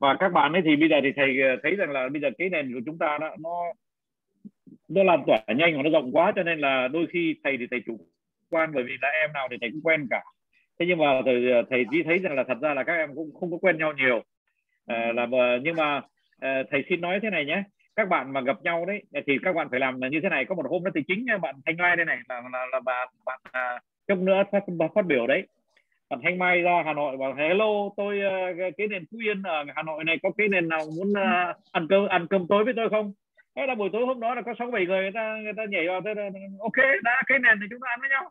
và các bạn ấy thì bây giờ thì thầy ờ, thấy rằng là bây giờ cái nền của chúng ta đó nó nó lan tỏa nhanh và nó rộng quá cho nên là đôi khi thầy thì thầy chủ quan bởi vì là em nào thì thầy cũng quen cả. Thế nhưng mà thầy, ờ, thầy chỉ thấy rằng là thật ra là các em cũng không có quen nhau nhiều. À, là nhưng mà à, thầy xin nói thế này nhé. Các bạn mà gặp nhau đấy thì các bạn phải làm như thế này. Có một hôm đó thì chính bạn thanh oai đây này là là, là bạn bạn à, chút nữa phát, phát biểu đấy bạn thanh mai ra hà nội bảo hello tôi uh, cái nền phú yên ở hà nội này có cái nền nào muốn uh, ăn cơm ăn cơm tối với tôi không? Thế là buổi tối hôm đó là có sáu bảy người người ta người ta nhảy vào thế ok đã cái nền thì chúng ta ăn với nhau.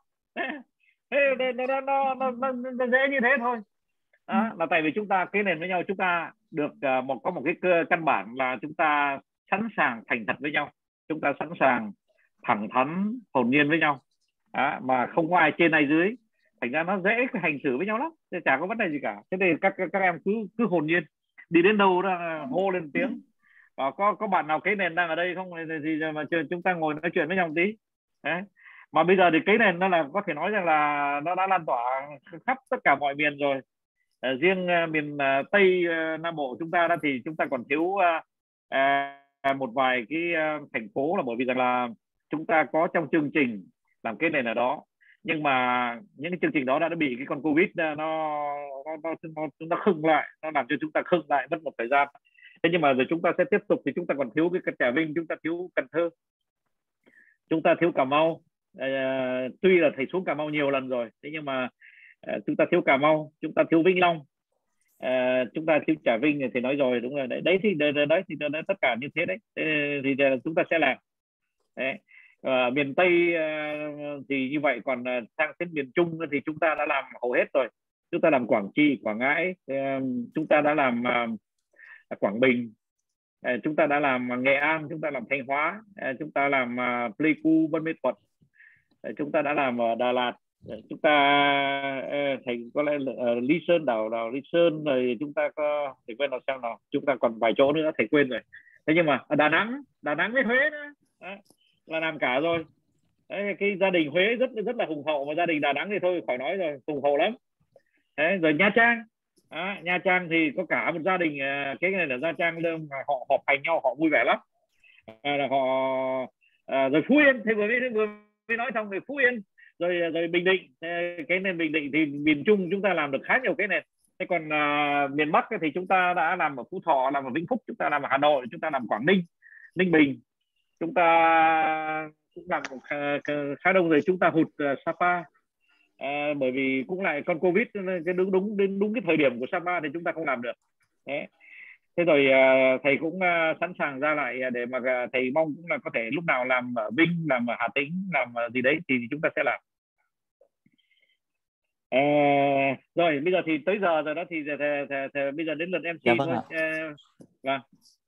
Thế nó nó nó, nó, nó, nó dễ như thế thôi. Đó, là tại vì chúng ta cái nền với nhau chúng ta được uh, một có một cái cơ căn bản là chúng ta sẵn sàng thành thật với nhau. Chúng ta sẵn sàng thẳng thắn hồn nhiên với nhau. Đó, mà không có ai trên ai dưới thành ra nó dễ hành xử với nhau lắm. Chả có vấn đề gì cả. Thế thì các các em cứ cứ hồn nhiên. Đi đến đâu đó hô lên tiếng. Và có có bạn nào cái nền đang ở đây không? Thì mà chúng ta ngồi nói chuyện với nhau tí. Đấy. mà bây giờ thì cái nền nó là có thể nói rằng là nó đã lan tỏa khắp tất cả mọi miền rồi. À, riêng uh, miền uh, tây uh, nam bộ chúng ta đó thì chúng ta còn thiếu uh, uh, một vài cái uh, thành phố là bởi vì rằng là chúng ta có trong chương trình làm cái nền ở đó nhưng mà những cái chương trình đó đã bị cái con covid nó nó nó nó, nó khưng lại nó làm cho chúng ta khưng lại mất một thời gian thế nhưng mà rồi chúng ta sẽ tiếp tục thì chúng ta còn thiếu cái trà vinh chúng ta thiếu cần thơ chúng ta thiếu cà mau à, tuy là thầy xuống cà mau nhiều lần rồi thế nhưng mà à, chúng ta thiếu cà mau chúng ta thiếu vĩnh long à, chúng ta thiếu trà vinh thì nói rồi đúng rồi đấy, đấy thì đấy, đấy thì đấy, tất cả như thế đấy thì chúng ta sẽ làm đấy. À, miền tây à, thì như vậy còn à, sang đến miền trung thì chúng ta đã làm hầu hết rồi. Chúng ta làm quảng trị quảng ngãi à, chúng ta đã làm à, quảng bình à, chúng ta đã làm nghệ an chúng ta làm thanh hóa à, chúng ta làm pleiku vân mê thuật à, chúng ta đã làm ở đà lạt chúng ta thành có lẽ lý sơn đảo đảo lý sơn rồi chúng ta có thầy quên nào xem nào chúng ta còn vài chỗ nữa thầy quên rồi. Thế nhưng mà ở đà nẵng đà nẵng với huế nữa là làm cả rồi. Đấy, cái gia đình huế rất rất là hùng hậu mà gia đình đà nẵng thì thôi khỏi nói rồi hùng hậu lắm. Đấy, rồi nha trang. À, nha trang thì có cả một gia đình à, cái này là nha trang đơn họ họp hành nhau họ vui vẻ lắm. À, là họ à, rồi phú yên thì vừa mới vừa mới nói xong rồi phú yên rồi rồi bình định. Cái nền bình định thì miền trung chúng ta làm được khá nhiều cái nền thế còn à, miền bắc thì chúng ta đã làm ở phú thọ làm ở vĩnh phúc chúng ta làm ở hà nội chúng ta làm quảng ninh ninh bình chúng ta cũng gặp khá, khá đông rồi chúng ta hụt uh, sapa. À, bởi vì cũng lại con covid cái đúng đúng đến đúng cái thời điểm của Sapa thì chúng ta không làm được. Đấy. thế rồi à, thầy cũng uh, sẵn sàng ra lại à, để mà uh, thầy mong cũng là có thể lúc nào làm ở Vinh làm ở Hà Tĩnh làm ở gì đấy thì chúng ta sẽ làm. À, rồi bây giờ thì tới giờ rồi đó thì thề, thề, thề, bây giờ đến lượt MC dạ, vâng thôi. À, vâng.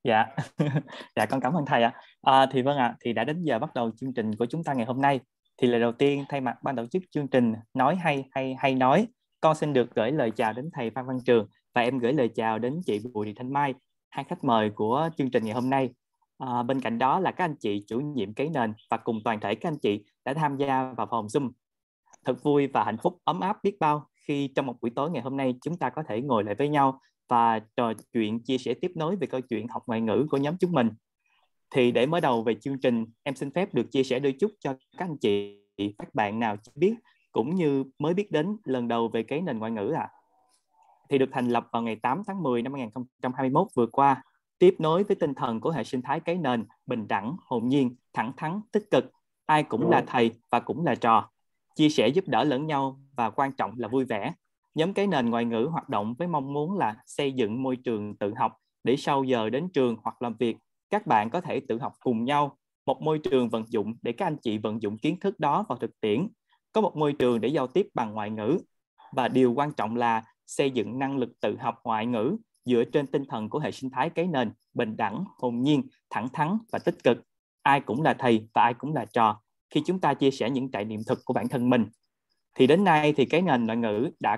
Dạ, dạ con cảm ơn thầy ạ. À. thì vâng ạ, à, thì đã đến giờ bắt đầu chương trình của chúng ta ngày hôm nay thì lời đầu tiên thay mặt ban tổ chức chương trình nói hay hay hay nói con xin được gửi lời chào đến thầy Phan Văn Trường và em gửi lời chào đến chị Bùi Thị Thanh Mai hai khách mời của chương trình ngày hôm nay à, bên cạnh đó là các anh chị chủ nhiệm kế nền và cùng toàn thể các anh chị đã tham gia vào phòng Zoom thật vui và hạnh phúc ấm áp biết bao khi trong một buổi tối ngày hôm nay chúng ta có thể ngồi lại với nhau và trò chuyện chia sẻ tiếp nối về câu chuyện học ngoại ngữ của nhóm chúng mình. Thì để mở đầu về chương trình em xin phép được chia sẻ đôi chút cho các anh chị các bạn nào chưa biết cũng như mới biết đến lần đầu về cái nền ngoại ngữ ạ. À. thì được thành lập vào ngày 8 tháng 10 năm 2021 vừa qua tiếp nối với tinh thần của hệ sinh thái cái nền bình đẳng hồn nhiên thẳng thắn tích cực ai cũng là thầy và cũng là trò chia sẻ giúp đỡ lẫn nhau và quan trọng là vui vẻ. Nhóm cái nền ngoại ngữ hoạt động với mong muốn là xây dựng môi trường tự học để sau giờ đến trường hoặc làm việc, các bạn có thể tự học cùng nhau. Một môi trường vận dụng để các anh chị vận dụng kiến thức đó vào thực tiễn. Có một môi trường để giao tiếp bằng ngoại ngữ. Và điều quan trọng là xây dựng năng lực tự học ngoại ngữ dựa trên tinh thần của hệ sinh thái cái nền bình đẳng, hồn nhiên, thẳng thắn và tích cực. Ai cũng là thầy và ai cũng là trò khi chúng ta chia sẻ những trải nghiệm thực của bản thân mình thì đến nay thì cái nền ngoại ngữ đã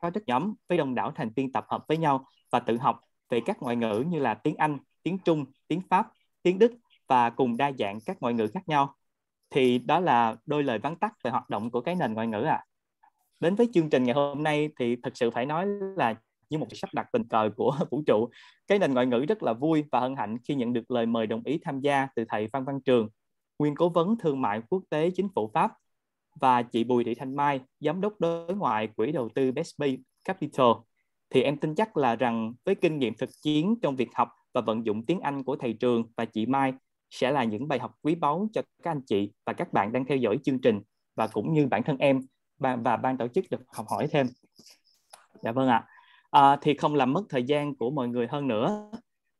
có rất nhóm với đông đảo thành viên tập hợp với nhau và tự học về các ngoại ngữ như là tiếng Anh, tiếng Trung, tiếng Pháp, tiếng Đức và cùng đa dạng các ngoại ngữ khác nhau. Thì đó là đôi lời vắn tắt về hoạt động của cái nền ngoại ngữ ạ. À. Đến với chương trình ngày hôm nay thì thực sự phải nói là như một sắp đặt tình cờ của vũ trụ cái nền ngoại ngữ rất là vui và hân hạnh khi nhận được lời mời đồng ý tham gia từ thầy Phan Văn Trường nguyên cố vấn thương mại quốc tế chính phủ Pháp và chị Bùi Thị Thanh Mai giám đốc đối ngoại quỹ đầu tư BSB Capital thì em tin chắc là rằng với kinh nghiệm thực chiến trong việc học và vận dụng tiếng Anh của thầy Trường và chị Mai sẽ là những bài học quý báu cho các anh chị và các bạn đang theo dõi chương trình và cũng như bản thân em và ban tổ chức được học hỏi thêm. Dạ vâng ạ. À, thì không làm mất thời gian của mọi người hơn nữa.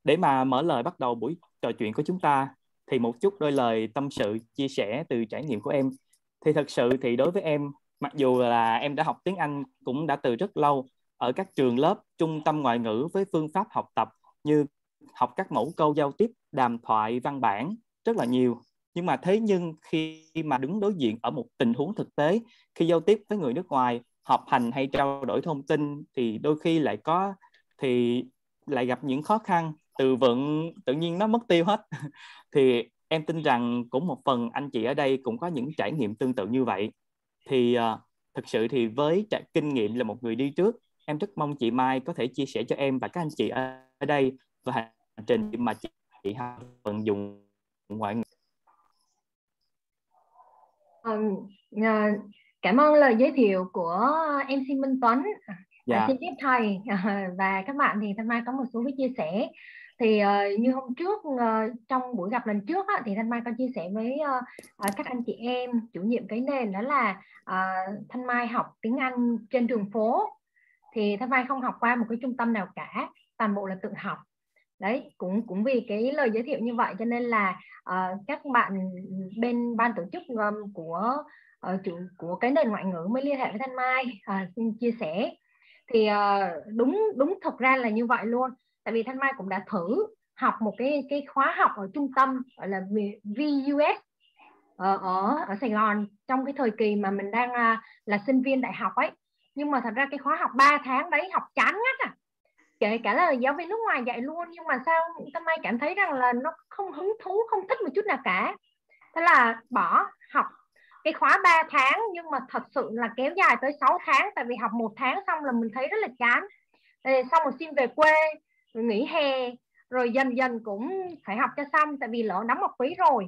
Để mà mở lời bắt đầu buổi trò chuyện của chúng ta thì một chút đôi lời tâm sự, chia sẻ từ trải nghiệm của em. Thì thật sự thì đối với em, mặc dù là em đã học tiếng Anh cũng đã từ rất lâu, ở các trường lớp, trung tâm ngoại ngữ với phương pháp học tập như học các mẫu câu giao tiếp, đàm thoại, văn bản rất là nhiều nhưng mà thế nhưng khi mà đứng đối diện ở một tình huống thực tế, khi giao tiếp với người nước ngoài học hành hay trao đổi thông tin thì đôi khi lại có, thì lại gặp những khó khăn từ vựng tự nhiên nó mất tiêu hết. Thì em tin rằng cũng một phần anh chị ở đây cũng có những trải nghiệm tương tự như vậy. Thì uh, thực sự thì với trải kinh nghiệm là một người đi trước em rất mong chị Mai có thể chia sẻ cho em và các anh chị ở, đây và hành trình mà chị, chị vận dụng ngoại ngữ. Um, cảm ơn lời giới thiệu của MC Minh Tuấn. Dạ. xin tiếp thầy và các bạn thì thanh mai có một số cái chia sẻ thì uh, như hôm trước uh, trong buổi gặp lần trước á, thì thanh mai có chia sẻ với uh, các anh chị em chủ nhiệm cái nền đó là uh, thanh mai học tiếng anh trên đường phố. Thì thanh mai không học qua một cái trung tâm nào cả toàn bộ là tự học. Đấy cũng cũng vì cái lời giới thiệu như vậy cho nên là uh, các bạn bên ban tổ chức um, của uh, chủ của cái nền ngoại ngữ mới liên hệ với thanh mai uh, xin chia sẻ. Thì uh, đúng đúng thật ra là như vậy luôn tại vì thanh mai cũng đã thử học một cái cái khóa học ở trung tâm gọi là VUS ở ờ, ở ở Sài Gòn trong cái thời kỳ mà mình đang là, là sinh viên đại học ấy. Nhưng mà thật ra cái khóa học 3 tháng đấy học chán ngắt à. Kể cả là giáo viên nước ngoài dạy luôn nhưng mà sao tâm mai cảm thấy rằng là nó không hứng thú không thích một chút nào cả. Thế là bỏ học cái khóa 3 tháng nhưng mà thật sự là kéo dài tới 6 tháng tại vì học một tháng xong là mình thấy rất là chán. Ê, xong rồi xin về quê rồi nghỉ hè rồi dần dần cũng phải học cho xong tại vì lỡ đóng học phí rồi.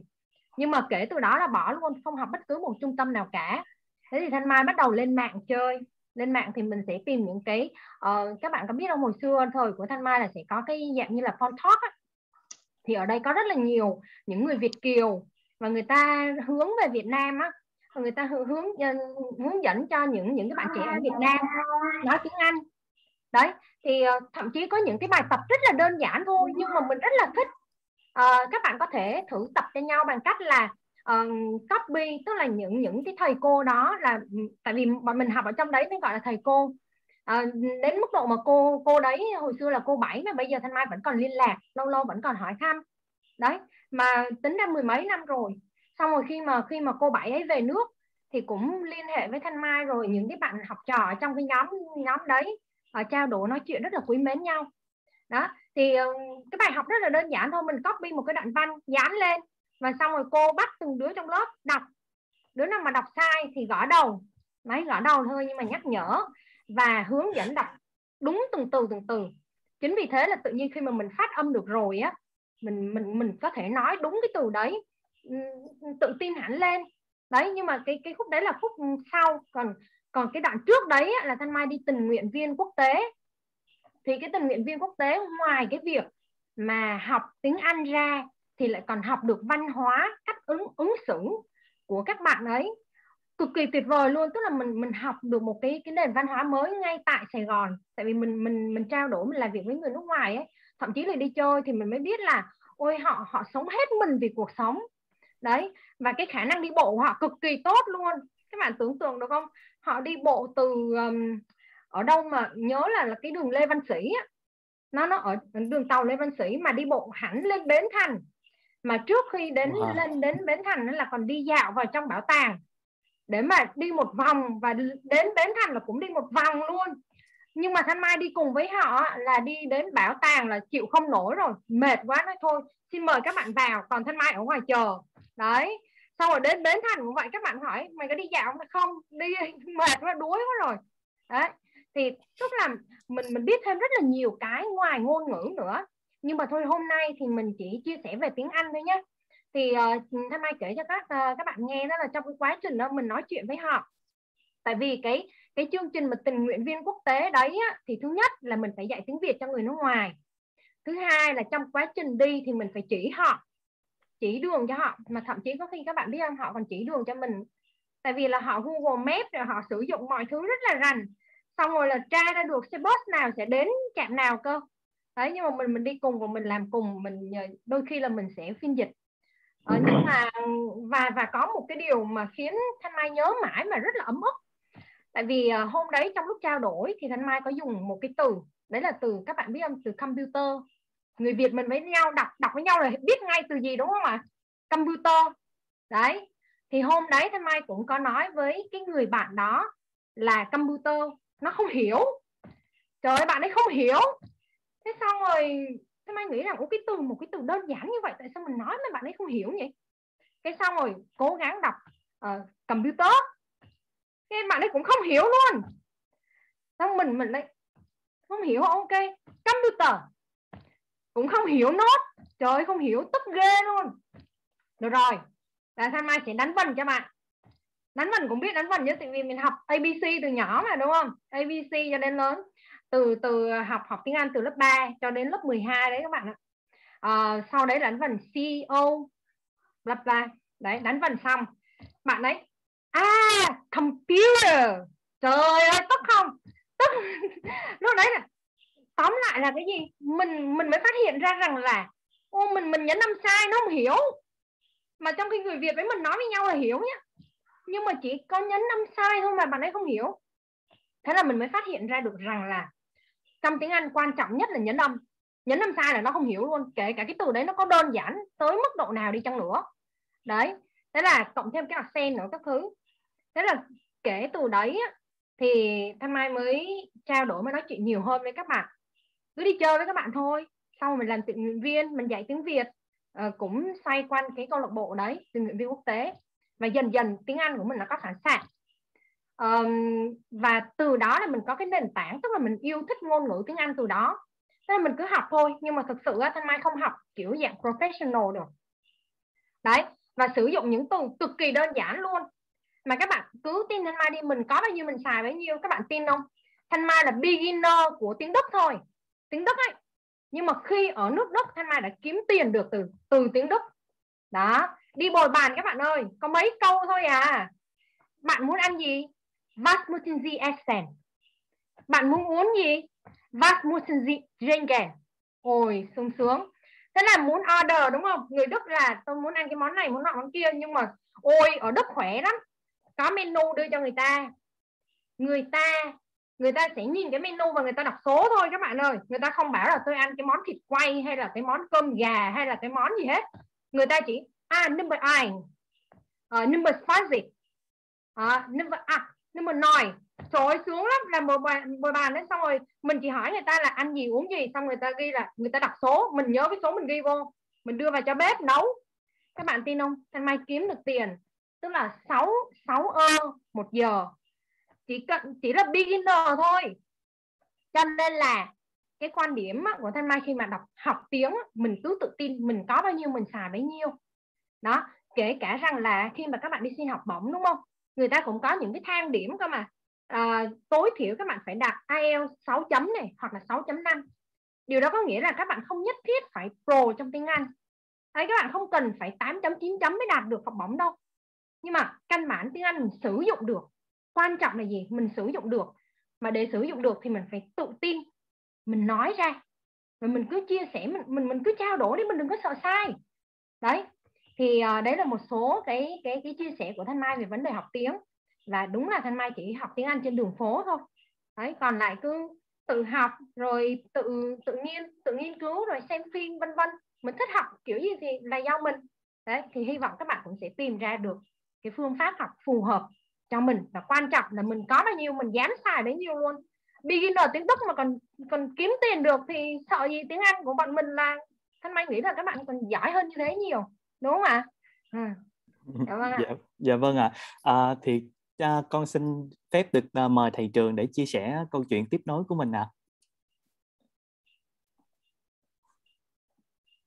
Nhưng mà kể từ đó là bỏ luôn không học bất cứ một trung tâm nào cả. Thế thì thanh mai bắt đầu lên mạng chơi. Lên mạng thì mình sẽ tìm những cái uh, các bạn có biết không hồi xưa thời của thanh mai là sẽ có cái dạng như là phone talk á. thì ở đây có rất là nhiều những người việt kiều và người ta hướng về việt nam á. Người ta hướng ờ, hướng dẫn cho những những cái bạn trẻ ở việt nam nói tiếng anh đấy thì uh, thậm chí có những cái bài tập rất là đơn giản thôi nhưng mà mình rất là thích. Uh, các bạn có thể thử tập cho nhau bằng cách là uh, copy tức là những những cái thầy cô đó là ừ, tại vì bọn mình học ở trong đấy mới gọi là thầy cô. À, đến mức độ mà cô cô đấy hồi xưa là cô bảy mà bây giờ thanh mai vẫn còn liên lạc lâu lâu vẫn còn hỏi thăm. Đấy mà tính ra mười mấy năm rồi. Xong rồi khi mà khi mà cô bảy ấy về nước thì cũng liên hệ với thanh mai rồi những cái bạn học trò ở trong cái nhóm nhóm đấy và trao đổi nói chuyện rất là quý mến nhau. Đó, thì ờ, cái bài học rất là đơn giản thôi, mình copy một cái đoạn văn dán lên và xong rồi cô bắt từng đứa trong lớp đọc. Đứa nào mà đọc sai thì gõ đầu. Máy gõ đầu thôi nhưng mà nhắc nhở và hướng dẫn đọc đúng từng từ từng từ. Chính vì thế là tự nhiên khi mà mình phát âm được rồi á, mình mình mình có thể nói đúng cái từ đấy tự tin hẳn lên. Đấy, nhưng mà cái cái khúc đấy là khúc sau. Còn còn cái đoạn trước đấy là thanh mai đi tình nguyện viên quốc tế. Thì cái tình nguyện viên quốc tế, ngoài cái việc mà học tiếng Anh ra, thì lại còn học được văn hóa cách ứng ứng xử của các bạn ấy. Cực kỳ tuyệt vời luôn, tức là mình mình học được một cái cái nền văn hóa mới ngay tại Sài Gòn. Tại vì mình mình mình trao đổi, mình làm việc với người nước ngoài ấy. Thậm chí là đi chơi thì mình mới biết là, ôi, họ họ sống hết mình vì cuộc sống. Đấy, và cái khả năng đi bộ của họ cực kỳ tốt luôn. Các bạn tưởng tượng được không? Họ đi bộ từ um, ở đâu mà nhớ là là cái đường Lê Văn Sĩ á. Nó nó ở đường tàu Lê Văn Sĩ mà đi bộ hẳn lên Bến Thành. Mà trước khi đến wow. lên đến bến thành là còn đi dạo vào trong bảo tàng. Để mà đi một vòng và đến bến thành là cũng đi một vòng luôn. Nhưng mà thanh mai đi cùng với họ là đi đến bảo tàng là chịu không nổi rồi. Mệt quá nói thôi xin mời các bạn vào còn thanh mai ở ngoài chờ. Đấy xong rồi đến bến thành cũng vậy các bạn hỏi mày có đi dạo không? Không đi mệt quá đuối quá rồi. Đấy thì tức là mình mình biết thêm rất là nhiều cái ngoài ngôn ngữ nữa. Nhưng mà thôi hôm nay thì mình chỉ chia sẻ về tiếng Anh thôi nhé thì uh, Thanh Mai kể cho các uh, các bạn nghe đó là trong cái quá trình đó mình nói chuyện với họ. Tại vì cái cái chương trình mà tình nguyện viên quốc tế đấy á, thì thứ nhất là mình phải dạy tiếng Việt cho người nước ngoài. Thứ hai là trong quá trình đi thì mình phải chỉ họ chỉ đường cho họ mà thậm chí có khi các bạn biết không họ còn chỉ đường cho mình. Tại vì là họ Google Maps rồi họ sử dụng mọi thứ rất là rành. Xong rồi là tra ra được xe bus nào sẽ đến trạm nào cơ. Đấy nhưng mà mình mình đi cùng và mình làm cùng mình đôi khi là mình sẽ phiên dịch. Ờ, nhưng mà và và có một cái điều mà khiến thanh mai nhớ mãi mà rất là ấm ức. Tại vì uh, hôm đấy trong lúc trao đổi thì thanh mai có dùng một cái từ đấy là từ các bạn biết không? Từ computer người việt mình với nhau đọc đọc với nhau là biết ngay từ gì đúng không ạ? Computer. Đấy. Thì hôm đấy thanh mai cũng có nói với cái người bạn đó là computer. Nó không hiểu. Trời ơi bạn ấy không hiểu. Thế xong rồi thanh mai nghĩ rằng cái từ một cái từ đơn giản như vậy tại sao mình nói mà bạn ấy không hiểu nhỉ? cái xong rồi cố gắng đọc uh, computer. Cái bạn ấy cũng không hiểu luôn. Xong mình mình lại không hiểu. Ok computer cũng không hiểu nốt. Trời ơi không hiểu tức ghê luôn. Được rồi. Là sao mai sẽ đánh vần cho bạn. Đánh vần cũng biết đánh vần chứ tại vì mình học abc từ nhỏ mà đúng không? Abc cho đến lớn. Từ từ học học tiếng anh từ lớp 3 cho đến lớp 12 đấy các bạn ạ. À, sau đấy đánh vần co bla bla. Đấy đánh vần xong. Bạn đấy à computer. Trời ơi tức không? Tức. Lúc đấy là tóm lại là cái gì? Mình mình mới phát hiện ra rằng là, ô, mình mình nhấn âm sai nó không hiểu. Mà trong khi người Việt với mình nói với nhau là hiểu nhá. Nhưng mà chỉ có nhấn âm sai thôi mà bạn ấy không hiểu. Thế là mình mới phát hiện ra được rằng là trong tiếng Anh quan trọng nhất là nhấn âm. Nhấn âm sai là nó không hiểu luôn. Kể cả cái từ đấy nó có đơn giản tới mức độ nào đi chăng nữa. Đấy. Thế là cộng thêm cái accent nữa các thứ. Thế là kể từ đấy thì thanh mai mới trao đổi, mới nói chuyện nhiều hơn với các bạn cứ đi chơi với các bạn thôi. Sau mình làm tình nguyện viên mình dạy tiếng việt. Uh, cũng xoay quanh cái câu lạc bộ đấy tình nguyện viên quốc tế. Và dần dần tiếng anh của mình nó có phản xạ. Um, và từ đó là mình có cái nền tảng tức là mình yêu thích ngôn ngữ tiếng anh từ đó. Nên mình cứ học thôi nhưng mà thực sự thanh mai không học kiểu dạng professional được. Đấy và sử dụng những từ cực kỳ đơn giản luôn. Mà các bạn cứ tin thanh mai đi mình có bao nhiêu mình xài bấy nhiêu các bạn tin không? Thanh mai là beginner của tiếng đức thôi tiếng đức ấy nhưng mà khi ở nước đức thanh mai đã kiếm tiền được từ từ tiếng đức đó đi bồi bàn các bạn ơi có mấy câu thôi à bạn muốn ăn gì Was müssen Sie essen? Bạn muốn uống gì? Was müssen Sie trinken? Ôi, sung sướng. Thế là muốn order đúng không? Người Đức là tôi muốn ăn cái món này, muốn nọ món kia. Nhưng mà ôi, ở Đức khỏe lắm. Có menu đưa cho người ta. Người ta người ta sẽ nhìn cái menu và người ta đọc số thôi các bạn ơi. Người ta không bảo là tôi ăn cái món thịt quay hay là cái món cơm gà hay là cái món gì hết. Người ta chỉ à number ai uh, ờ, number fuzzy uh, ờ, number à number nine. Trời xuống lắm. Làm một bàn một bàn đấy xong rồi mình chỉ hỏi người ta là ăn gì uống gì xong người ta ghi là người ta đọc số. Mình nhớ cái số mình ghi vô. Mình đưa vào cho bếp nấu. Các bạn tin không? Thanh mai kiếm được tiền. Tức là 6 6 ơ một giờ chỉ cần chỉ là beginner thôi. Cho nên là cái quan điểm của thanh mai khi mà đọc học tiếng mình cứ tự tin mình có bao nhiêu mình xài bấy nhiêu. Đó kể cả rằng là khi mà các bạn đi xin học bổng đúng không? Người ta cũng có những cái thang điểm cơ mà à, tối thiểu các bạn phải đạt IELTS 6 chấm này hoặc là 6.5 điều đó có nghĩa là các bạn không nhất thiết phải pro trong tiếng Anh. Đấy, các bạn không cần phải 8 chấm 9 chấm mới đạt được học bổng đâu. Nhưng mà căn bản tiếng Anh mình sử dụng được quan trọng là gì? Mình sử dụng được. Mà để sử dụng được thì mình phải tự tin. Mình nói ra. Và mình cứ chia sẻ mình mình mình cứ trao đổi đi mình đừng có sợ sai. Đấy. Thì uh, đấy là một số cái cái cái chia sẻ của thanh mai về vấn đề học tiếng. Và đúng là thanh mai chỉ học tiếng anh trên đường phố thôi. Đấy còn lại cứ tự học rồi tự tự nhiên tự nghiên cứu rồi xem phim vân vân. Mình thích học kiểu gì thì là do mình. Đấy thì hy vọng các bạn cũng sẽ tìm ra được cái phương pháp học phù hợp cho mình và quan trọng là mình có bao nhiêu mình dám xài bấy nhiêu luôn beginner tiếng Đức mà còn còn kiếm tiền được thì sợ gì tiếng Anh của bọn mình là thanh mai nghĩ là các bạn còn giỏi hơn như thế nhiều đúng không ạ à? dạ, dạ vâng ạ à, thì à, con xin phép được à, mời thầy trường để chia sẻ câu chuyện tiếp nối của mình ạ. À.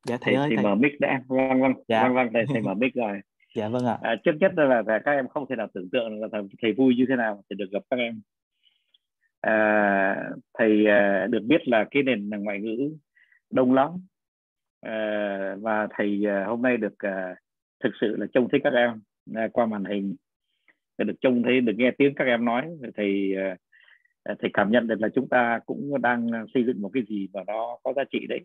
Dạ thầy, thầy ơi. Thì thầy mở mic đã. Vâng vâng. Dạ. Vâng vâng thầy thầy mở mic rồi dạ vâng ạ. À, trước nhất là, là các em không thể nào tưởng tượng là thầy, vui như thế nào để được gặp các em. À, thầy à, được biết là cái nền ngoại ngữ đông lắm à, và thầy à, hôm nay được à, thực sự là trông thấy các em à, qua màn hình được trông thấy được nghe tiếng các em nói thì à, à, thầy cảm nhận được là chúng ta cũng đang xây dựng một cái gì mà nó có giá trị đấy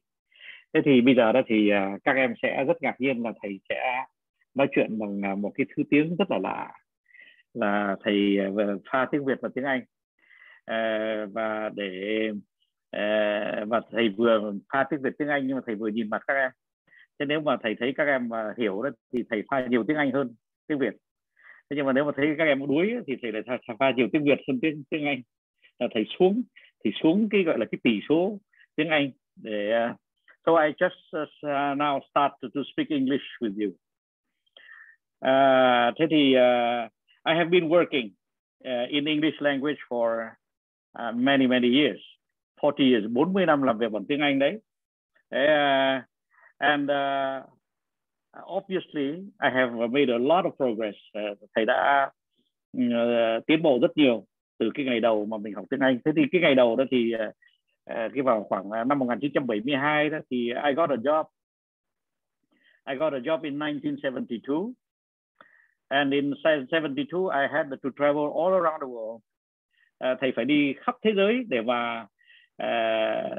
thế thì bây giờ đó thì à, các em sẽ rất ngạc nhiên là thầy sẽ nói chuyện bằng à, một cái thứ tiếng rất là lạ là thầy à, pha tiếng Việt và tiếng Anh. À, và để à, và thầy vừa pha tiếng Việt tiếng Anh nhưng mà thầy vừa nhìn mặt các em. Thế nếu mà thầy thấy các em mà hiểu đó thì thầy pha nhiều tiếng Anh hơn tiếng Việt. Thế nhưng mà nếu mà thấy các em đuối thì thầy lại pha, pha nhiều tiếng Việt hơn tiếng tiếng Anh. Là thầy xuống thì xuống cái gọi là cái tỷ số tiếng Anh để uh, so I just uh, now start to, to speak English with you. Uh, thế thì uh, I have been working uh, in English language for uh, many many years, 40 years, 40 năm làm việc bằng tiếng Anh đấy. Uh, and uh, obviously I have made a lot of progress. Uh, thầy đã uh, tiến bộ rất nhiều từ cái ngày đầu mà mình học tiếng Anh. Thế thì cái ngày đầu đó thì uh, cái vào khoảng năm 1972 đó thì I got a job. I got a job in 1972. And in 72 I had to travel all around the world. Uh, thầy phải đi khắp thế giới để mà uh,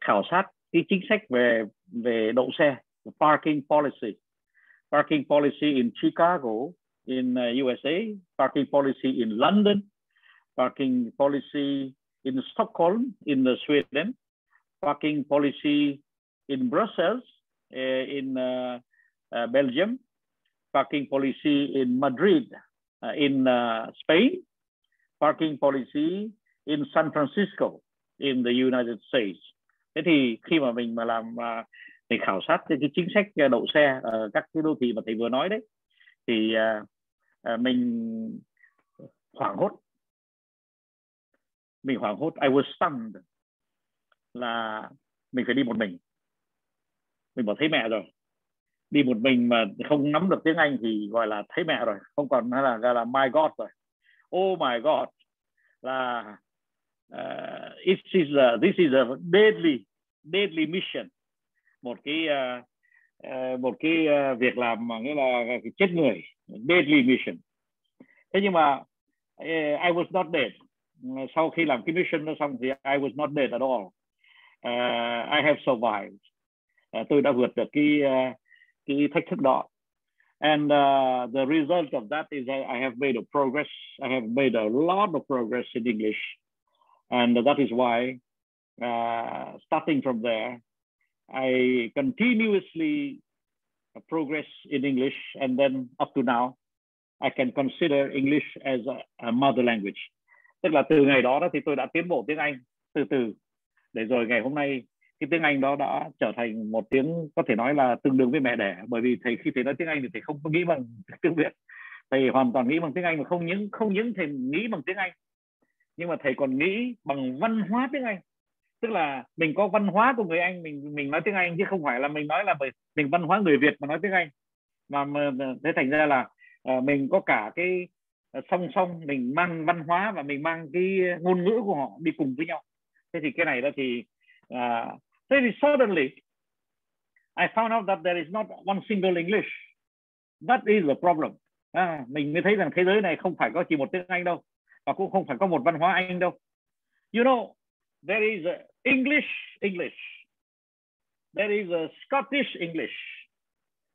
khảo sát cái chính sách về về đậu xe parking policy. Parking policy in Chicago in uh, USA parking policy in London. Parking policy in Stockholm in uh, Sweden. Parking policy in Brussels uh, in uh, uh, Belgium parking policy in Madrid uh, in uh, Spain parking policy in San Francisco in the United States. Thế thì khi mà mình mà làm uh, mình khảo sát cái, cái chính sách à, đậu xe ở các cái đô thị mà thầy vừa nói đấy thì uh, uh, mình hoảng hốt. Mình hoảng hốt. I was stunned là mình phải đi một mình. Mình bỏ thấy mẹ rồi đi một mình mà không nắm được tiếng Anh thì gọi là thấy mẹ rồi không còn là gọi là my God rồi. Oh my God là uh, it is a, this is a deadly deadly mission. Một cái uh, uh, một cái uh, việc làm mà nghĩa là cái chết người deadly mission. Thế nhưng mà uh, I was not dead. Sau khi làm cái mission đó xong thì I was not dead at all. Uh, I have survived. Uh, tôi đã vượt được cái uh, cái thách thức and uh, the result of that is I, I have made a progress I have made a lot of progress in English And that is why, uh, starting from there, I continuously progress in English. And then up to now, I can consider English as a, a mother language. Tức là từ ngày đó, đó thì tôi đã tiến bộ tiếng Anh từ từ. Để rồi ngày hôm nay cái tiếng Anh đó đã trở thành một tiếng có thể nói là tương đương với mẹ đẻ bởi vì thầy khi thầy nói tiếng Anh thì thầy không có nghĩ bằng tiếng Việt. Thầy hoàn toàn nghĩ bằng tiếng Anh mà không những không những thầy nghĩ bằng tiếng Anh nhưng mà thầy còn nghĩ bằng văn hóa tiếng Anh. Tức là mình có văn hóa của người Anh mình mình nói tiếng Anh chứ không phải là mình nói là mình văn hóa người Việt mà nói tiếng Anh. Mà, mà thế thành ra là uh, mình có cả cái uh, song song mình mang văn hóa và mình mang cái ngôn ngữ của họ đi cùng với nhau. Thế thì cái này đó thì uh, thì suddenly I found out that there is not one single English that is the problem à, mình mới thấy rằng thế giới này không phải có chỉ một tiếng Anh đâu và cũng không phải có một văn hóa Anh đâu. You know, there is a English English. There is a Scottish English.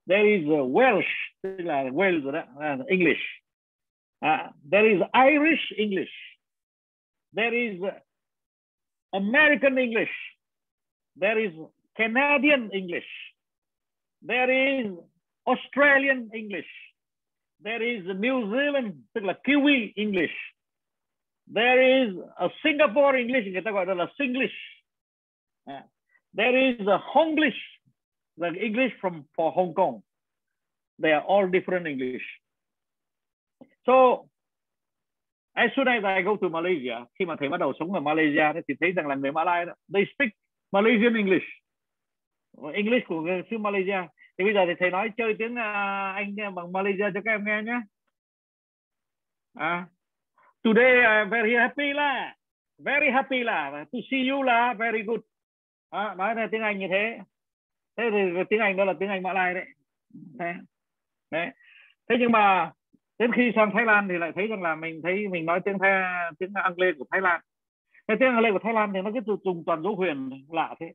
There is a Welsh, tức là Wales đó, uh, English. Uh, there is Irish English. There is American English. There is Canadian English. There is Australian English. There is New Zealand, là Kiwi English. There is a Singapore English, Singlish. There is a Honglish, the English from for Hong Kong. They are all different English. So as soon as I go to Malaysia khi mà thầy bắt đầu sống ở Malaysia thì thấy rằng là người Malay đó they speak Malaysian English. English của người xứ Malaysia. Thì bây giờ thì thầy nói chơi tiếng uh, Anh bằng Malaysia cho các em nghe nhé. À, today I'm very happy là very happy là to see you là very good. À, nói là tiếng Anh như thế. Thế thì tiếng Anh đó là tiếng Anh Mã Lai đấy. Thế đấy. Thế nhưng mà đến khi sang Thái Lan thì lại thấy rằng là mình thấy mình nói tiếng Thái tiếng Anh của Thái Lan cái tiếng lệ của Thái Lan thì nó cứ dùng toàn dấu huyền lạ thế.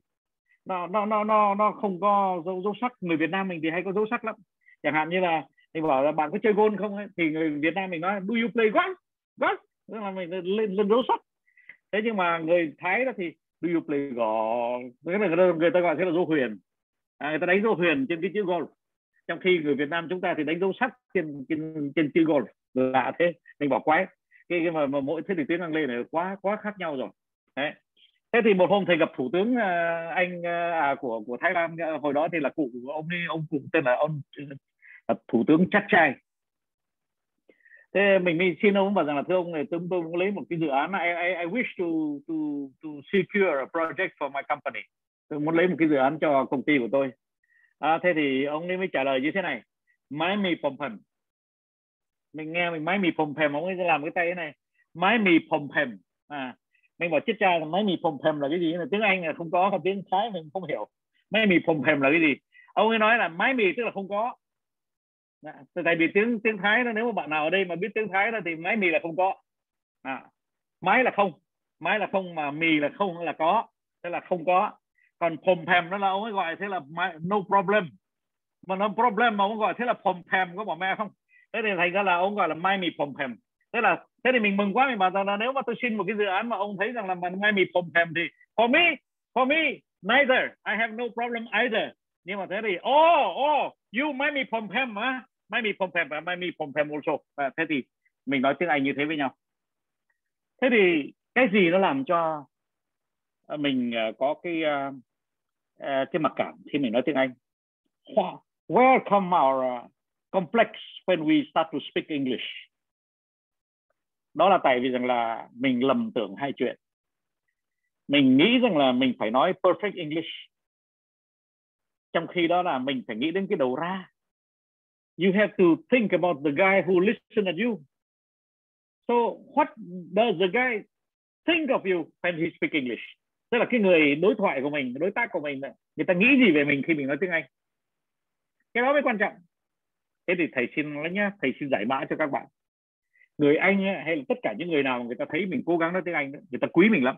Nó nó nó nó nó không có dấu dấu sắc. Người Việt Nam mình thì hay có dấu sắc lắm. Chẳng hạn như là mình bảo là bạn có chơi gôn không ấy? thì người Việt Nam mình nói do you play golf? Golf? Tức là mình lên lên dấu sắc. Thế nhưng mà người Thái đó thì do you play golf? Cái này người ta gọi thế là dấu huyền. À, người ta đánh dấu huyền trên cái chữ golf. Trong khi người Việt Nam chúng ta thì đánh dấu sắc trên trên trên chữ golf. Lạ thế. Mình bỏ quái cái, cái mà, mà mỗi thế thì tiếng lên này quá quá khác nhau rồi. Đấy. Thế thì một hôm thầy gặp thủ tướng uh, anh uh, à, của của Thái Lan. Uh, hồi đó thì là cụ ông ấy ông cụ tên là ông uh, thủ tướng Chắc Trai. Thế mình mới xin ông bảo rằng là thưa ông này tôi tôi muốn lấy một cái dự án I, I, I wish to to to secure a project for my company. Tôi muốn lấy một cái dự án cho công ty của tôi. À, thế thì ông ấy mới trả lời như thế này. Máy mì mình nghe mình máy mì phồng phèm ông ấy làm cái tay thế này. Máy mì phồng phèm. À mình bảo chết cha máy mì phồng phèm là cái gì? Tiếng anh là không có tiếng thái mình không hiểu. Máy mì phồng phèm là cái gì? Ông ấy nói là máy mì tức là không có. À, tại vì tiếng tiếng thái đó nếu mà bạn nào ở đây mà biết tiếng thái đó thì máy mì là không có. À, máy là không. Máy là không mà mì là không là có. Thế là không có. Còn phồng phèm đó là ông ấy gọi thế là no problem. Mà no problem mà ông gọi thế là phồng phèm có bỏ me không? Thế thì thành ra là ông gọi là mai mì phồng phèm. Thế là thế thì mình mừng quá mình bảo rằng là nếu mà tôi xin một cái dự án mà ông thấy rằng là mai mì phồng phèm thì for me for me neither. I have no problem either. Nhưng mà thế thì oh oh you mai mì phồng phèm á mai mì phồng phèm và mai mì phồng phèm also. À, thế thì mình nói tiếng Anh như thế với nhau. Thế thì cái gì nó làm cho à, mình à, có cái à, cái mặc cảm khi mình nói tiếng Anh? Where come our complex when we start to speak English. Đó là tại vì rằng là mình lầm tưởng hai chuyện. Mình nghĩ rằng là mình phải nói perfect English. Trong khi đó là mình phải nghĩ đến cái đầu ra. You have to think about the guy who listen at you. So, what does the guy think of you when he speak English? Tức là cái người đối thoại của mình, đối tác của mình, người ta nghĩ gì về mình khi mình nói tiếng Anh? Cái đó mới quan trọng thế thì thầy xin nói nhá thầy xin giải mã cho các bạn. Người Anh hay là tất cả những người nào mà người ta thấy mình cố gắng nói tiếng Anh người ta quý mình lắm.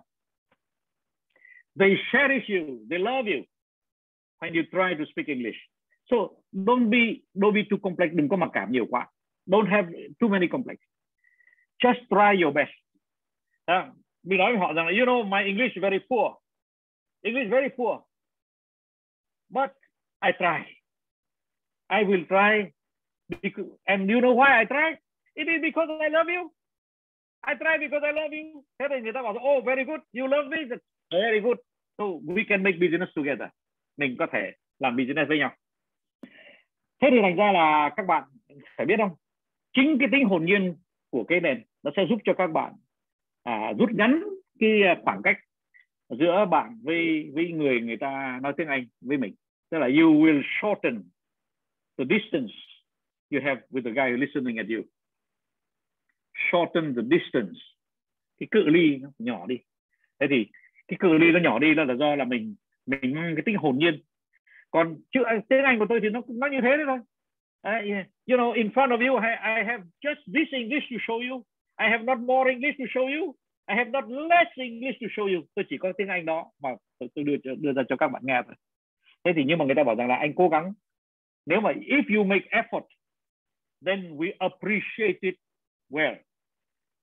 They cherish you they love you when you try to speak English. So don't be don't be too complex đừng có mặc cảm nhiều quá. Don't have too many complex. Just try your best. À, mình nói với họ rằng là you know my English is very poor. English very poor. But I try. I will try because, and you know why I try? It is because I love you. I try because I love you. Thế thì người ta bảo oh very good. You love me. Very good. So we can make business together. Mình có thể làm business với nhau. Thế thì thành ra là các bạn phải biết không? Chính cái tính hồn nhiên của cái nền nó sẽ giúp cho các bạn à, rút ngắn cái à, khoảng cách giữa bạn với với người người ta nói tiếng Anh với mình. Tức là you will shorten the distance you have with the guy listening at you. Shorten the distance. Cái cự ly nó nhỏ đi. Thế thì cái cự ly nó nhỏ đi là, là do là mình mình mang cái tính hồn nhiên. Còn chữ tiếng Anh của tôi thì nó nó như thế đấy thôi. Uh, you know in front of you I, I have just this English to show you. I have not more English to show you. I have not less English to show you. Tôi chỉ có tiếng Anh đó mà tôi, tôi đưa đưa ra cho các bạn nghe thôi. Thế thì nhưng mà người ta bảo rằng là anh cố gắng. Nếu mà if you make effort then we appreciate it well.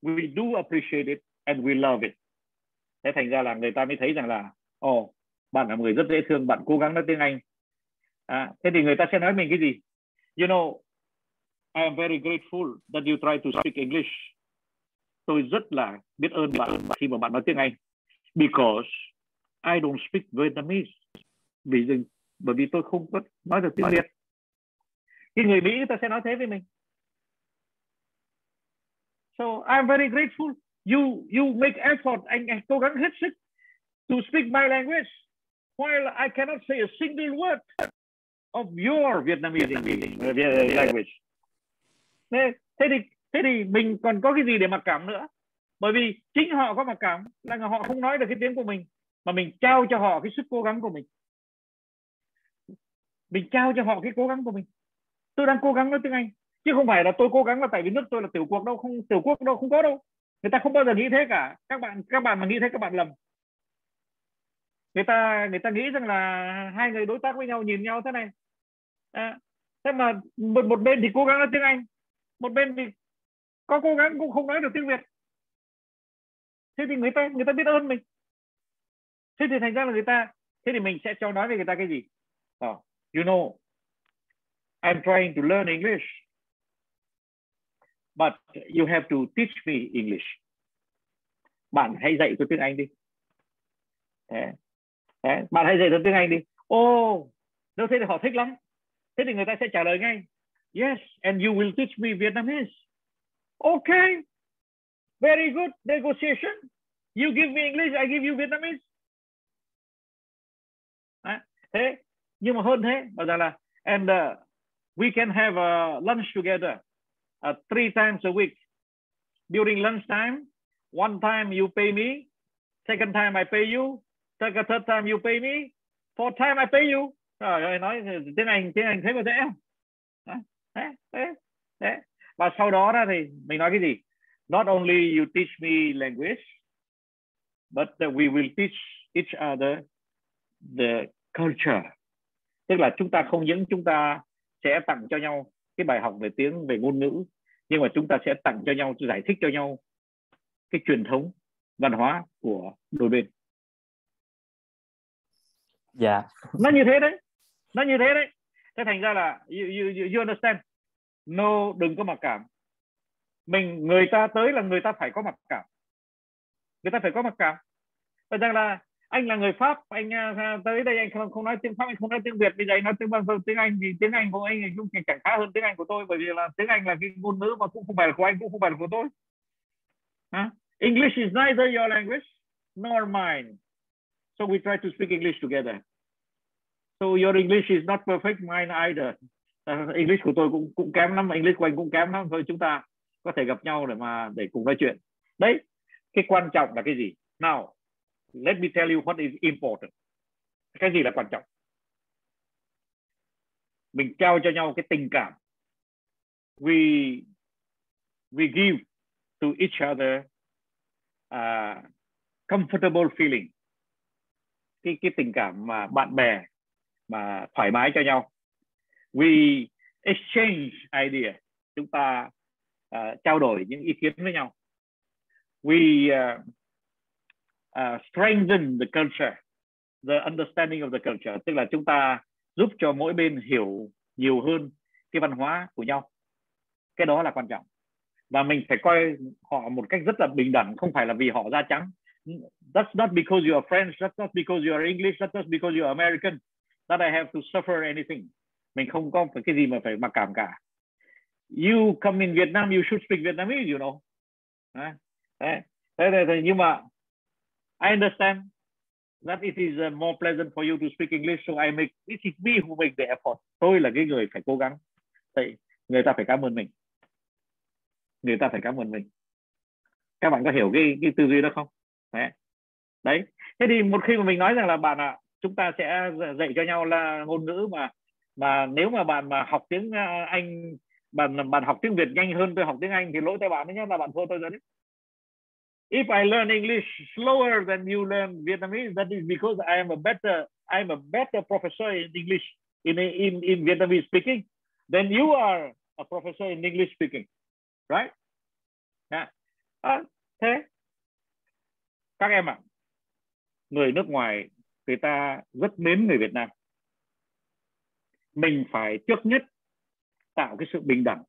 We do appreciate it and we love it. Thế thành ra là người ta mới thấy rằng là ồ oh, bạn là một người rất dễ thương bạn cố gắng nói tiếng Anh. À, thế thì người ta sẽ nói mình cái gì? You know I am very grateful that you try to speak English. Tôi rất là biết ơn bạn khi mà bạn nói tiếng Anh. Because I don't speak Vietnamese. Vì bởi vì tôi không có nói được tiếng Việt cái người Mỹ người ta sẽ nói thế với mình. So I'm very grateful. You you make effort. Anh, anh cố gắng hết sức to speak my language while I cannot say a single word of your Vietnamese uh, uh, language. Thế, thế thì thế thì mình còn có cái gì để mặc cảm nữa? Bởi vì chính họ có mặc cảm là họ không nói được cái tiếng của mình mà mình trao cho họ cái sức cố gắng của mình. Mình trao cho họ cái cố gắng của mình tôi đang cố gắng nói tiếng anh chứ không phải là tôi cố gắng là tại vì nước tôi là tiểu quốc đâu không tiểu quốc đâu không có đâu. Người ta không bao giờ nghĩ thế cả. Các bạn các bạn mà nghĩ thế các bạn lầm. Người ta người ta nghĩ rằng là hai người đối tác với nhau nhìn nhau thế này. À, thế mà một một bên thì cố gắng nói tiếng anh một bên thì có cố gắng cũng không nói được tiếng việt. Thế thì người ta người ta biết ơn mình. Thế thì thành ra là người ta thế thì mình sẽ cho nói về người ta cái gì? Oh, you know. I'm trying to learn English but you have to teach me English. Bạn hãy dạy tôi tiếng Anh đi. Thế. Thế. bạn hãy dạy tôi tiếng Anh đi. Ô oh, nếu thế thì họ thích lắm. Thế thì người ta sẽ trả lời ngay. Yes and you will teach me Vietnamese. Okay very good negotiation. You give me English I give you Vietnamese. Thế nhưng mà hơn thế bảo rằng là and uh, we can have a lunch together uh, three times a week. During lunch time one time you pay me second time I pay you second uh, third time you pay me fourth time I pay you. Trời ơi nói tiếng Anh tiếng Anh thế có dễ. Không thế, thế, thế. và sau đó ra thì mình nói cái gì? Not only you teach me language but we will teach each other the culture. Tức là chúng ta không những chúng ta sẽ tặng cho nhau cái bài học về tiếng về ngôn ngữ nhưng mà chúng ta sẽ tặng cho nhau giải thích cho nhau cái truyền thống văn hóa của đôi bên. Dạ. Nó như thế đấy. Nó như thế đấy. Thế thành ra là you, you, you understand? No đừng có mặc cảm. Mình người ta tới là người ta phải có mặc cảm. Người ta phải có mặc cảm. Vậy rằng là anh là người pháp anh uh, tới đây anh không, không nói tiếng pháp anh không nói tiếng việt. Bây giờ anh nói tiếng bằng tiếng anh thì tiếng anh của anh cũng chẳng khá hơn tiếng anh của tôi bởi vì là tiếng anh là cái ngôn ngữ mà cũng không phải là của anh cũng không phải là của tôi. Huh? English is neither your language nor mine. So we try to speak English together. So your English is not perfect mine either. Uh, English của tôi cũng cũng kém lắm English của anh cũng kém lắm. Thôi chúng ta có thể gặp nhau để mà để cùng nói chuyện. Đấy cái quan trọng là cái gì? Nào let me tell you what is important. Cái gì là quan trọng? Mình trao cho nhau cái tình cảm. We we give to each other uh, comfortable feeling. Cái cái tình cảm mà bạn bè mà thoải mái cho nhau. We exchange idea. Chúng ta uh, trao đổi những ý kiến với nhau. We uh, uh, strengthen the culture, the understanding of the culture, tức là chúng ta giúp cho mỗi bên hiểu nhiều hơn cái văn hóa của nhau. Cái đó là quan trọng. Và mình phải coi họ một cách rất là bình đẳng, không phải là vì họ da trắng. That's not because you are French, that's not because you are English, that's not because you are American that I have to suffer anything. Mình không có phải cái gì mà phải mặc cảm cả. You come in Vietnam, you should speak Vietnamese, you know. Đấy. Đấy. Thế, thế, thế, nhưng mà I understand that it is uh, more pleasant for you to speak English, so I make this is me who make the effort. Tôi là cái người phải cố gắng. vậy người ta phải cảm ơn mình. Người ta phải cảm ơn mình. Các bạn có hiểu cái cái tư duy đó không? Đấy. Đấy. Thế thì một khi mà mình nói rằng là bạn ạ, à, chúng ta sẽ dạy cho nhau là ngôn ngữ mà mà nếu mà bạn mà học tiếng à, Anh bạn bạn học tiếng Việt nhanh hơn tôi học tiếng Anh thì lỗi tại bạn đấy nhé là bạn thua tôi rồi đấy if I learn English slower than you learn Vietnamese, that is because I am a better I'm a better professor in English in in in Vietnamese speaking than you are a professor in English speaking, right? À, à, thế các em ạ, à, người nước ngoài người ta rất mến người Việt Nam. Mình phải trước nhất tạo cái sự bình đẳng,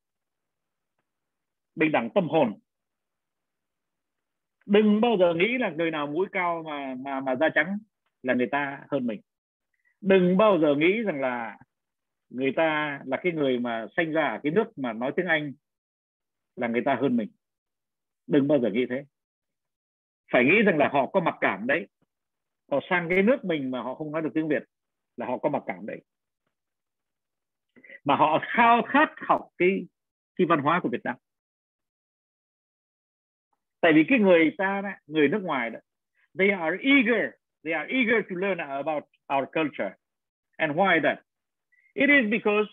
bình đẳng tâm hồn đừng bao giờ nghĩ là người nào mũi cao mà mà mà da trắng là người ta hơn mình. Đừng bao giờ nghĩ rằng là người ta là cái người mà sinh ra ở cái nước mà nói tiếng Anh là người ta hơn mình. Đừng bao giờ nghĩ thế. Phải nghĩ rằng là họ có mặc cảm đấy. Họ sang cái nước mình mà họ không nói được tiếng Việt là họ có mặc cảm đấy. Mà họ khao khát học cái cái văn hóa của Việt Nam tại vì cái người ta đó, người nước ngoài đó they are eager they are eager to learn about our culture and why that it is because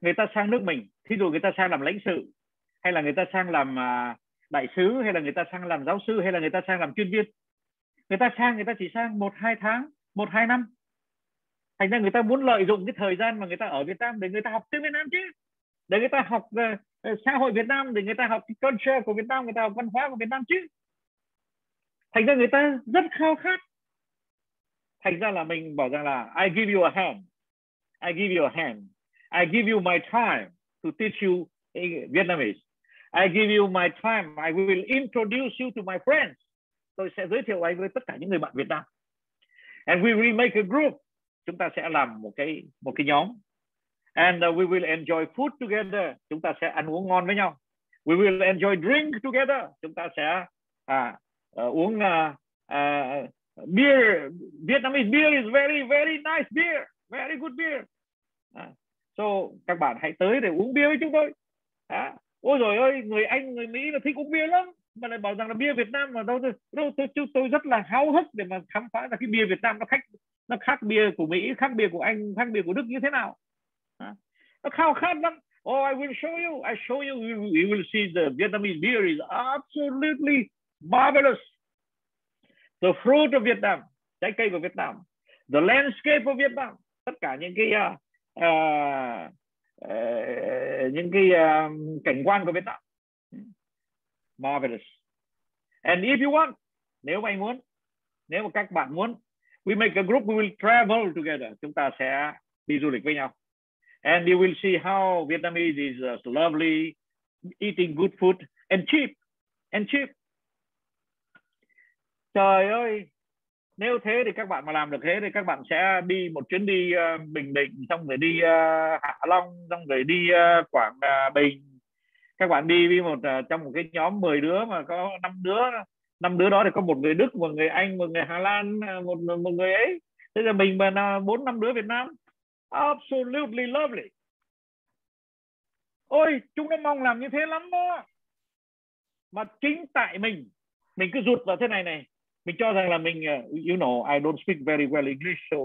người ta sang nước mình thí dụ người ta sang làm lãnh sự hay là người ta sang làm uh, đại sứ hay là người ta sang làm giáo sư hay là người ta sang làm chuyên viên người ta sang người ta chỉ sang một hai tháng một hai năm thành ra người ta muốn lợi dụng cái thời gian mà người ta ở Việt Nam để người ta học tiếng Việt Nam chứ để người ta học Ờ, xã hội Việt Nam để người ta học culture của Việt Nam, người ta học văn hóa của Việt Nam chứ. Thành ra người ta rất khao khát. Thành ra là mình bảo rằng là, I give you a hand. I give you a hand. I give you my time to teach you Vietnamese. I give you my time. I will introduce you to my friends. Tôi sẽ giới thiệu anh với tất cả những người bạn Việt Nam. And we will make a group. Chúng ta sẽ làm một cái một cái nhóm and uh, we will enjoy food together. Chúng ta sẽ ăn uống ngon với nhau. We will enjoy drink together. Chúng ta sẽ à, uh, uống uh, uh, beer. Vietnamese beer is very very nice beer. Very good beer. À, so các bạn hãy tới để uống bia với chúng tôi. À, ôi rồi ơi người anh người mỹ là thích uống bia lắm. Mà lại bảo rằng là bia Việt Nam mà đâu tôi đâu tôi, tôi, tôi rất là háo hức để mà khám phá ra cái bia Việt Nam nó khác nó khác bia của Mỹ khác bia của Anh khác bia của Đức như thế nào. Huh? nó khao khát lắm oh I will show you. I show you. You, you will see the Vietnamese beer is absolutely marvelous. The fruit of Vietnam trái cây của Việt Nam the landscape of Vietnam tất cả những cái uh, uh, uh, những cái uh, cảnh quan của Việt Nam. Marvelous. And if you want nếu mà anh muốn nếu mà các bạn muốn we make a group we will travel together. Chúng ta sẽ đi du lịch với nhau and you will see how Vietnamese is uh, lovely eating good food and cheap and cheap. Trời ơi nếu thế thì các bạn mà làm được thế thì các bạn sẽ đi một chuyến đi uh, Bình Định xong rồi đi uh, Hạ Long xong rồi đi uh, Quảng uh, Bình. Các bạn đi với một uh, trong một cái nhóm 10 đứa mà có năm đứa năm đứa đó thì có một người Đức một người Anh một người Hà Lan một một người ấy. Thế là mình mà bốn năm đứa Việt Nam absolutely lovely. Ôi chúng nó mong làm như thế lắm đó. Mà chính tại mình mình cứ rụt vào thế này này. Mình cho rằng là mình uh, you know I don't speak very well English so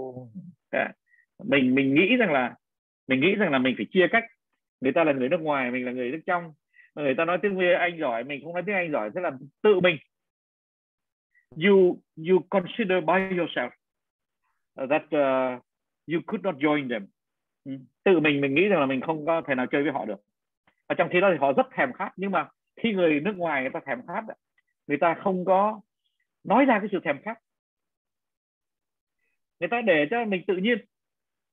yeah. mình mình nghĩ rằng là mình nghĩ rằng là mình phải chia cách. Người ta là người nước ngoài mình là người nước trong. Người ta nói tiếng Anh giỏi mình không nói tiếng Anh giỏi thế là tự mình. You you consider by yourself that uh, you could not join them. Ừ. Tự mình mình nghĩ rằng là mình không có thể nào chơi với họ được. Và trong khi đó thì họ rất thèm khát nhưng mà khi người nước ngoài người ta thèm khát người ta không có nói ra cái sự thèm khát. Người ta để cho mình tự nhiên.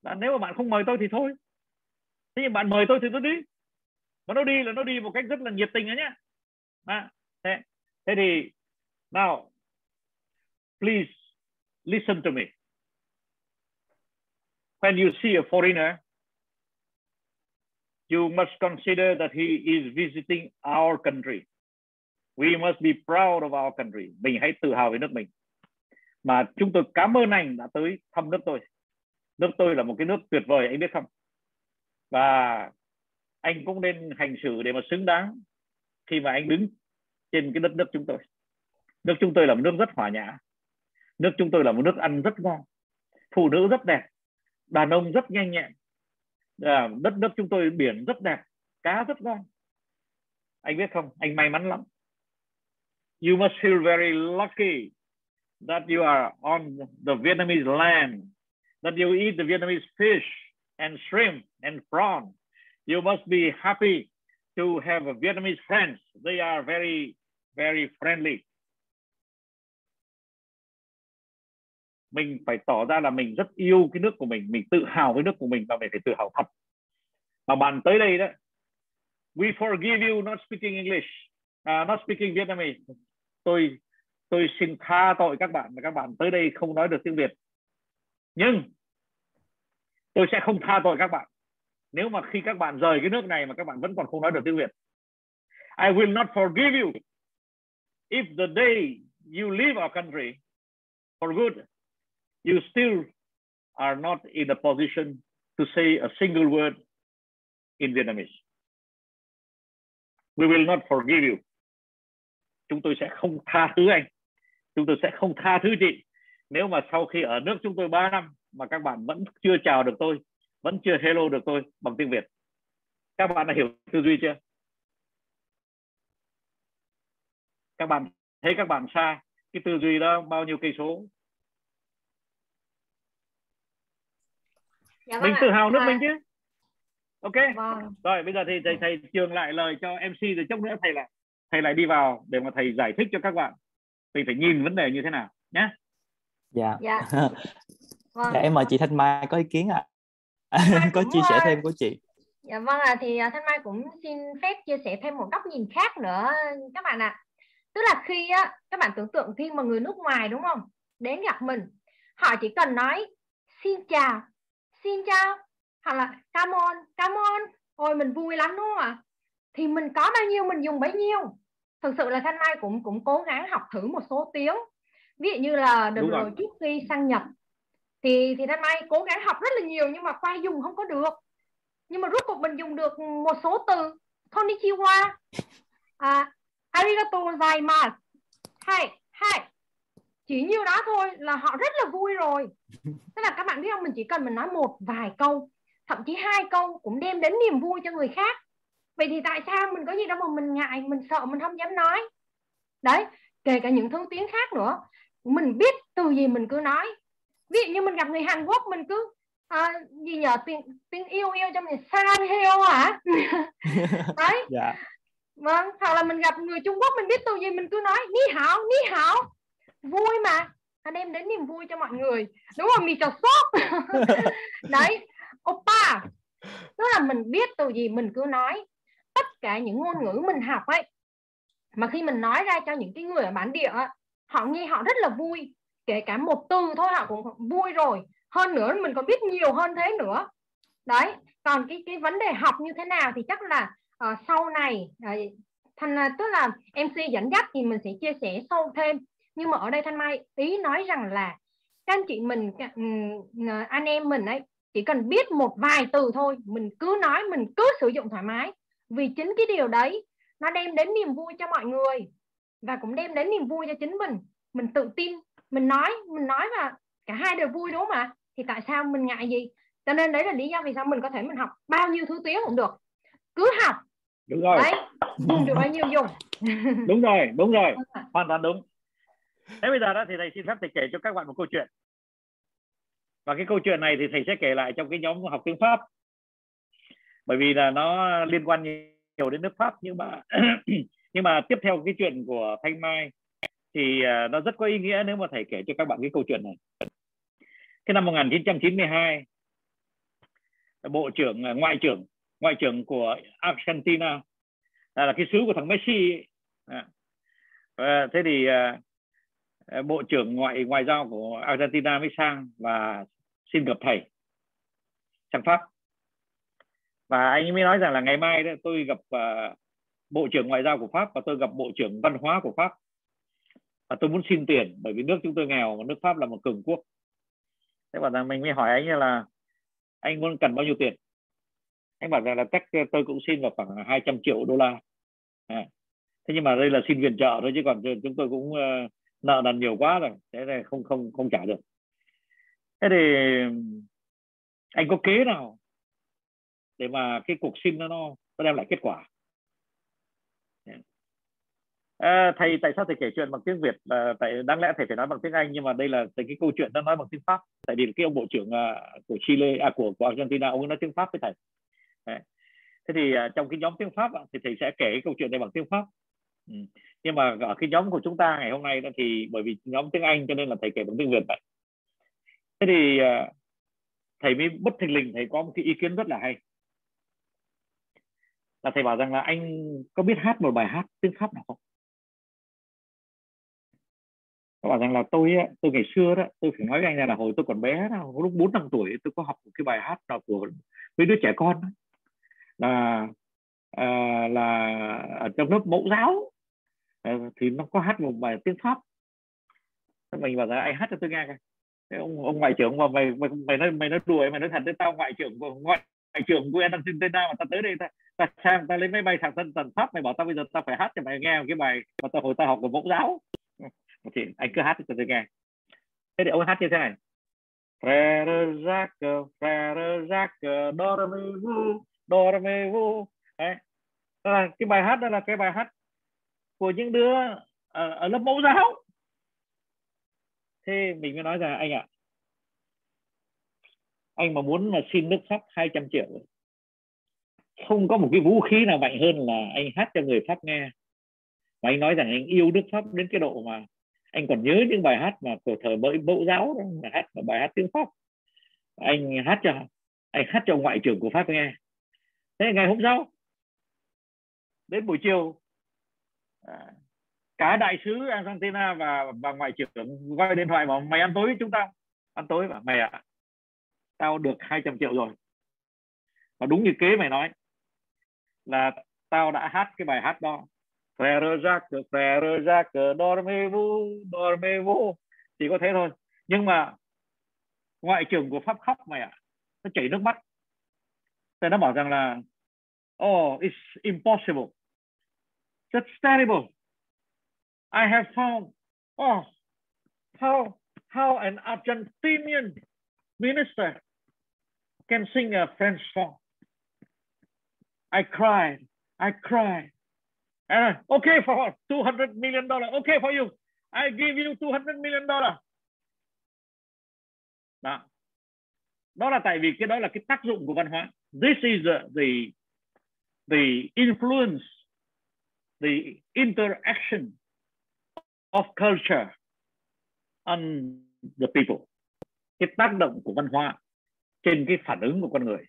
Là nếu mà bạn không mời tôi thì thôi. Thế nhưng bạn mời tôi thì tôi đi. Mà nó đi là nó đi một cách rất là nhiệt tình đấy nhá. À, thế, thế thì nào please listen to me when you see a foreigner, you must consider that he is visiting our country. We must be proud of our country. Mình hãy tự hào về nước mình. Mà chúng tôi cảm ơn anh đã tới thăm nước tôi. Nước tôi là một cái nước tuyệt vời, anh biết không? Và anh cũng nên hành xử để mà xứng đáng khi mà anh đứng trên cái đất nước chúng tôi. Nước chúng tôi là một nước rất hòa nhã. Nước chúng tôi là một nước ăn rất ngon. Phụ nữ rất đẹp đàn ông rất nhanh nhẹn. À, đất nước chúng tôi biển rất đẹp cá rất ngon. Anh biết không? Anh may mắn lắm. You must feel very lucky that you are on the Vietnamese land that you eat the Vietnamese fish and shrimp and prawn. You must be happy to have Vietnamese friends. They are very, very friendly. Mình phải tỏ ra là mình rất yêu cái nước của mình, mình tự hào với nước của mình và mình phải tự hào thật. Mà bạn tới đây đó, we forgive you not speaking English, uh, not speaking Vietnamese. Tôi tôi xin tha tội các bạn mà các bạn tới đây không nói được tiếng Việt. Nhưng tôi sẽ không tha tội các bạn nếu mà khi các bạn rời cái nước này mà các bạn vẫn còn không nói được tiếng Việt I will not forgive you if the day you leave our country for good, you still are not in a position to say a single word in Vietnamese. We will not forgive you. Chúng tôi sẽ không tha thứ anh. Chúng tôi sẽ không tha thứ chị. Nếu mà sau khi ở nước chúng tôi 3 năm mà các bạn vẫn chưa chào được tôi, vẫn chưa hello được tôi bằng tiếng Việt. Các bạn đã hiểu tư duy chưa? Các bạn thấy các bạn xa cái tư duy đó bao nhiêu cây số dạ, mình vâng tự hào nước à. mình chứ ok vâng. rồi bây giờ thì thầy thầy trường lại lời cho mc rồi chốc nữa thầy lại thầy lại đi vào để mà thầy giải thích cho các bạn thầy phải nhìn vấn đề như thế nào nhé dạ dạ. vâng. dạ em mời chị thanh mai có ý kiến ạ à? có chia sẻ thêm của chị dạ vâng ạ à, thì thanh mai cũng xin phép chia sẻ thêm một góc nhìn khác nữa các bạn ạ à tức là khi á các bạn tưởng tượng khi mà người nước ngoài đúng không đến gặp mình họ chỉ cần nói xin chào xin chào. Hoặc là come on come on. Ôi mình vui lắm đúng không ạ? Thì mình có bao nhiêu mình dùng bấy nhiêu. Thực sự là thanh mai cũng cũng cố gắng học thử một số tiếng. Ví dụ như là đợt rồi. trước khi sang nhật thì thì thanh mai cố gắng học rất là nhiều nhưng mà qua dùng không có được. Nhưng mà rốt cuộc mình dùng được một số từ. Konnichiwa. À, arigato gozaimasu. Hay hay chỉ nhiêu đó thôi là họ rất là vui rồi. Tức là các bạn biết không mình chỉ cần mình nói một vài câu thậm chí hai câu cũng đem đến niềm vui cho người khác. Vậy thì tại sao mình có gì đâu mà mình ngại mình sợ mình không dám nói? Đấy kể cả những thứ tiếng khác nữa. Mình biết từ gì mình cứ nói. Ví dụ như mình gặp người Hàn Quốc mình cứ à, gì nhờ tiếng tiếng yêu yêu trong này san heo hả? Đấy. Yeah. Dạ. Vâng hoặc là mình gặp người Trung Quốc mình biết từ gì mình cứ nói ni hảo ni hảo vui mà. Anh em đến niềm vui cho mọi người. Đúng không? Mì trò sốt đấy. Oppa tức là mình biết từ gì mình cứ nói. Tất cả những ngôn ngữ mình học ấy mà khi mình nói ra cho những cái người ở bản địa họ nghe họ rất là vui. Kể cả một từ thôi họ cũng vui rồi. Hơn nữa mình còn biết nhiều hơn thế nữa. Đấy. Còn cái cái vấn đề học như thế nào thì chắc là uh, sau này uh, thành tức là mc dẫn dắt thì mình sẽ chia sẻ sâu thêm nhưng mà ở đây thanh mai ý nói rằng là các anh chị mình anh em mình ấy chỉ cần biết một vài từ thôi mình cứ nói mình cứ sử dụng thoải mái. Vì chính cái điều đấy nó đem đến niềm vui cho mọi người và cũng đem đến niềm vui cho chính mình. Mình tự tin mình nói mình nói và cả hai đều vui đúng không ạ? Thì tại sao mình ngại gì? Cho nên đấy là lý do vì sao mình có thể mình học bao nhiêu thứ tiếng cũng được. Cứ học. Đúng rồi. Đấy dùng được bao nhiêu dùng. Đúng rồi đúng rồi. Hoàn toàn đúng thế bây giờ đó thì thầy xin phép thầy kể cho các bạn một câu chuyện. Và cái câu chuyện này thì thầy sẽ kể lại trong cái nhóm học tiếng pháp. Bởi vì là nó liên quan nhiều đến nước pháp nhưng mà nhưng mà tiếp theo cái chuyện của thanh mai thì à, nó rất có ý nghĩa nếu mà thầy kể cho các bạn cái câu chuyện này. Cái năm 1992 bộ trưởng à, ngoại trưởng ngoại trưởng của Argentina là, là cái sứ của thằng Messi à. À, thế thì à, Ờ, bộ trưởng ngoại ngoại giao của Argentina mới sang và xin gặp thầy. Sang Pháp. Và anh mới nói rằng là ngày mai đó tôi gặp uh, bộ trưởng ngoại giao của Pháp và tôi gặp bộ trưởng văn hóa của Pháp. Và tôi muốn xin tiền bởi vì nước chúng tôi nghèo và nước Pháp là một cường quốc. Thế bảo rằng mình mới hỏi anh là anh muốn cần bao nhiêu tiền? Anh bảo rằng là cách tôi cũng xin vào khoảng 200 triệu đô la. À. thế nhưng mà đây là xin viện trợ thôi chứ còn chúng tôi cũng uh, nợ nần nhiều quá rồi thế này không không không trả được. Thế thì anh có kế nào để mà cái cuộc xin nó nó đem lại kết quả? À, thầy tại sao thầy kể chuyện bằng tiếng Việt? À, tại đáng lẽ thầy phải nói bằng tiếng Anh nhưng mà đây là cái câu chuyện nó nói bằng tiếng Pháp. Tại vì cái ông bộ trưởng à, của Chile à của của Argentina ông ấy nói tiếng Pháp với thầy. Thế thì à, trong cái nhóm tiếng pháp à, thì thầy sẽ kể cái câu chuyện này bằng tiếng pháp ừ. nhưng mà ở cái nhóm của chúng ta ngày hôm nay đó thì bởi vì nhóm tiếng anh cho nên là thầy kể bằng tiếng việt vậy. Thế thì à, thầy mới bất thình lình thầy có một cái ý kiến rất là hay. Là thầy bảo rằng là anh có biết hát một bài hát tiếng pháp nào không? Tôi bảo rằng là tôi tôi ngày xưa đó tôi phải nói với anh là hồi tôi còn bé đó, lúc bốn năm tuổi tôi có học một cái bài hát nào của mấy đứa trẻ con đó. Là à, là ở trong lớp mẫu giáo. Ờ, thì nó có hát một bài tiếng pháp. Mình bảo là anh hát cho tôi nghe cái ông ông ngoại trưởng mà mày mày mày nói mày nói đùa mày nói thật đấy tao ngoại trưởng của ngoại ngoại trưởng của Argentina mà tao tới đây ta ta sang ta lấy máy bay thẳng thân tần pháp mày bảo tao bây giờ tao phải hát cho mày nghe một cái bài mà tao hồi tao học của mẫu giáo. Thì anh cứ hát cho tôi nghe. Thế thì ông hát như thế này. Frère Jacques, Frère Jacques, dormez-vous, dormez-vous. Đấy. Đó là cái bài hát đó là cái bài hát của những đứa ở, ở lớp mẫu giáo. Thế mình mới nói rằng anh ạ, à, anh mà muốn mà xin nước Pháp 200 triệu không có một cái vũ khí nào mạnh hơn là anh hát cho người Pháp nghe. Mà anh nói rằng anh yêu nước Pháp đến cái độ mà anh còn nhớ những bài hát mà của thời mới mẫu giáo đó, mà hát mà bài hát tiếng Pháp. Anh hát cho anh hát cho ngoại trưởng của Pháp nghe. Thế ngày hôm sau đến buổi chiều à, cả đại sứ Argentina và và ngoại trưởng gọi điện thoại bảo mày ăn tối với chúng ta ăn tối và mày ạ à, tao được 200 triệu rồi và đúng như kế mày nói là tao đã hát cái bài hát đó Frère Jacques, Frère Jacques, dormez-vous, dormez-vous. Chỉ có thế thôi. Nhưng mà ngoại trưởng của Pháp khóc mày ạ. À. Nó chảy nước mắt. Thì nó bảo rằng là Oh, it's impossible. That's terrible. I have found, oh, how, how an Argentinian minister can sing a French song. I cried, I cried. Uh, okay for 200 million dollar. Okay for you. I give you 200 million dollar. Đó. Đó là tại vì cái đó là cái tác dụng của văn hóa. This is the the influence, the interaction of culture on the people. Cái tác động của văn hóa trên cái phản ứng của con người.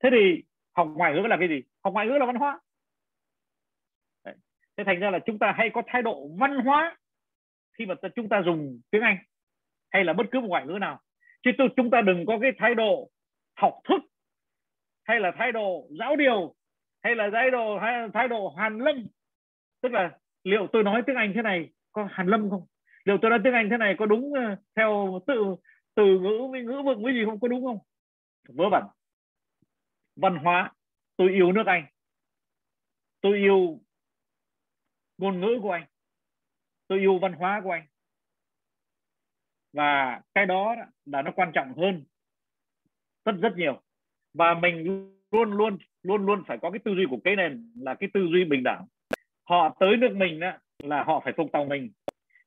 Thế thì học ngoại ngữ là cái gì? Học ngoại ngữ là văn hóa. Thế thành ra là chúng ta hay có thái độ văn hóa khi mà chúng ta dùng tiếng anh hay là bất cứ một ngoại ngữ nào. Chứ tôi, chúng ta đừng có cái thái độ học thức hay là thái độ giáo điều hay là thái độ, hay thái độ hàn lâm? Tức là liệu tôi nói tiếng anh thế này có hàn lâm không? Liệu tôi nói tiếng anh thế này có đúng ờ, theo tự, từ ngữ, với ngữ vựng với gì không? Có đúng không? Vớ vẩn. Văn hóa. Tôi yêu nước anh. Tôi yêu ngôn ngữ của anh. Tôi yêu văn hóa của anh. Và cái đó là nó quan trọng hơn rất rất nhiều. Và mình luôn luôn luôn luôn phải có cái tư duy của cái nền là cái tư duy bình đẳng họ tới nước mình đó, là họ phải phục tòng mình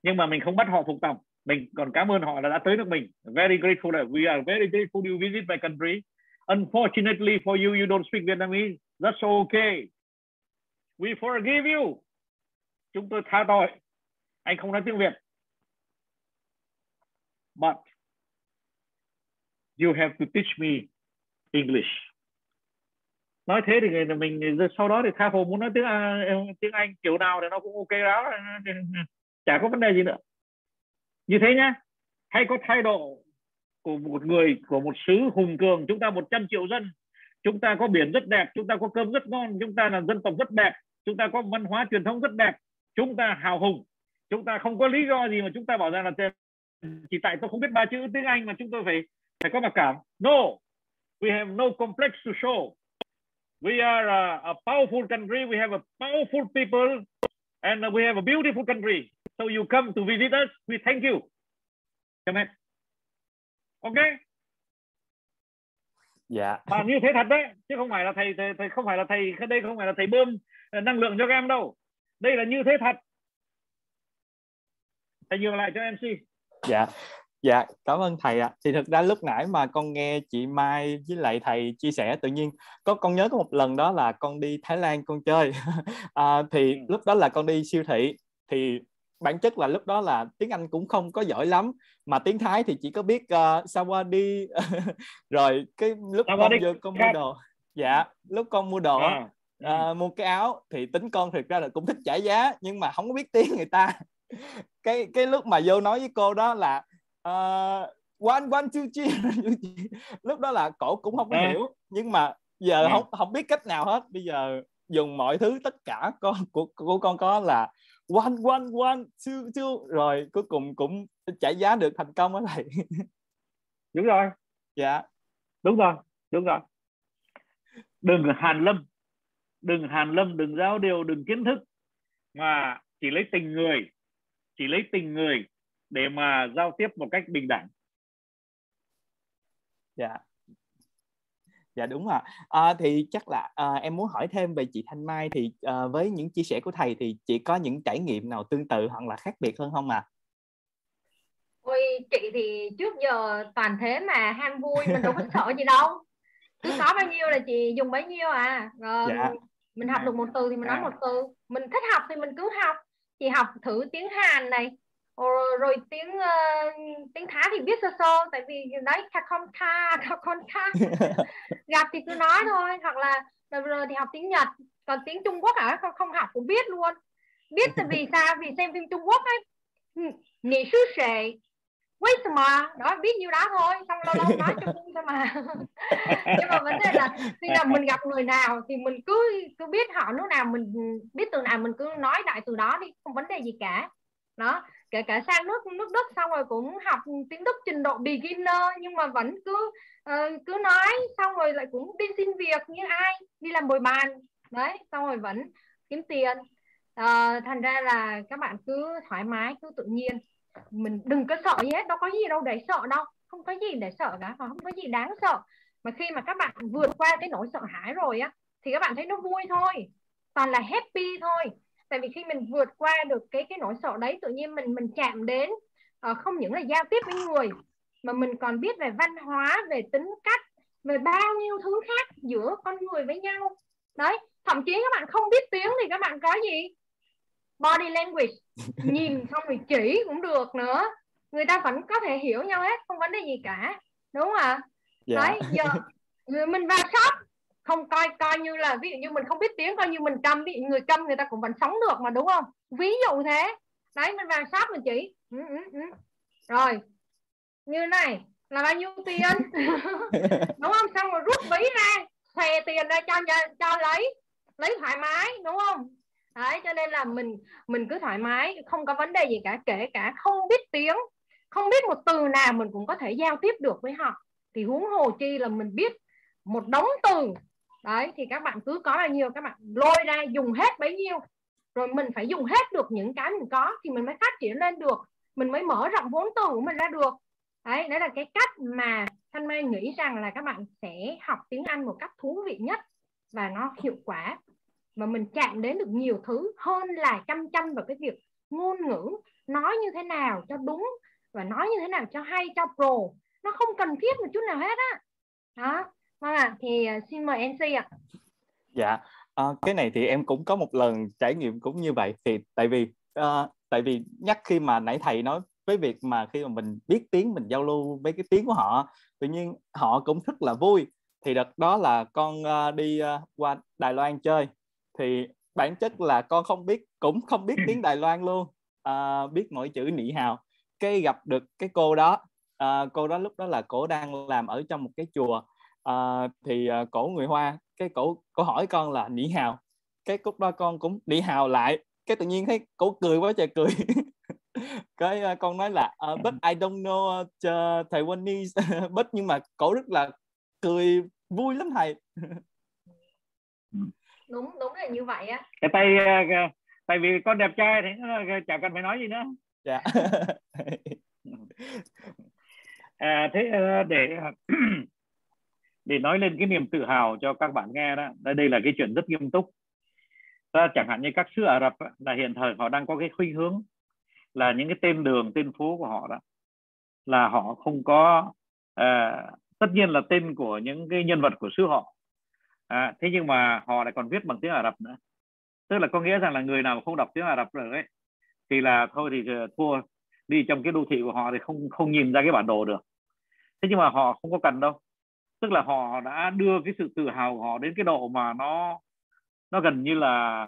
nhưng mà mình không bắt họ phục tòng mình còn cảm ơn họ là đã tới nước mình very grateful that we are very grateful you visit my country Unfortunately for you, you don't speak Vietnamese. That's okay. We forgive you. Chúng tôi tha tội. Anh không nói tiếng Việt. But you have to teach me English. Nói thế thì người, mình sau đó thì tha hồ muốn nói tiếng à, tiếng Anh kiểu nào thì nó cũng ok đó. Chả có vấn đề gì nữa. Như thế nhá. Hay có thái độ của một người, của một xứ hùng cường, chúng ta 100 triệu dân. Chúng ta có biển rất đẹp, chúng ta có cơm rất ngon, chúng ta là dân tộc rất đẹp. Chúng ta có văn hóa truyền thống rất đẹp. Chúng ta hào hùng. Chúng ta không có lý do gì mà chúng ta bảo rằng là chỉ tại tôi không biết ba chữ tiếng Anh mà chúng tôi phải phải có mặc cảm. No. We have no complex to show we are a, a powerful country. We have a powerful people and we have a beautiful country. So you come to visit us. We thank you. Come ok? Dạ. Và như thế thật đấy chứ không phải là thầy thầy, thầy không phải là thầy đây không phải là thầy bơm ờ, năng lượng cho các em đâu. Đây là như thế thật. Thầy nhường lại cho mc dạ dạ cảm ơn thầy ạ à. thì thực ra lúc nãy mà con nghe chị Mai với lại thầy chia sẻ tự nhiên có con nhớ có một lần đó là con đi Thái Lan con chơi à, thì ừ. lúc đó là con đi siêu thị thì bản chất là lúc đó là tiếng Anh cũng không có giỏi lắm mà tiếng Thái thì chỉ có biết uh, Sawadi rồi cái lúc con vô con mua đồ dạ lúc con mua đồ à. uh, mua cái áo thì tính con thực ra là cũng thích trả giá nhưng mà không có biết tiếng người ta cái cái lúc mà vô nói với cô đó là uh, one one two three. Lúc đó là cổ cũng không có à. hiểu nhưng mà giờ à. không không biết cách nào hết. Bây giờ dùng mọi thứ tất cả con của của con có là one one one two two. Rồi cuối cùng cũng trả giá được thành công đó thầy. Đúng rồi. Dạ. Đúng rồi đúng rồi. Đừng hàn lâm. Đừng hàn lâm đừng giáo điều đừng kiến thức. Mà chỉ lấy tình người chỉ lấy tình người để mà giao tiếp một cách bình đẳng. Dạ. Dạ đúng rồi à, thì chắc là à, em muốn hỏi thêm về chị Thanh Mai thì à, với những chia sẻ của thầy thì chị có những trải nghiệm nào tương tự hoặc là khác biệt hơn không ạ? À? Ôi chị thì trước giờ toàn thế mà ham vui mình đâu có sợ gì đâu. Cứ có bao nhiêu là chị dùng bấy nhiêu à. Rồi dạ. mình học được một từ thì mình nói một từ. Mình thích học thì mình cứ học. Chị học thử tiếng Hàn này rồi, rồi tiếng uh, tiếng Thái thì biết sơ sơ tại vì đấy kakon ka kakon ka gặp thì cứ nói thôi hoặc là rồi thì học tiếng Nhật còn tiếng Trung Quốc hả? Không, không học cũng biết luôn. Biết là vì sao? Vì xem phim Trung Quốc ấy. Nhị sư sệ. Quýt mà đó biết nhiêu đó thôi xong lâu lâu nói cho vui thôi mà. Nhưng mà vấn đề là khi nào mình gặp người nào thì mình cứ cứ biết họ lúc nào mình biết từ nào mình cứ nói đại từ đó đi không vấn đề gì cả. Đó kể cả sang nước nước Đức xong rồi cũng học tiếng Đức trình độ beginner nhưng mà vẫn cứ uh, cứ nói xong rồi lại cũng đi xin việc như ai đi làm bồi bàn. Đấy xong rồi vẫn kiếm tiền. Uh, thành ra là các bạn cứ thoải mái cứ tự nhiên. Mình đừng có sợ gì hết đâu có gì đâu để sợ đâu không có gì để sợ cả không có gì đáng sợ. Mà khi mà các bạn vượt qua cái nỗi sợ hãi rồi á thì các bạn thấy nó vui thôi toàn là happy thôi tại vì khi mình vượt qua được cái cái nỗi sợ đấy tự nhiên mình mình chạm đến uh, không những là giao tiếp với người mà mình còn biết về văn hóa về tính cách về bao nhiêu thứ khác giữa con người với nhau. Đấy thậm chí các bạn không biết tiếng thì các bạn có gì? Body language. Nhìn xong rồi chỉ cũng được nữa. Người ta vẫn có thể hiểu nhau hết không vấn đề gì cả. Đúng không ạ? Yeah. Dạ. đấy giờ mình vào shop không coi coi như là ví dụ như mình không biết tiếng coi như mình câm ví dụ người câm người ta cũng vẫn sống được mà đúng không? Ví dụ thế. Đấy mình vào shop mình chỉ ừ, ừ, ừ. rồi như này là bao nhiêu tiền? Đúng không? Xong rồi rút ví ra xòe tiền ra cho cho lấy lấy thoải mái đúng không? Đấy cho nên là mình mình cứ thoải mái không có vấn đề gì cả kể cả không biết tiếng không biết một từ nào mình cũng có thể giao tiếp được với họ. Thì huống hồ chi là mình biết một đống từ đấy, thì các bạn cứ có bao nhiêu, các bạn lôi ra dùng hết bấy nhiêu. Rồi mình phải dùng hết được những cái mình có thì mình mới phát triển lên được. Mình mới mở rộng vốn từ của mình ra được. Đấy đấy là cái cách mà thanh mai nghĩ rằng là các bạn sẽ học tiếng anh một cách thú vị nhất và nó hiệu quả. Và mình chạm đến được nhiều thứ hơn là chăm chăm vào cái việc ngôn ngữ, nói như thế nào cho đúng và nói như thế nào cho hay, cho pro. Nó không cần thiết một chút nào hết á. Đó vâng ạ thì ờ, xin mời MC ạ. Dạ à, cái này thì em cũng có một lần trải nghiệm cũng như vậy. Thì tại vì à, tại vì nhắc khi mà nãy thầy nói với việc mà khi mà mình biết tiếng mình giao lưu với cái tiếng của họ tự nhiên họ cũng rất là vui. Thì đợt đó là con uh, đi uh, qua Đài Loan chơi. Thì bản chất là con không biết cũng không biết tiếng Đài Loan luôn. À, biết mỗi chữ nị hào. Cái gặp được cái cô đó à, cô đó lúc đó là cổ đang làm ở trong một cái chùa à, thì à, cổ người Hoa cái cổ cổ hỏi con là nị hào cái lúc đó con cũng nị hào lại. Cái tự nhiên thấy cổ cười quá trời cười. Cái uh, con nói là uh, but I don't know uh, Taiwanese but nhưng mà cổ rất là cười vui lắm thầy. Đúng đúng là như vậy á. Cái tay ờ, tại vì con đẹp trai thì chẳng cần phải nói gì nữa. Dạ. À, thế ờ, để để nói lên cái niềm tự hào cho các bạn nghe đó đây đây là cái chuyện rất nghiêm túc. Ta chẳng hạn như các xứ Ả Rập là hiện thời họ đang có cái khuynh hướng là những cái tên đường tên phố của họ đó là họ không có à, tất nhiên là tên của những cái nhân vật của xứ họ. À, thế nhưng mà họ lại còn viết bằng tiếng Ả Rập nữa. Tức là có nghĩa rằng là người nào không đọc tiếng Ả Rập rồi ấy thì là thôi thì ờ, thua. Đi trong cái đô thị của họ thì không không nhìn ra cái bản đồ được. Thế nhưng mà họ không có cần đâu tức là họ đã đưa cái sự tự hào của họ đến cái độ mà nó nó gần như là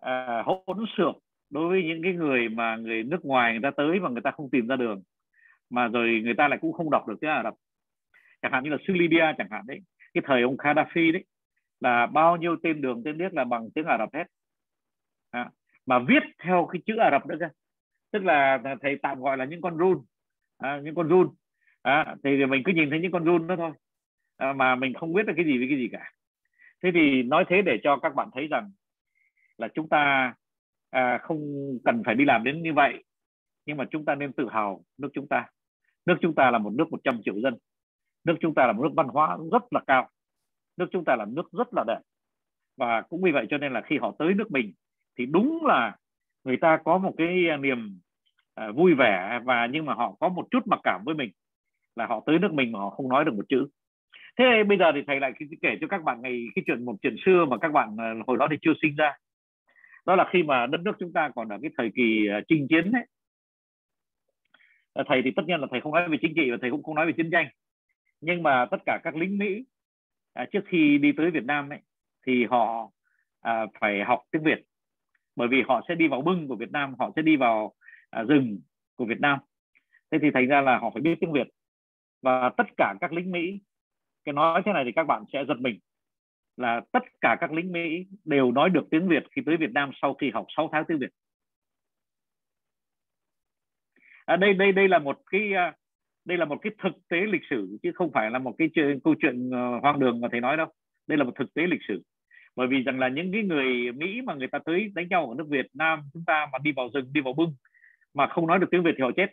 à, hỗn xược đối với những cái người mà người nước ngoài người ta tới mà người ta không tìm ra đường. Mà rồi người ta lại cũng không đọc được tiếng Ả Rập. Chẳng hạn như là xứ Libya chẳng hạn đấy cái thời ông Gaddafi đấy là bao nhiêu tên đường tên biết là bằng tiếng Ả Rập hết. À, mà viết theo cái chữ Ả Rập nữa cơ. Tức là thầy tạm gọi là những con run. À, những con run. À, thì mình cứ nhìn thấy những con run đó thôi. À, mà mình không biết là cái gì với cái gì cả. Thế thì nói thế để cho các bạn thấy rằng là chúng ta à, không cần phải đi làm đến như vậy nhưng mà chúng ta nên tự hào nước chúng ta. Nước chúng ta là một nước 100 triệu dân. Nước chúng ta là một nước văn hóa rất là cao. Nước chúng ta là nước rất là đẹp. Và cũng vì vậy cho nên là khi họ tới nước mình thì đúng là người ta có một cái niềm à, vui vẻ và nhưng mà họ có một chút mặc cảm với mình là họ tới nước mình mà họ không nói được một chữ thế bây giờ thì thầy lại kể cho các bạn ngày cái chuyện một chuyện xưa mà các bạn ờ, hồi đó thì chưa sinh ra. Đó là khi mà đất nước chúng ta còn ở cái thời kỳ ờ, chinh chiến ấy ờ, thầy thì tất nhiên là thầy không nói về chính trị và thầy cũng không nói về chiến tranh. Nhưng mà tất cả các lính Mỹ à, trước khi đi tới Việt Nam ấy thì họ à, phải học tiếng Việt. Bởi vì họ sẽ đi vào bưng của Việt Nam họ sẽ đi vào à, rừng của Việt Nam. Thế thì thành ra là họ phải biết tiếng Việt. Và tất cả các lính Mỹ cái nói thế này thì các bạn sẽ giật mình. Là tất cả các lính Mỹ đều nói được tiếng Việt khi tới Việt Nam sau khi học 6 tháng tiếng Việt. À, đây đây đây là một cái à, đây là một cái thực tế lịch sử chứ không phải là một cái chuyện, câu chuyện ờ, hoang đường mà thầy nói đâu. Đây là một thực tế lịch sử. Bởi vì rằng là những cái người Mỹ mà người ta tới đánh nhau ở nước Việt Nam chúng ta mà đi vào rừng đi vào bưng mà không nói được tiếng Việt thì họ chết.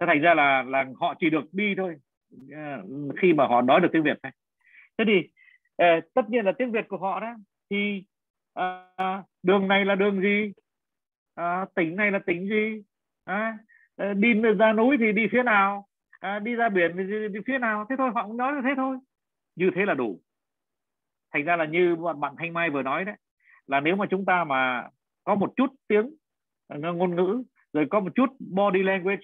Thế thành ra là là họ chỉ được đi thôi. Ờ, khi mà họ nói được tiếng Việt này, thế thì uh, tất nhiên là tiếng Việt của họ đó thì uh, đường này là đường gì? Uh, tỉnh này là tỉnh gì? Uh, đi ra núi thì đi phía nào? À, đi ra biển thì đi, phía nào? Thế thôi họ cũng nói là thế thôi. Như thế là đủ. Thành ra là như bạn thanh mai vừa nói đấy là nếu mà chúng ta mà có một chút tiếng ngôn ngữ rồi có một chút body language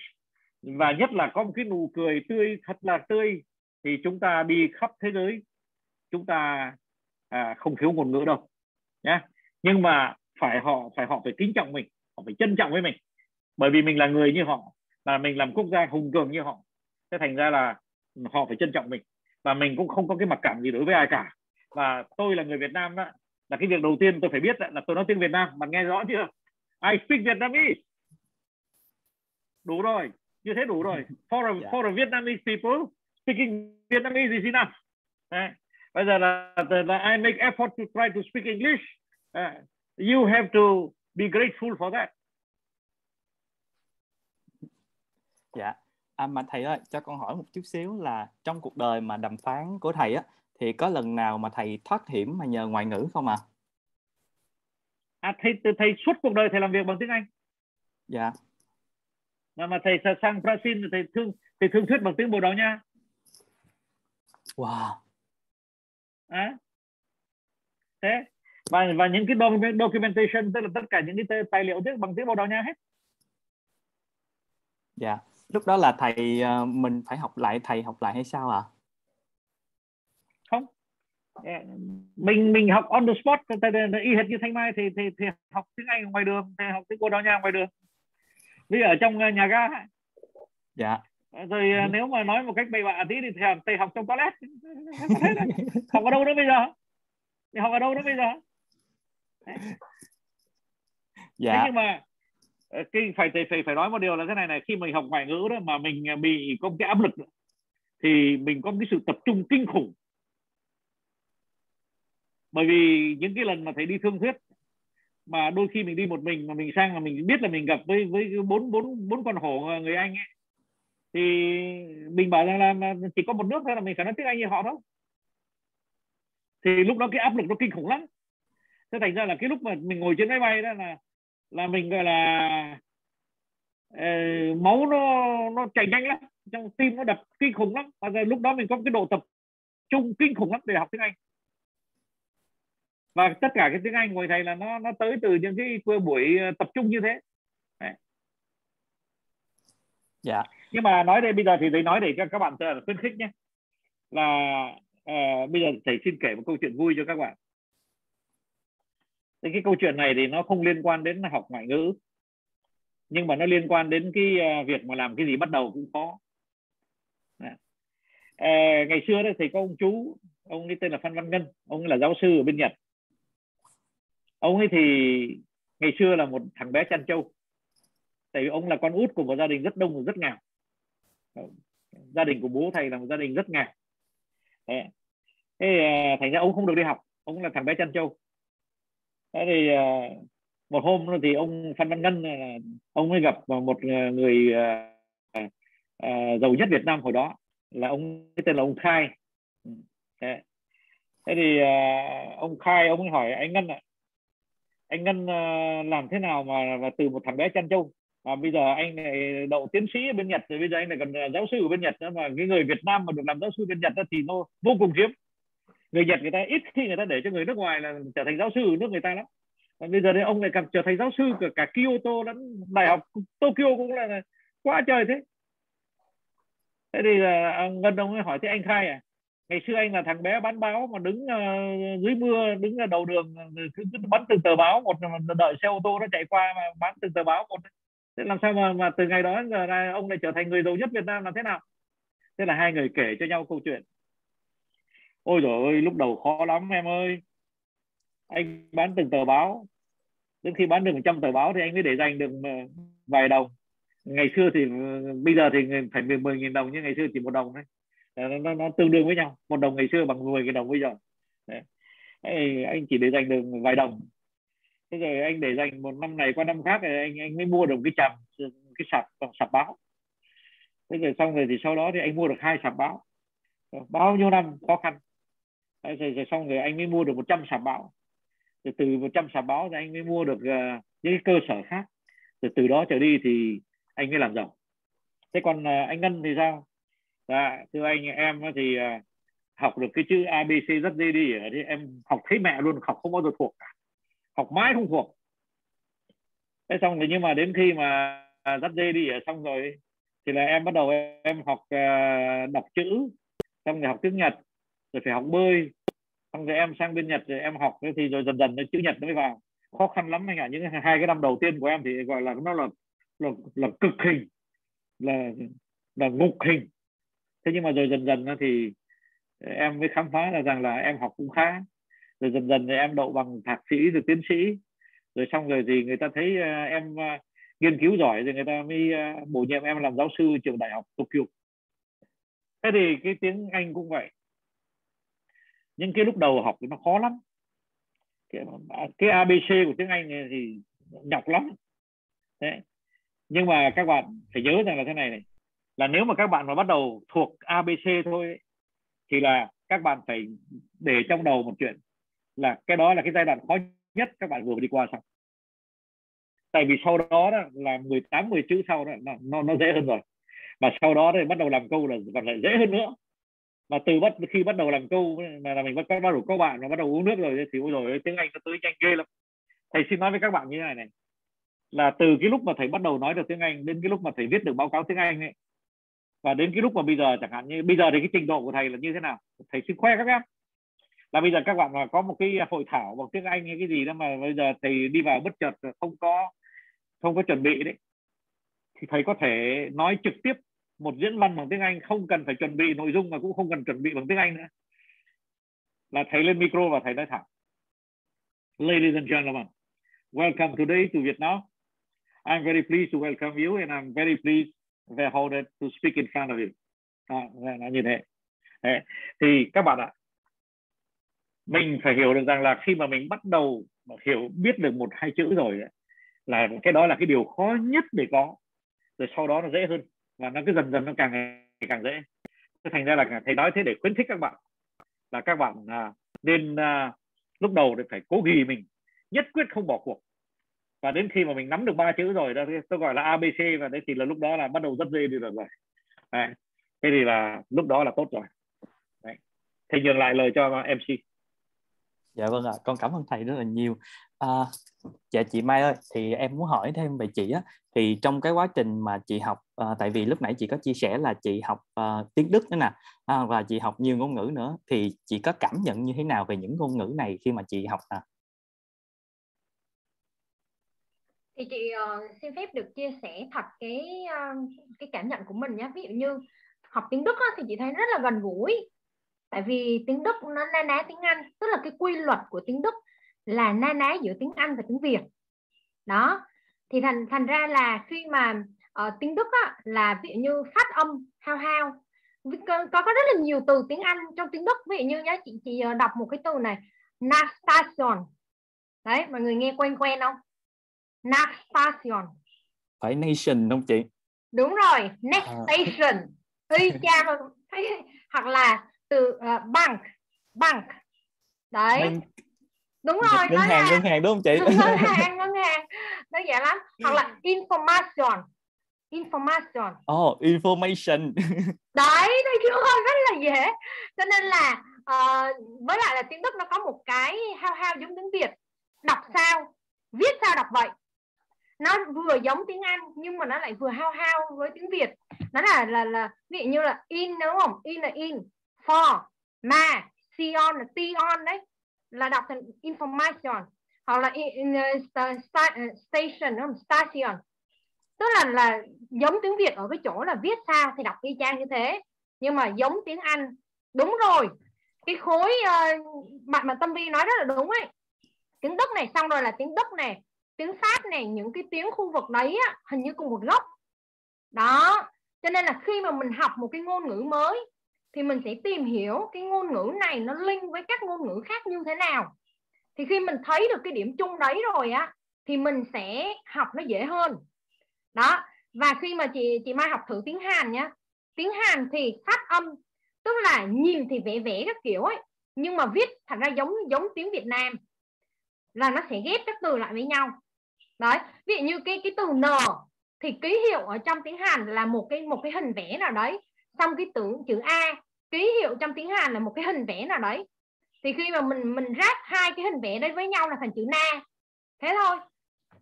và nhất là có một cái nụ cười tươi thật là tươi thì chúng ta đi khắp thế giới chúng ta à, không thiếu ngôn ngữ đâu nhé nhưng mà phải họ phải họ phải kính trọng mình họ phải trân trọng với mình. Bởi vì mình là người như họ là mình làm quốc gia hùng cường như họ thế thành ra là họ phải trân trọng mình. Và mình cũng không có cái mặc cảm gì đối với ai cả. Và tôi là người Việt Nam đó là cái việc đầu tiên tôi phải biết là tôi nói tiếng Việt Nam bạn nghe rõ chưa? I speak Vietnamese. Đủ rồi như thế đủ rồi. For a, yeah. for a Vietnamese people speaking Vietnamese is enough. Đấy. bây giờ là, là I make effort to try to speak English. Uh, you have to be grateful for that. Dạ. À, mà thầy ơi cho con hỏi một chút xíu là trong cuộc đời mà đàm phán của thầy á thì có lần nào mà thầy thoát hiểm mà nhờ ngoại ngữ không à? à thầy thầy suốt cuộc đời thầy làm việc bằng tiếng Anh. Dạ mà mà thầy sang Brazil thầy thương thầy thương thuyết bằng tiếng Bồ Đào Nha. Wow. À thế và và những cái documentation tức là tất cả những cái tài liệu tiếng bằng tiếng Bồ Đào Nha hết. Dạ. Lúc đó là thầy ờ, mình phải học lại thầy học lại hay sao ạ? À? không mình mình học on the spot y hệt như thanh mai thì thì thì học tiếng anh ngoài đường thì học tiếng bồ đào nha ngoài đường vì ở trong ờ, nhà ga dạ. Rồi ừ. nếu mà nói một cách bậy bạ tí thì thầy, thầy học trong toilet. Học ở đâu nữa bây giờ? Thì học ở đâu nữa bây giờ? Dạ. Thế nhưng mà Ờ, cái phải phải phải nói một điều là thế này này khi mình học ngoại ngữ đó mà mình bị có cái áp lực đó, thì mình có cái sự tập trung kinh khủng. Bởi vì những cái lần mà thầy đi thương thuyết mà đôi khi mình đi một mình mà mình sang mà mình biết là mình gặp với với bốn bốn bốn con hổ người anh ấy. Thì mình bảo rằng là chỉ có một nước thôi là mình phải nói tiếng anh như họ thôi. Thì lúc đó cái áp lực nó kinh khủng lắm. Thế thành ra là cái lúc mà mình ngồi trên máy bay đó là là mình gọi là uh, máu nó nó chảy nhanh lắm. Trong tim nó đập kinh khủng lắm. Và lúc đó mình có cái độ tập trung kinh khủng lắm để học tiếng Anh và tất cả cái tiếng Anh của thầy là nó nó tới từ những cái buổi ờ, tập trung như thế. Đấy. dạ. Nhưng mà nói đây bây giờ thì thầy nói để cho các bạn khuyến khích nhé. Là uh, bây giờ thầy xin kể một câu chuyện vui cho các bạn. Thì cái câu chuyện này thì nó không liên quan đến học ngoại ngữ nhưng mà nó liên quan đến cái ờ, việc mà làm cái gì bắt đầu cũng khó à, ngày xưa đấy thì có ông chú ông ấy tên là Phan Văn Ngân ông ấy là giáo sư ở bên Nhật ông ấy thì ngày xưa là một thằng bé chăn trâu. Tại vì ông là con út của một gia đình rất đông và rất nghèo. Gia đình của bố thầy là một gia đình rất nghèo. Thế, thế thành ra ông không được đi học. Ông là thằng bé chăn trâu. Thế thì à, một hôm thì ông Phan Văn Ngân à, ông ấy gặp một người giàu nhất Việt Nam hồi đó. Là ông tên là ông Khai. Thế, thế thì ông Khai ông ấy hỏi anh Ngân ạ anh Ngân ờ, làm thế nào mà, mà từ một thằng bé chăn trâu? Mà bây giờ anh này đậu tiến sĩ ở bên Nhật rồi bây giờ anh này còn ờ, giáo sư ở bên Nhật nữa mà cái người Việt Nam mà được làm giáo sư bên Nhật đó thì nó vô cùng hiếm. Người Nhật người ta ít khi người ta để cho người nước ngoài là trở thành giáo sư ở nước người ta lắm. Và bây giờ đây ông này càng trở thành giáo sư cả, cả Kyoto lẫn đại học Tokyo cũng là, quá trời thế. Thế thì ờ, ngân ông ấy hỏi thế anh khai à ngày xưa anh là thằng bé bán báo mà đứng uh, dưới mưa đứng ở đầu đường ờ, cứ, cứ bắn từng tờ báo một đợi xe ô tô nó chạy qua mà bán từng tờ báo một. Thế làm sao mà mà từ ngày đó giờ là ông lại trở thành người giàu nhất Việt Nam là thế nào? Thế là hai người kể cho nhau câu chuyện. Ôi rồi ơi lúc đầu khó lắm em ơi. Anh bán từng tờ báo đến khi bán được 100 tờ báo thì anh mới để dành được ờ, vài đồng. Ngày xưa thì bây giờ thì phải 10 nghìn đồng nhưng ngày xưa chỉ một đồng thôi nó, nó, nó tương đương với nhau. Một đồng ngày xưa bằng 10 cái đồng bây giờ. Đấy. anh chỉ để dành được vài đồng. Thế rồi anh để dành một năm này qua năm khác thì anh anh mới mua được cái chầm cái sạp bằng sạp báo. Thế rồi xong rồi thì sau đó thì anh mua được hai sạp báo. Bao nhiêu năm khó khăn. Thế rồi, rồi xong rồi anh mới mua được 100 sạp báo. Rồi từ 100 sạp báo thì anh mới mua được uh, những cái cơ sở khác. Rồi từ đó trở đi thì anh mới làm giàu. Thế còn uh, anh ngân thì sao? Dạ thưa anh em thì à, học được cái chữ abc rất dễ đi. Thì em học thấy mẹ luôn học không bao giờ thuộc cả. Học mãi không thuộc. Thế xong rồi nhưng mà đến khi mà à, dắt dê đi ở xong rồi thì là em bắt đầu em học đọc chữ xong rồi học tiếng nhật rồi phải học bơi. Xong rồi em sang bên nhật rồi em học thì rồi dần dần chữ nhật nó mới vào. Khó khăn lắm anh ạ những hai cái năm đầu tiên của em thì gọi là nó là là, là cực hình là là ngục hình thế nhưng mà rồi dần dần thì ờ, em mới khám phá là rằng là em học cũng khá. Rồi dần dần thì em đậu bằng thạc sĩ rồi tiến sĩ. Rồi xong rồi thì người ta thấy ờ, em ờ, nghiên cứu giỏi rồi người ta mới bổ nhiệm em làm giáo sư trường đại học Tokyo. Thế thì cái tiếng Anh cũng vậy. Nhưng cái lúc đầu học thì nó khó lắm. Cái, à, cái ABC của tiếng Anh thì nhọc lắm. Thế nhưng mà các bạn phải nhớ rằng là thế này này là nếu mà các bạn mà bắt đầu thuộc ABC thôi thì là các bạn phải để trong đầu một chuyện là cái đó là cái giai đoạn khó nhất các bạn vừa đi qua xong. Tại vì sau đó, đó là 18 10 chữ sau đó nó, nó nó dễ hơn rồi. Mà sau đó thì bắt đầu làm câu là còn lại dễ hơn nữa. Mà từ bắt khi bắt đầu làm câu mà là mình bắt bắt đầu có bạn mà bắt đầu uống nước rồi thì ôi rồi tiếng anh nó tới nhanh ghê lắm. Thầy xin nói với các bạn như thế này này. Là từ cái lúc mà thầy bắt đầu nói được tiếng anh đến cái lúc mà thầy viết được báo cáo tiếng anh ấy và đến cái lúc mà bây giờ chẳng hạn như bây giờ thì cái trình độ của thầy là như thế nào? Thầy xin khoe các em là bây giờ các bạn mà có một cái hội thảo bằng tiếng Anh hay cái gì đó mà bây giờ thầy đi vào bất chợt không có không có chuẩn bị đấy. Thì thầy có thể nói trực tiếp một diễn văn bằng tiếng Anh không cần phải chuẩn bị nội dung mà cũng không cần chuẩn bị bằng tiếng Anh nữa. Là thầy lên micro và thầy nói thẳng. Ladies and gentlemen, welcome today to Vietnam. I'm very pleased to welcome you and I'm very pleased về hold it to speak in front of you. À, là như thế. Đấy. Thì các bạn ạ, mình phải hiểu được rằng là khi mà mình bắt đầu hiểu biết được một hai chữ rồi ấy, là cái đó là cái điều khó nhất để có rồi sau đó nó dễ hơn và nó cứ dần dần nó càng ngày càng dễ thành ra là thầy nói thế để khuyến khích các bạn là các bạn à, nên à, lúc đầu thì phải cố ghi mình nhất quyết không bỏ cuộc và đến khi mà mình nắm được ba chữ rồi đó tôi gọi là abc và đấy thì là lúc đó là bắt đầu rất dễ đi được rồi đấy. thế thì là lúc đó là tốt rồi đấy. thầy nhường lại lời cho mc dạ vâng ạ con cảm ơn thầy rất là nhiều à, dạ chị Mai ơi thì em muốn hỏi thêm về chị á thì trong cái quá trình mà chị học à, tại vì lúc nãy chị có chia sẻ là chị học à, tiếng Đức nữa nè à, và chị học nhiều ngôn ngữ nữa thì chị có cảm nhận như thế nào về những ngôn ngữ này khi mà chị học à? Thì chị uh, xin phép được chia sẻ thật cái uh, cái cảm nhận của mình nhé ví dụ như học tiếng Đức á, thì chị thấy rất là gần gũi. Tại vì tiếng Đức nó na ná tiếng Anh tức là cái quy luật của tiếng Đức là na ná giữa tiếng Anh và tiếng Việt. Đó. Thì thành thành ra là khi mà uh, tiếng Đức á, là ví dụ như phát âm hao hao có, có rất là nhiều từ tiếng Anh trong tiếng Đức. Ví dụ như nhá chị chị đọc một cái từ này Nastation đấy mọi người nghe quen quen không? Nastation phải nation không chị? Đúng rồi next à. station y chang hoặc là từ uh, bank. Bank. Đấy. Bank. đúng rồi ngân hàng ngân hàng đúng không chị? Ngân hàng ngân hàng. Đơn giản lắm. Hoặc là information. Information. Oh information. Đấy thấy chưa rất là dễ. Cho nên là uh, với lại là tiếng đức nó có một cái hao hao giống tiếng việt. Đọc sao? Viết sao đọc vậy nó vừa giống tiếng Anh nhưng mà nó lại vừa hao hao với tiếng Việt. Nó là là là ví dụ như là in đúng không? In là in for ma sion là tion đấy. Là đọc thành information hoặc là in, in, uh, uh station đúng không? Station. Tức là là giống tiếng Việt ở cái chỗ là viết sao thì đọc y chang như thế. Nhưng mà giống tiếng Anh đúng rồi. Cái khối ờ, uh, bạn mà tâm vi nói rất là đúng ấy. Tiếng Đức này xong rồi là tiếng Đức này tiếng Pháp này những cái tiếng khu vực đấy á, hình như cùng một gốc đó cho nên là khi mà mình học một cái ngôn ngữ mới thì mình sẽ tìm hiểu cái ngôn ngữ này nó link với các ngôn ngữ khác như thế nào. Thì khi mình thấy được cái điểm chung đấy rồi á thì mình sẽ học nó dễ hơn. Đó và khi mà chị chị Mai học thử tiếng Hàn nhá tiếng Hàn thì phát âm tức là nhìn thì vẽ vẽ các kiểu ấy nhưng mà viết thành ra giống giống tiếng Việt Nam là nó sẽ ghép các từ lại với nhau. Đấy ví dụ như cái cái từ n thì ký hiệu ở trong tiếng Hàn là một cái một cái hình vẽ nào đấy. Xong cái từ chữ a ký hiệu trong tiếng Hàn là một cái hình vẽ nào đấy. Thì khi mà mình mình ráp hai cái hình vẽ đấy với nhau là thành chữ na. Thế thôi.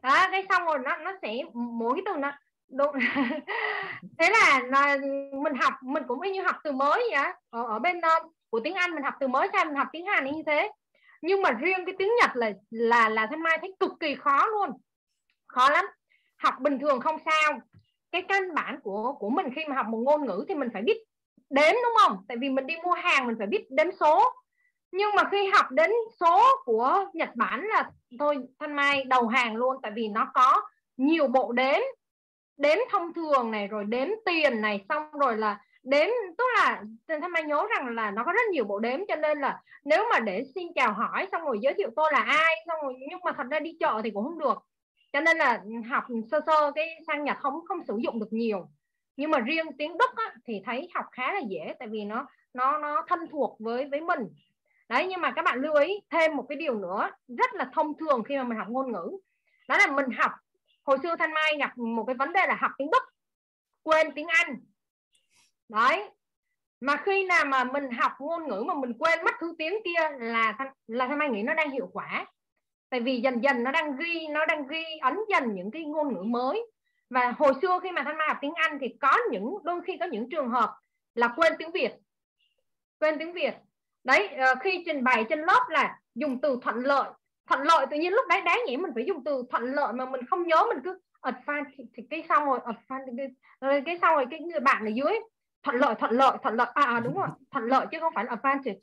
Đó cái xong rồi nó nó sẽ mỗi cái từ nó đúng. Thế là, là mình học mình cũng y như học từ mới vậy ở, ở bên uh, của tiếng Anh mình học từ mới sang mình học tiếng Hàn như thế nhưng mà riêng cái tiếng Nhật là là là thanh mai thấy cực kỳ khó luôn. Khó lắm. Học bình thường không sao. Cái căn bản của của mình khi mà học một ngôn ngữ thì mình phải biết đếm, đúng không? Tại vì mình đi mua hàng mình phải biết đếm số. Nhưng mà khi học đến số của Nhật Bản là thôi, thanh mai đầu hàng luôn, tại vì nó có nhiều bộ đếm. Đếm thông thường này, rồi đếm tiền này, xong rồi là đếm tức là thanh mai nhớ rằng là nó có rất nhiều bộ đếm cho nên là nếu mà để xin chào hỏi xong rồi giới thiệu tôi là ai xong rồi nhưng mà thật ra đi chợ thì cũng không được. Cho nên là ừ, học sơ sơ cái sang Nhật không không sử dụng được nhiều. Nhưng mà riêng tiếng Đức á, thì thấy học khá là dễ tại vì nó nó nó thân thuộc với với mình. Đấy nhưng mà các bạn lưu ý thêm một cái điều nữa rất là thông thường khi mà mình học ngôn ngữ. Đó là mình học hồi xưa thanh mai gặp một cái vấn đề là học tiếng đức quên tiếng anh đấy. Mà khi nào mà mình học ngôn ngữ mà mình quên mất thứ tiếng kia là là thanh mai nghĩ nó đang hiệu quả. Tại vì dần dần nó đang ghi nó đang ghi ấn dần những cái ngôn ngữ mới. Và hồi xưa khi mà thanh mai học tiếng anh thì có những đôi khi có những trường hợp là quên tiếng việt. Quên tiếng việt. Đấy ờ, khi trình bày trên lớp là dùng từ thuận lợi. Thuận lợi tự nhiên lúc đấy đáng nhẽ mình phải dùng từ thuận lợi mà mình không nhớ mình cứ advantage thì, thì cái xong rồi advantage cái, cái xong rồi cái người bạn ở dưới thuận lợi thuận lợi thuận lợi. À, à đúng rồi. Thuận lợi chứ không phải là advantage.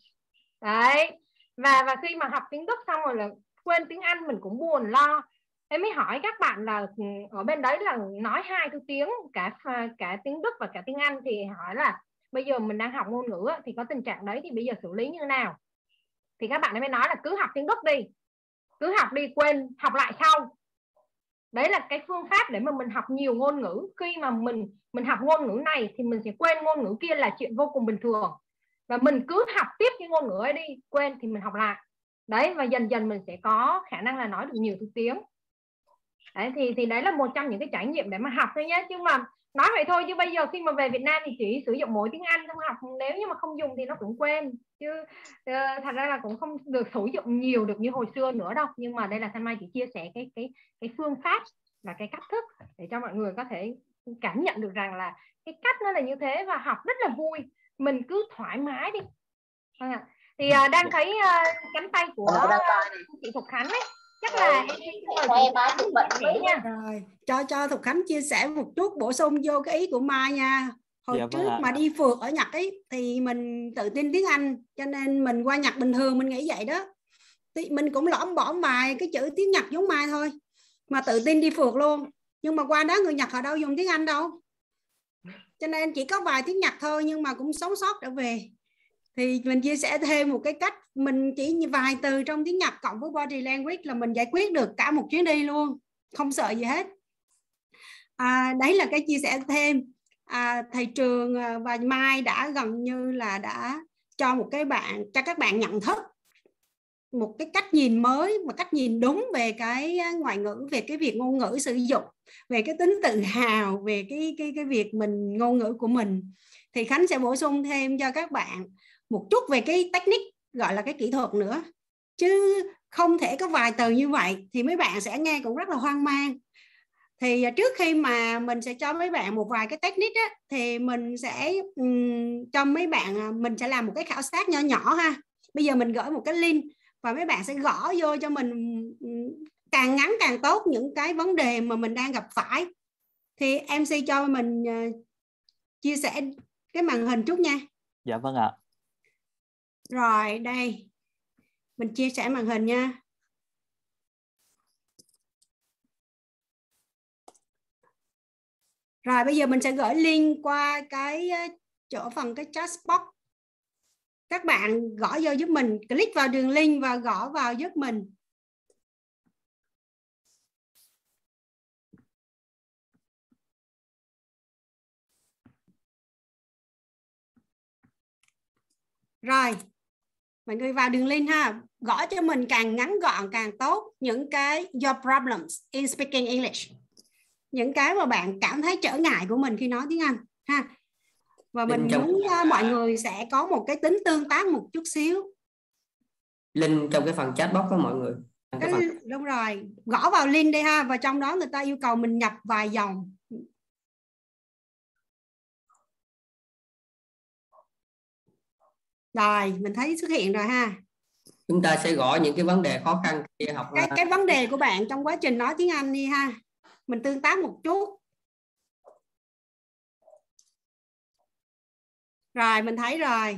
Đấy. Và và khi mà học tiếng đức xong rồi là quên tiếng anh mình cũng buồn lo. Em mới hỏi các bạn là ừ, ở bên đấy là nói hai thứ tiếng cả cả tiếng đức và cả tiếng anh thì hỏi là bây giờ mình đang học ngôn ngữ thì có tình trạng đấy thì bây giờ xử lý như thế nào? Thì các bạn mới nói là cứ học tiếng Đức đi. Cứ học đi quên học lại sau đấy là cái phương pháp để mà mình học nhiều ngôn ngữ. Khi mà mình mình học ngôn ngữ này thì mình sẽ quên ngôn ngữ kia là chuyện vô cùng bình thường. Và mình cứ học tiếp cái ngôn ngữ ấy đi, quên thì mình học lại. Đấy, và dần dần mình sẽ có khả năng là nói được nhiều thứ tiếng. Đấy, thì thì đấy là một trong những cái trải nghiệm để mà học thôi nhé. Chứ mà nói vậy thôi chứ bây giờ khi mà về Việt Nam thì chỉ sử dụng mỗi tiếng Anh không học. Nếu như mà không dùng thì nó cũng quên. Chứ uh, thật ra là cũng không được sử dụng nhiều được như hồi xưa nữa đâu. Nhưng mà đây là Thanh Mai chỉ chia sẻ cái cái cái phương pháp và cái cách thức để cho mọi người có thể cảm nhận được rằng là cái cách nó là như thế và học rất là vui. Mình cứ thoải mái đi. À, thì uh, đang thấy uh, cánh tay của chị Thục Khánh ấy chắc là em em em cũng bệnh nha. rồi cho cho Thục Khánh chia sẻ một chút bổ sung vô cái ý của Mai nha. Hồi dạ, vâng trước mà đi phượt ở Nhật ấy thì mình tự tin tiếng Anh cho nên mình qua Nhật bình thường mình nghĩ vậy đó. Thì mình cũng lõm bõm vài cái chữ tiếng Nhật giống mai thôi mà tự tin đi phượt luôn. Nhưng mà qua đó người Nhật họ đâu dùng tiếng Anh đâu. Cho nên chỉ có vài tiếng Nhật thôi nhưng mà cũng sống sót trở về thì mình chia sẻ thêm một cái cách mình chỉ vài từ trong tiếng Nhật cộng với body language là mình giải quyết được cả một chuyến đi luôn không sợ gì hết. À, đấy là cái chia sẻ thêm. À, thầy trường à, và mai đã gần như là đã cho một cái bạn cho các bạn nhận thức một cái cách nhìn mới một cách nhìn đúng về cái à, ngoại ngữ về cái việc ngôn ngữ sử dụng về cái tính tự hào về cái cái cái việc mình ngôn ngữ của mình. Thì khánh sẽ bổ sung thêm cho các bạn một chút về cái technique gọi là cái kỹ thuật nữa. Chứ không thể có vài từ như vậy thì mấy bạn sẽ nghe cũng rất là hoang mang. Thì à, trước khi mà mình sẽ cho mấy bạn một vài cái technique á, thì mình sẽ um, cho mấy bạn à, mình sẽ làm một cái khảo sát nhỏ nhỏ ha. Bây giờ mình gửi một cái link và mấy bạn sẽ gõ vô cho mình càng ngắn càng tốt những cái vấn đề mà mình đang gặp phải. Thì MC cho mình uh, chia sẻ cái màn hình chút nha. Dạ vâng ạ rồi, đây. Mình chia sẻ màn hình nha. Rồi, bây giờ mình sẽ gửi link qua cái ờ, chỗ phần cái chat box. Các bạn gõ vô giúp mình, click vào đường link và gõ vào giúp mình. Rồi mọi người vào đường link ha. Gõ cho mình càng ngắn gọn càng tốt. Những cái your problems in speaking English. Những cái mà bạn cảm thấy trở ngại của mình khi nói tiếng Anh ha. Và mình trong... muốn uh, mọi người sẽ có một cái tính tương tác một chút xíu. Link trong cái phần chat box với mọi người. Cái, phần... đúng rồi. Gõ vào link đi ha. Và trong đó người ta yêu cầu mình nhập vài dòng rồi mình thấy xuất hiện rồi ha. Chúng ta sẽ gõ những cái vấn đề khó khăn khi học cái cái vấn đề của bạn trong quá trình nói tiếng Anh đi ha. Mình tương tác một chút. Rồi mình thấy rồi.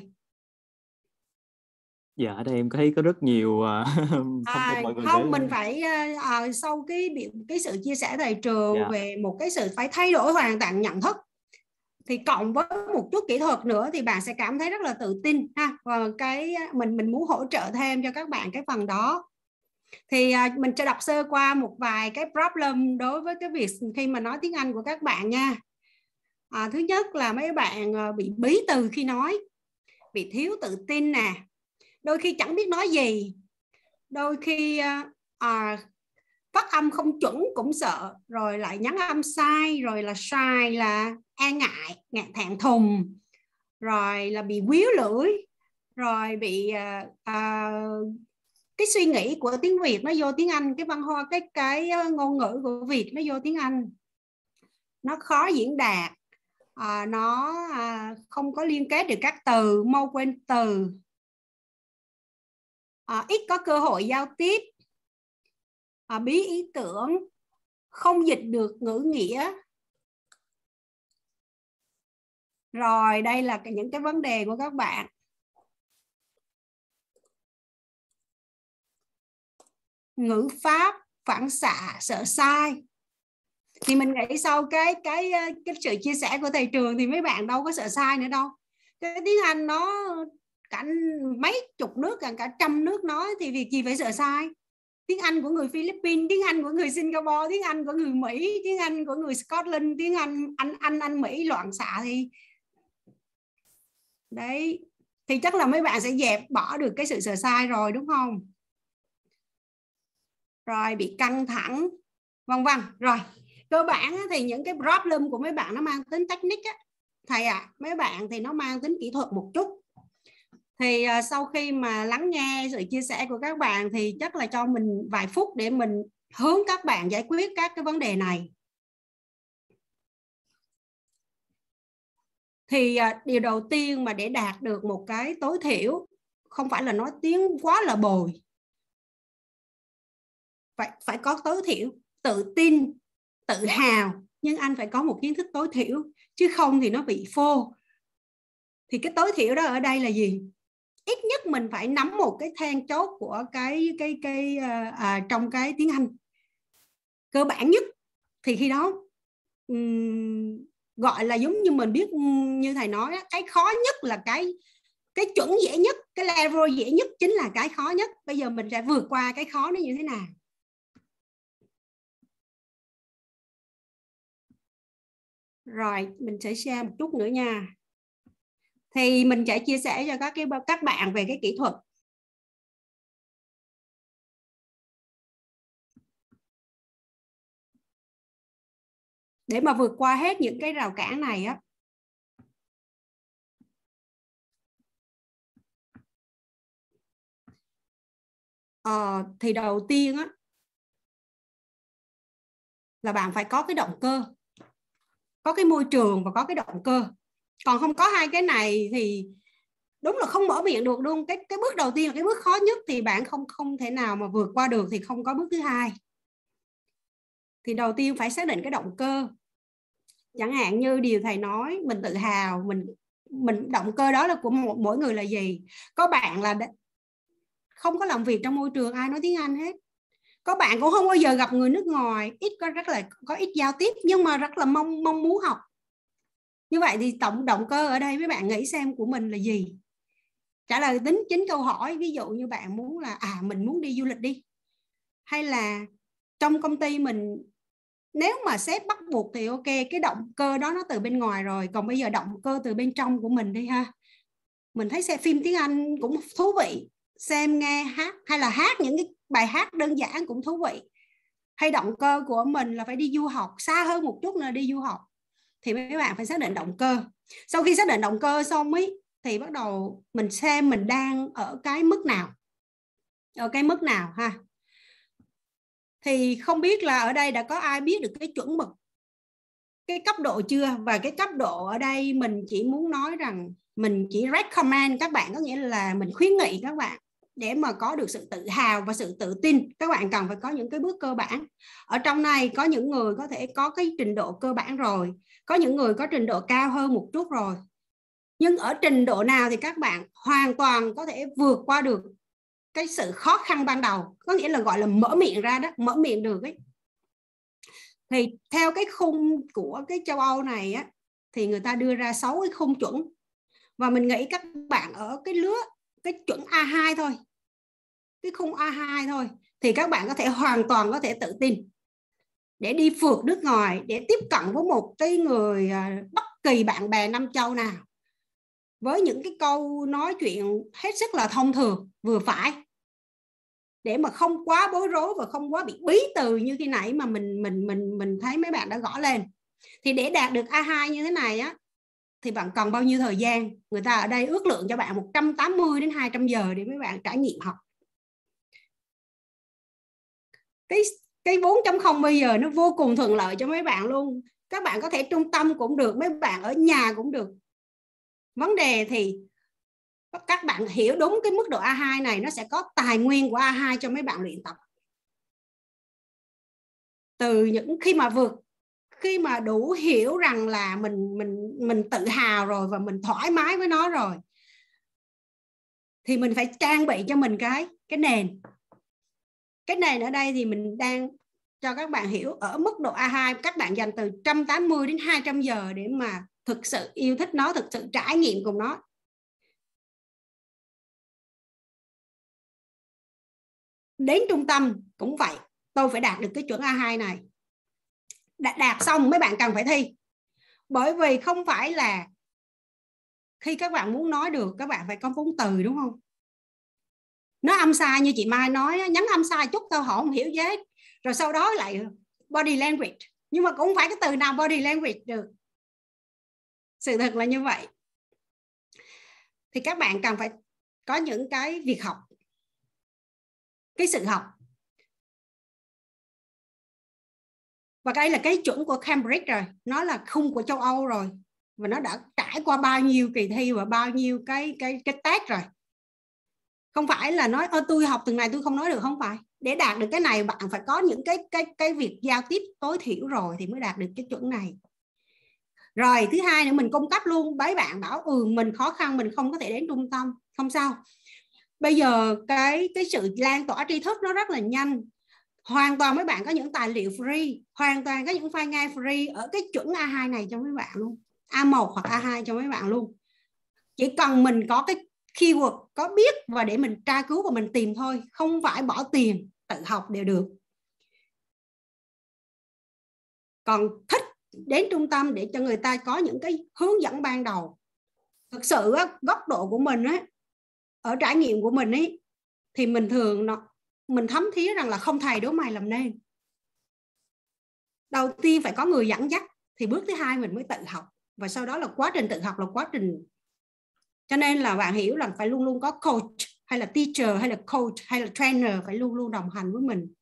Dạ ở đây em thấy có rất nhiều à, không mình phải uh, sau cái cái sự chia sẻ thầy trường dạ. về một cái sự phải thay đổi hoàn toàn nhận thức thì cộng với một chút kỹ thuật nữa thì bạn sẽ cảm thấy rất là tự tin ha. Và cái mình mình muốn hỗ trợ thêm cho các bạn cái phần đó. Thì à, mình sẽ đọc sơ qua một vài cái problem đối với cái việc khi mà nói tiếng Anh của các bạn nha. À, thứ nhất là mấy bạn à, bị bí từ khi nói bị thiếu tự tin nè. Đôi khi chẳng biết nói gì. Đôi khi à, à phát âm không chuẩn cũng sợ rồi lại nhắn âm sai rồi là sai là e ngại ngạc thẹn thùng rồi là bị quýu lưỡi rồi bị uh, uh, cái suy nghĩ của tiếng Việt nó vô tiếng Anh cái văn hóa cái cái ờ, ngôn ngữ của Việt nó vô tiếng Anh. Nó khó diễn đạt à, nó à, không có liên kết được các từ mau quên từ. À, ít có cơ hội giao tiếp à, bí ý tưởng không dịch được ngữ nghĩa. Rồi đây là những cái vấn đề của các bạn. Ngữ pháp phản xạ sợ sai. Thì mình nghĩ sau cái cái ờ, cái sự chia sẻ của thầy trường thì mấy bạn đâu có sợ sai nữa đâu. Cái tiếng Anh nó cả mấy chục nước cả cả trăm nước nói thì việc gì phải sợ sai? Tiếng Anh của người Philippines tiếng Anh của người Singapore tiếng Anh của người Mỹ tiếng Anh của người Scotland tiếng Anh anh anh anh Mỹ loạn xạ thì. Đấy thì chắc là mấy bạn sẽ dẹp bỏ được cái sự sờ sai rồi đúng không? Rồi bị căng thẳng. Vân vân rồi. Cơ bản thì những cái problem của mấy bạn nó mang tính technique á. Thầy ạ à, mấy bạn thì nó mang tính kỹ thuật một chút thì uh, sau khi mà lắng nghe sự chia sẻ của các bạn thì chắc là cho mình vài phút để mình hướng các bạn giải quyết các cái vấn đề này. Thì uh, điều đầu tiên mà để đạt được một cái tối thiểu không phải là nói tiếng quá là bồi. Phải phải có tối thiểu tự tin tự hào nhưng anh phải có một kiến thức tối thiểu chứ không thì nó bị phô. Thì cái tối thiểu đó ở đây là gì? Ít nhất mình phải nắm một cái then chốt của cái cái cái à, à, trong cái tiếng Anh. Cơ bản nhất thì khi đó um, gọi là giống như mình biết như thầy nói cái khó nhất là cái cái chuẩn dễ nhất cái level dễ nhất chính là cái khó nhất. Bây giờ mình sẽ vượt qua cái khó nó như thế nào. Rồi mình sẽ share một chút nữa nha thì mình sẽ chia sẻ cho các cái các bạn về cái kỹ thuật. Để mà vượt qua hết những cái rào cản này á. À, thì đầu tiên á là bạn phải có cái động cơ có cái môi trường và có cái động cơ còn không có hai cái này thì đúng là không mở miệng được luôn. Cái cái bước đầu tiên là cái bước khó nhất thì bạn không không thể nào mà vượt qua được thì không có bước thứ hai. Thì đầu tiên phải xác định cái động cơ. Chẳng hạn như điều thầy nói, mình tự hào, mình mình, động cơ đó là của một, mỗi người là gì? Có bạn là không có làm việc trong môi trường, ai nói tiếng Anh hết. Có bạn cũng không bao giờ gặp người nước ngoài, ít có, rất là, có ít giao tiếp nhưng mà rất là mong mong muốn học như vậy thì tổng động cơ ở đây mấy bạn nghĩ xem của mình là gì? Trả lời tính chính câu hỏi, ví dụ như bạn muốn là à mình muốn đi du lịch đi. Hay là trong công ty mình, nếu mà sếp bắt buộc thì ok, cái động cơ đó nó từ bên ngoài rồi. Còn bây giờ động cơ từ bên trong của mình đi ha. Mình thấy xem phim tiếng Anh cũng thú vị. Xem nghe hát, hay là hát những cái bài hát đơn giản cũng thú vị. Hay động cơ của mình là phải đi du học, xa hơn một chút nữa đi du học thì mấy bạn phải xác định động cơ. Sau khi xác định động cơ xong ấy, thì bắt đầu mình xem mình đang ở cái mức nào, ở cái mức nào ha. Thì không biết là ở đây đã có ai biết được cái chuẩn mực, cái cấp độ chưa? Và cái cấp độ ở đây mình chỉ muốn nói rằng mình chỉ recommend các bạn, có nghĩa là mình khuyến nghị các bạn để mà có được sự tự hào và sự tự tin. Các bạn cần phải có những cái bước cơ bản. Ở trong này có những người có thể có cái trình độ cơ bản rồi có những người có trình độ cao hơn một chút rồi. Nhưng ở trình độ nào thì các bạn hoàn toàn có thể vượt qua được cái sự khó khăn ban đầu. Có nghĩa là gọi là mở miệng ra đó, mở miệng được ấy. Thì theo cái khung của cái châu Âu này á, thì người ta đưa ra 6 cái khung chuẩn. Và mình nghĩ các bạn ở cái lứa, cái chuẩn A2 thôi. Cái khung A2 thôi. Thì các bạn có thể hoàn toàn có thể tự tin để đi phượt nước ngoài, để tiếp cận với một cái người à, bất kỳ bạn bè năm châu nào. Với những cái câu nói chuyện hết sức là thông thường, vừa phải. Để mà không quá bối rối và không quá bị bí từ như khi nãy mà mình mình mình mình thấy mấy bạn đã gõ lên. Thì để đạt được A2 như thế này á, thì bạn cần bao nhiêu thời gian? Người ta ở đây ước lượng cho bạn 180 đến 200 giờ để mấy bạn trải nghiệm học. Cái cái 4.0 bây giờ nó vô cùng thuận lợi cho mấy bạn luôn. Các bạn có thể trung tâm cũng được, mấy bạn ở nhà cũng được. Vấn đề thì các bạn hiểu đúng cái mức độ A2 này, nó sẽ có tài nguyên của A2 cho mấy bạn luyện tập. Từ những, khi mà vượt, khi mà đủ hiểu rằng là mình mình mình tự hào rồi và mình thoải mái với nó rồi, thì mình phải trang bị cho mình cái cái nền. Cái nền ở đây thì mình đang cho các bạn hiểu ở mức độ A2 các bạn dành từ 180 đến 200 giờ để mà thực sự yêu thích nó thực sự trải nghiệm cùng nó. Đến trung tâm cũng vậy tôi phải đạt được cái chuẩn A2 này. Đạt, đạt xong mấy bạn cần phải thi. Bởi vì không phải là khi các bạn muốn nói được các bạn phải có vốn từ đúng không? Nó âm sai như chị Mai nói nhắn âm sai chút thôi họ không hiểu gì hết rồi sau đó lại body language. Nhưng mà cũng phải cái từ nào body language được. Sự thật là như vậy. Thì các bạn cần phải có những cái việc học. Cái sự học. Và đây là cái chuẩn của Cambridge rồi. Nó là khung của châu Âu rồi. Và nó đã trải qua bao nhiêu kỳ thi và bao nhiêu cái cái cái test rồi. Không phải là nói tôi học từng này, tôi không nói được. Không phải để đạt được cái này, bạn phải có những cái cái cái việc giao tiếp tối thiểu rồi thì mới đạt được cái chuẩn này. Rồi, thứ hai nữa, mình cung cấp luôn. Mấy bạn bảo ừ mình khó khăn, mình không có thể đến trung tâm. Không sao. Bây giờ cái cái sự lan tỏa tri thức nó rất là nhanh. Hoàn toàn mấy bạn có những tài liệu free, hoàn toàn có những file ngay free ở cái chuẩn A2 này cho mấy bạn luôn. A1 hoặc A2 cho mấy bạn luôn. Chỉ cần mình có cái keyword có biết và để mình tra cứu và mình tìm thôi không phải bỏ tiền tự học đều được. Còn thích đến trung tâm để cho người ta có những cái hướng dẫn ban đầu. Thực sự á, góc độ của mình á ở trải nghiệm của mình ấy thì mình thường nó mình thấm thía rằng là không thầy đố mày làm nên. Đầu tiên phải có người dẫn dắt thì bước thứ hai mình mới tự học. Và sau đó là quá trình tự học là quá trình cho nên là bạn hiểu là phải luôn luôn có coach, hay là teacher, hay là coach, hay là trainer phải luôn luôn đồng hành với mình.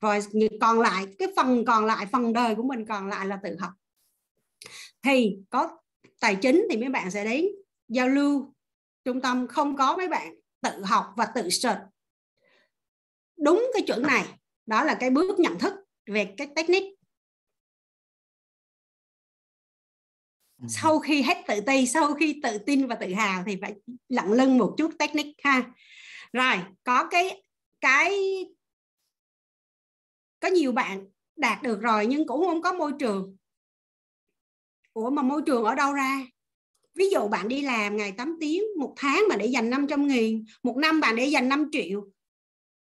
Rồi còn lại, cái phần còn lại, phần đời của mình còn lại là tự học. Thì có tài chính thì mấy bạn sẽ đến giao lưu trung tâm, không có mấy bạn tự học và tự search. Đúng cái chuẩn này, đó là cái bước nhận thức về cái technique. Ừ. sau khi hết tự ti sau khi tự tin và tự hào thì phải lặng lưng một chút technique ha. Rồi có cái cái có nhiều bạn đạt được rồi nhưng cũng không có môi trường. Ủa mà môi trường ở đâu ra? Ví dụ bạn đi làm ngày 8 tiếng một tháng mà để dành 500 nghìn một năm bạn để dành 5 triệu.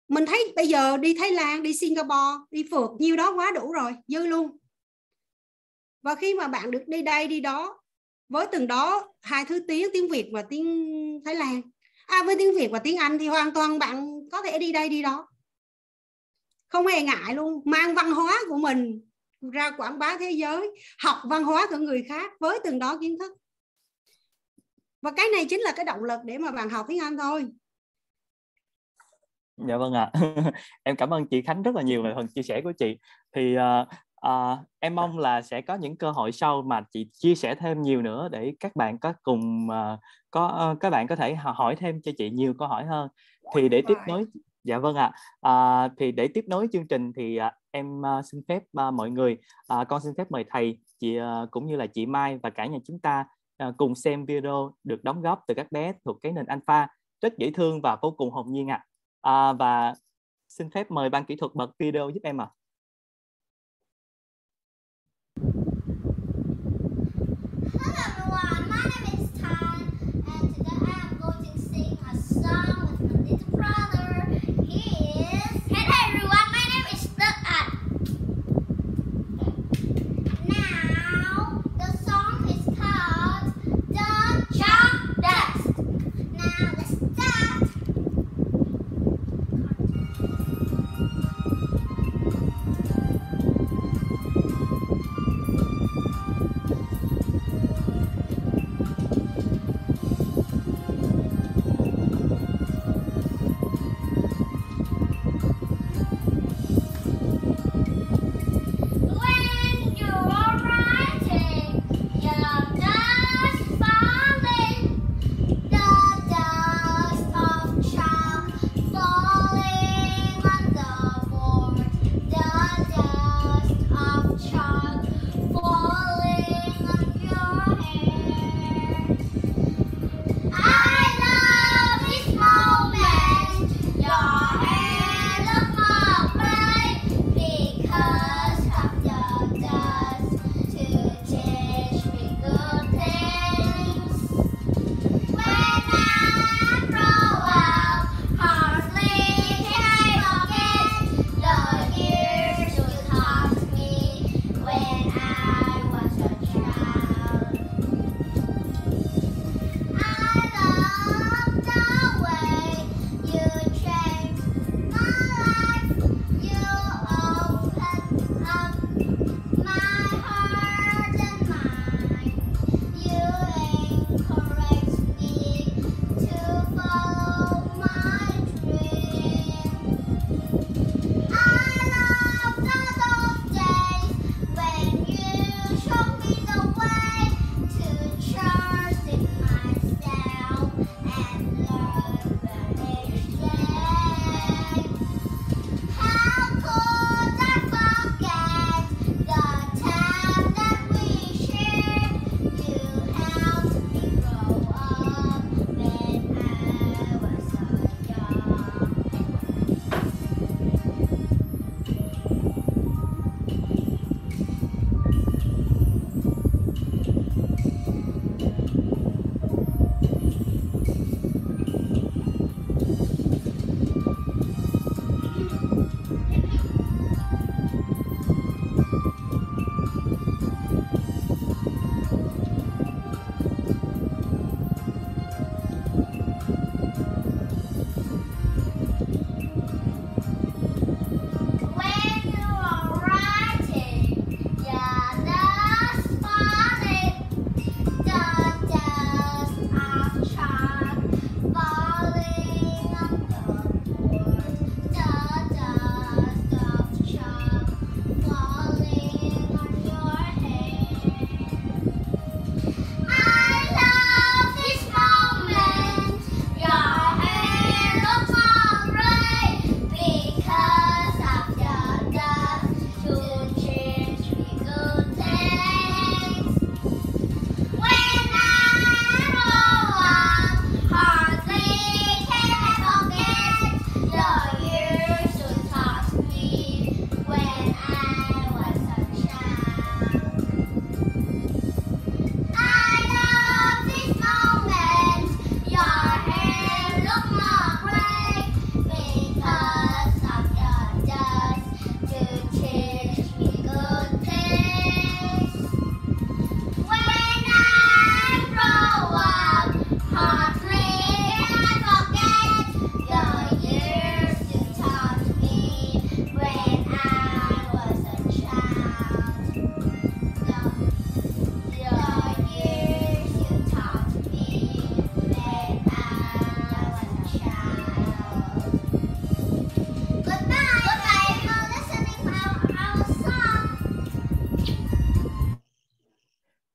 Mình thấy bây giờ đi Thái Lan đi Singapore đi phượt nhiêu đó quá đủ rồi dư luôn và khi mà bạn được đi đây đi đó với từng đó hai thứ tiếng tiếng Việt và tiếng Thái Lan. À với tiếng Việt và tiếng Anh thì hoàn toàn bạn có thể đi đây đi đó. Không hề ngại luôn. Mang văn hóa của mình ra quảng bá thế giới học văn hóa của người khác với từng đó kiến thức. Và cái này chính là cái động lực để mà bạn học tiếng Anh thôi. Dạ vâng ạ. Em cảm ơn chị Khánh rất là nhiều về phần chia sẻ của chị. Thì uh, uh, em mong là sẽ có những cơ hội sau mà chị chia sẻ thêm nhiều nữa để các bạn có cùng uh, có uh, các bạn có thể hỏi thêm cho chị nhiều câu hỏi hơn thì để tiếp nối dạ vâng ạ à, thì để tiếp nối chương trình thì à, em à, xin phép à, mọi người à, con xin phép mời thầy chị à, cũng như là chị Mai và cả nhà chúng ta à, cùng xem video được đóng góp từ các bé thuộc cái nền alpha rất dễ thương và vô cùng hồn nhiên ạ à. à, và xin phép mời ban kỹ thuật bật video giúp em ạ à.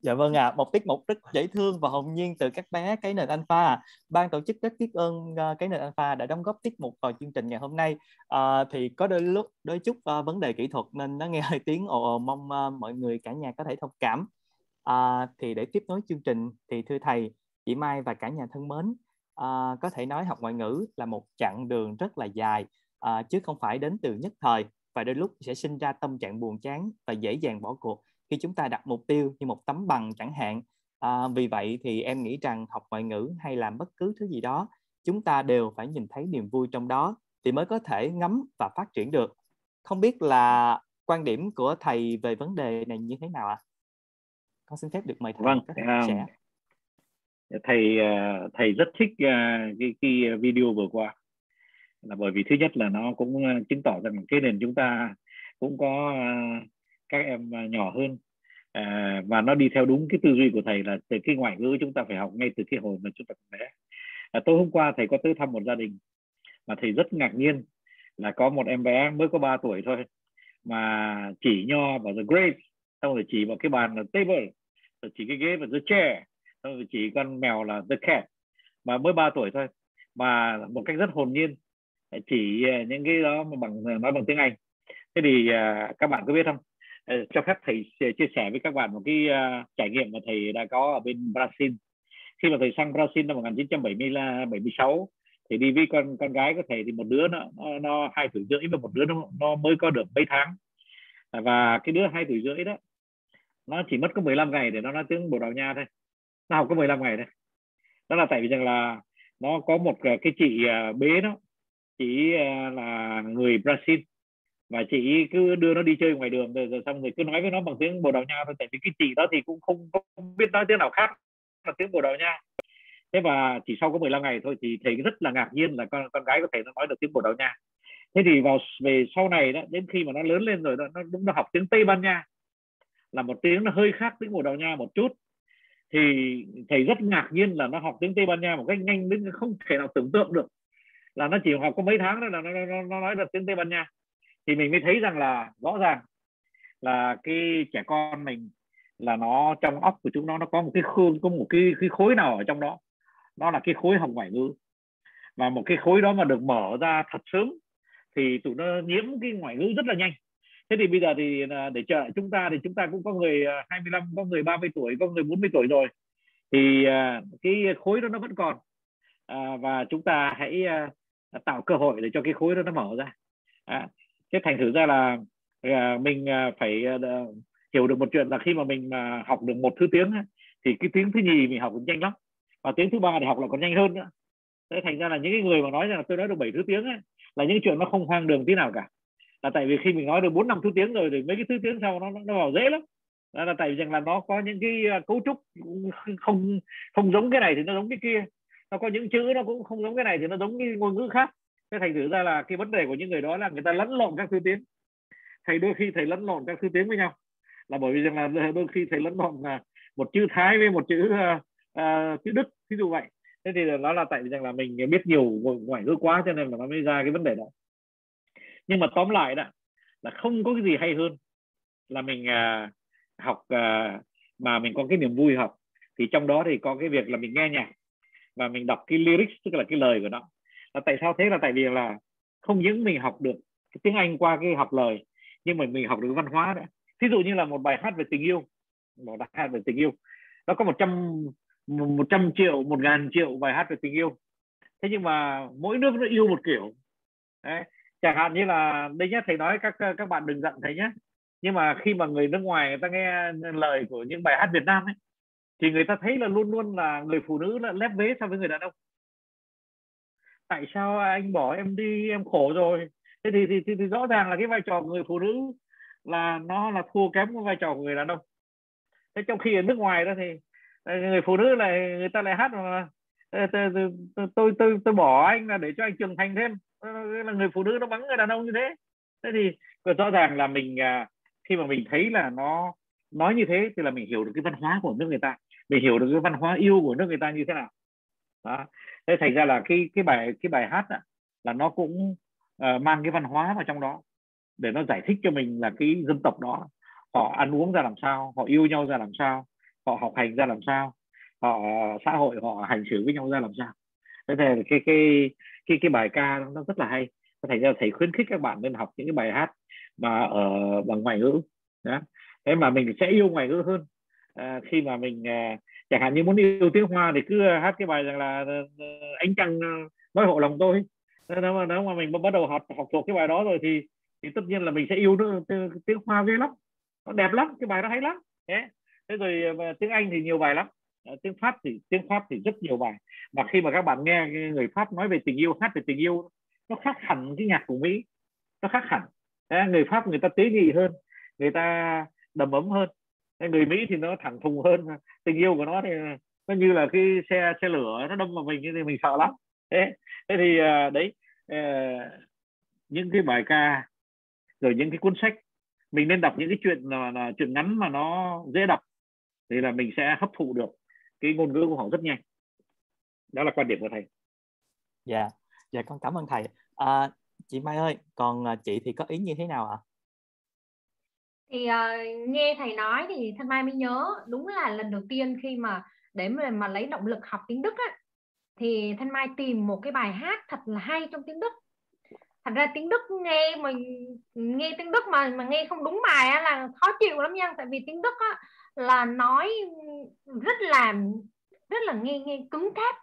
Dạ vâng ạ, à, một tiết mục rất dễ thương và hồn nhiên từ các bé cái nền alpha. Ban tổ chức rất biết ơn ờ, cái nền alpha đã đóng góp tiết mục vào chương trình ngày hôm nay. À, thì có đôi lúc đôi chút uh, vấn đề kỹ thuật nên nó nghe hơi tiếng ồ ồ mong uh, mọi người cả nhà có thể thông cảm. À, thì để tiếp nối chương trình thì thưa thầy, chị Mai và cả nhà thân mến, uh, có thể nói học ngoại ngữ là một chặng đường rất là dài uh, chứ không phải đến từ nhất thời và đôi lúc sẽ sinh ra tâm trạng buồn chán và dễ dàng bỏ cuộc khi chúng ta đặt mục tiêu như một tấm bằng chẳng hạn. À, vì vậy thì em nghĩ rằng học ngoại ngữ hay làm bất cứ thứ gì đó chúng ta đều phải nhìn thấy niềm vui trong đó thì mới có thể ngắm và phát triển được. Không biết là quan điểm của thầy về vấn đề này như thế nào ạ? À? con xin phép được mời thầy vâng, có thể um, share thầy uh, thầy rất thích uh, cái, cái video vừa qua. Là bởi vì thứ nhất là nó cũng uh, chứng tỏ rằng cái nền chúng ta cũng có các em à, nhỏ hơn. À, và nó đi theo đúng cái tư duy của thầy là từ cái ngoại ngữ chúng ta phải học ngay từ cái hồi mà chúng ta còn bé. À, tối hôm qua thầy có tới thăm một gia đình mà thầy rất ngạc nhiên là có một em bé mới có 3 tuổi thôi mà chỉ nho vào the grapes, xong rồi chỉ vào cái bàn là table rồi chỉ cái ghế và the chair xong rồi chỉ con mèo là the cat mà mới 3 tuổi thôi. Mà một cách rất hồn nhiên chỉ à, những cái đó mà bằng nói bằng tiếng Anh. Thế thì à, các bạn có biết không? Ờ, cho phép thầy chia sẻ với các bạn một cái uh, trải nghiệm mà thầy đã có ở bên Brazil. Khi mà thầy sang Brazil năm 1976 thì đi với con con gái của thầy thì một đứa nó nó, nó hai tuổi rưỡi và một đứa nó, nó mới có được mấy tháng. Và cái đứa hai tuổi rưỡi đó nó chỉ mất có 15 ngày để nó nói tiếng Bồ Đào Nha thôi. Nó học có 15 ngày thôi. Đó là tại vì rằng là nó có một ờ, cái chị bế nó chỉ là người Brazil và chị cứ đưa nó đi chơi ngoài đường rồi, rồi xong rồi cứ nói với nó bằng tiếng bồ đào nha thôi tại vì cái chị đó thì cũng không, không biết nói tiếng nào khác là tiếng bồ đào nha. Thế và chỉ sau có 15 ngày thôi thì thầy rất là ngạc nhiên là con con gái có thể nó nói được tiếng bồ đào nha. Thế thì vào về sau này đó đến khi mà nó lớn lên rồi nó nó đúng nó học tiếng tây ban nha là một tiếng nó hơi khác tiếng bồ đào nha một chút thì thầy rất ngạc nhiên là nó học tiếng tây ban nha một cách nhanh đến không thể nào tưởng tượng được là nó chỉ học có mấy tháng thôi là nó, nó, nó nói được tiếng tây ban nha thì mình mới thấy rằng là rõ ràng là cái trẻ con mình là nó trong óc của chúng nó nó có một cái khương có một cái cái khối nào ở trong đó. Nó là cái khối học ngoại ngữ. Và một cái khối đó mà được mở ra thật sớm thì tụi nó nhiễm cái ngoại ngữ rất là nhanh. Thế thì bây giờ thì à, để chờ chúng ta thì chúng ta cũng có người à, 25 có người 30 tuổi, có người 40 tuổi rồi. Thì à, cái khối đó nó vẫn còn. Và chúng ta hãy tạo cơ hội để cho cái khối đó nó mở ra thế thành thử ra là à, mình à, phải à, hiểu được một chuyện là khi mà mình mà học được một thứ tiếng thì cái tiếng thứ nhì mình học cũng nhanh lắm và tiếng thứ ba thì học là còn nhanh hơn nữa. Thế thành ra là những cái người mà nói rằng là tôi nói được bảy thứ tiếng ấy, là những chuyện nó không hoang đường tí nào cả. Là tại vì khi mình nói được bốn năm thứ tiếng rồi thì mấy cái thứ tiếng sau nó nó vào dễ lắm. Đó là tại vì rằng là nó có những cái cấu trúc không không giống cái này thì nó giống cái kia. Nó có những chữ nó cũng không giống cái này thì nó giống cái ngôn ngữ khác thế thành thử ra là cái vấn đề của những người đó là người ta lẫn lộn các thứ tiếng. Thầy đôi khi thầy lẫn lộn các thứ tiếng với nhau. Là bởi vì rằng là đôi khi thầy lẫn lộn là một chữ thái với một chữ uh, uh, chữ đức ví dụ vậy. Thế thì nó là tại vì rằng là mình biết nhiều ngoại ngữ quá cho nên là nó mới ra cái vấn đề đó. Nhưng mà tóm lại đó là không có cái gì hay hơn là mình uh, học uh, mà mình có cái niềm vui học. Thì trong đó thì có cái việc là mình nghe nhạc và mình đọc cái lyrics tức là cái lời của nó là tại sao thế là tại vì là không những mình học được cái tiếng Anh qua cái học lời, nhưng mà mình học được văn hóa nữa ví dụ như là một bài hát về tình yêu, một bài hát về tình yêu. Nó có một trăm một trăm triệu, một ngàn triệu bài hát về tình yêu. Thế nhưng mà mỗi nước nó yêu một kiểu. Đấy. chẳng hạn như là, đây nhé thầy nói các các bạn đừng giận thầy nhé nhưng mà khi mà người nước ngoài người ta nghe lời của những bài hát Việt Nam ấy, thì người ta thấy là luôn luôn là người phụ nữ là lép vế so với người đàn ông tại sao anh bỏ em đi em khổ rồi? Thế thì thì, thì, thì rõ ràng là cái vai trò người phụ nữ là nó là thua kém cái vai trò của người đàn ông. Thế trong khi ở nước ngoài đó thì ờ, người phụ nữ này người ta lại hát mà tôi, tôi, tôi, tôi, tôi bỏ anh là để cho anh trưởng thành thêm. Ờ, là người phụ nữ nó bắn người đàn ông như thế. Thế thì rõ ràng là mình à, khi mà mình thấy là nó nói như thế thì là mình hiểu được cái văn hóa của nước người ta. Mình hiểu được cái văn hóa yêu của nước người ta như thế nào. Đó thế thành ra là cái cái bài cái bài hát đó, là nó cũng uh, mang cái văn hóa vào trong đó để nó giải thích cho mình là cái dân tộc đó. Họ ăn uống ra làm sao họ yêu nhau ra làm sao họ học hành ra làm sao họ xã hội họ hành xử với nhau ra làm sao. Thế thì cái cái cái cái bài ca nó rất là hay. Thành ra thầy khuyến khích các bạn nên học những cái bài hát mà ở bằng ngoại ngữ đó. Thế mà mình sẽ yêu ngoại ngữ hơn à, khi mà mình à, chẳng hạn như muốn yêu tiếng hoa thì cứ à, hát cái bài rằng là ờ, ờ, ánh trăng ờ, nói hộ lòng tôi. Nếu mà nếu mà mình bắt đầu học học thuộc cái bài đó rồi thì thì tất nhiên là mình sẽ yêu nữa tiếng hoa ghê lắm. Nó đẹp lắm cái bài nó hay lắm. Thế thế rồi tiếng anh thì nhiều bài lắm. Tiếng pháp thì tiếng pháp thì rất nhiều bài. Mà khi mà các bạn nghe người pháp nói về tình yêu hát về tình yêu nó khác hẳn cái nhạc của mỹ. Nó khác hẳn. Thế, người pháp người ta tế nhị hơn người ta đầm ấm hơn người mỹ thì nó thẳng thùng hơn. Tình yêu của nó thì nó như là cái xe xe lửa nó đâm vào mình thì mình sợ lắm. Thế thế thì à, đấy à, những cái bài ca rồi những cái cuốn sách mình nên đọc những cái chuyện là, là chuyện ngắn mà nó dễ đọc thì là mình sẽ hấp thụ được cái ngôn ngữ của họ rất nhanh. Đó là quan điểm của thầy. Dạ. Yeah. dạ con cảm ơn thầy. À, chị Mai ơi còn à, chị thì có ý như thế nào ạ? Thì uh, nghe thầy nói thì thân Mai mới nhớ đúng là lần đầu tiên khi mà để mà, mà lấy động lực học tiếng Đức á thì thân Mai tìm một cái bài hát thật là hay trong tiếng Đức. Thật ra tiếng Đức nghe mình nghe tiếng Đức mà mà nghe không đúng bài á, là khó chịu lắm nha tại vì tiếng Đức á, là nói rất là rất là nghe nghe cứng cáp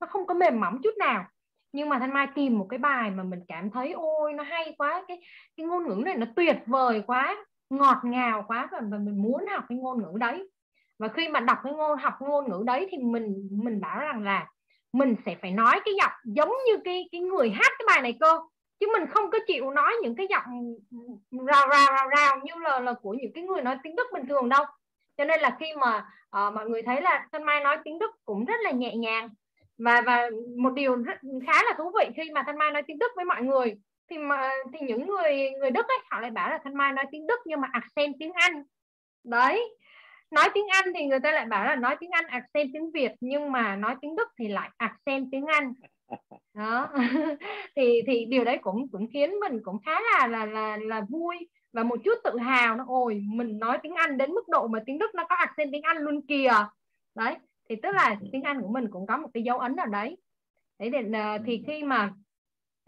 nó không có mềm mỏng chút nào. Nhưng mà thanh mai tìm một cái bài mà mình cảm thấy ôi nó hay quá cái cái ngôn ngữ này nó tuyệt vời quá ngọt ngào quá và mình muốn học cái ngôn ngữ đấy. Và khi mà đọc cái ngôn học ngôn ngữ đấy thì mình mình bảo rằng là mình sẽ phải nói cái giọng giống như cái cái người hát cái bài này cơ. Chứ mình không có chịu nói những cái giọng rào rào rào rào như là là của những cái người nói tiếng Đức bình thường đâu. Cho nên là khi mà uh, mọi người thấy là Thanh Mai nói tiếng Đức cũng rất là nhẹ nhàng. Và và một điều rất khá là thú vị khi mà Thanh Mai nói tiếng Đức với mọi người thì mà thì những người người Đức ấy họ lại bảo là Thanh Mai nói tiếng Đức nhưng mà accent tiếng Anh. Đấy. Nói tiếng Anh thì người ta lại bảo là nói tiếng Anh accent tiếng Việt nhưng mà nói tiếng Đức thì lại accent tiếng Anh. Đó. Thì thì điều đấy cũng cũng khiến mình cũng khá là là là là vui và một chút tự hào nó ôi mình nói tiếng Anh đến mức độ mà tiếng Đức nó có accent tiếng Anh luôn kìa. Đấy. Thì tức là tiếng Anh của mình cũng có một cái dấu ấn ở đấy. Đấy thì, ờ, thì khi mà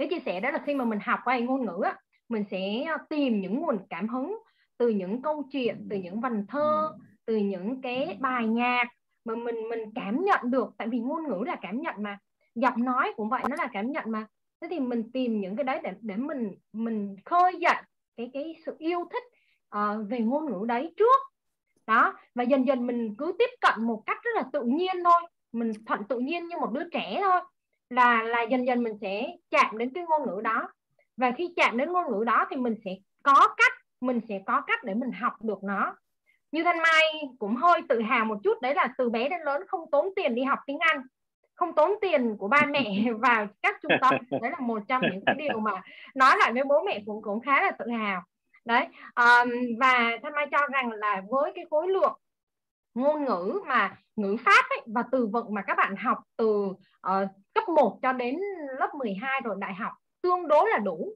cái chia sẻ đó là khi mà mình học qua ngôn ngữ á, mình sẽ tìm những nguồn cảm hứng từ những câu chuyện từ những vần thơ từ những cái bài nhạc mà mình mình cảm nhận được. Tại vì ngôn ngữ là cảm nhận mà giọng nói cũng vậy nó là cảm nhận mà. Thế thì mình tìm những cái đấy để để mình mình khơi dậy cái cái sự yêu thích uh, về ngôn ngữ đấy trước. Đó và dần dần mình cứ tiếp cận một cách rất là tự nhiên thôi. Mình thuận tự nhiên như một đứa trẻ thôi là là dần dần mình sẽ chạm đến cái ngôn ngữ đó. Và khi chạm đến ngôn ngữ đó thì mình sẽ có cách mình sẽ có cách để mình học được nó. Như thanh mai cũng hơi tự hào một chút đấy là từ bé đến lớn không tốn tiền đi học tiếng anh không tốn tiền của ba mẹ vào các trung tâm. Đấy là một trong những cái điều mà nói lại với bố mẹ cũng cũng khá là tự hào. Đấy um, và thanh mai cho rằng là với cái khối lượng ngôn ngữ mà ngữ pháp ấy, và từ vựng mà các bạn học từ uh, cấp 1 cho đến lớp 12 rồi, đại học tương đối là đủ.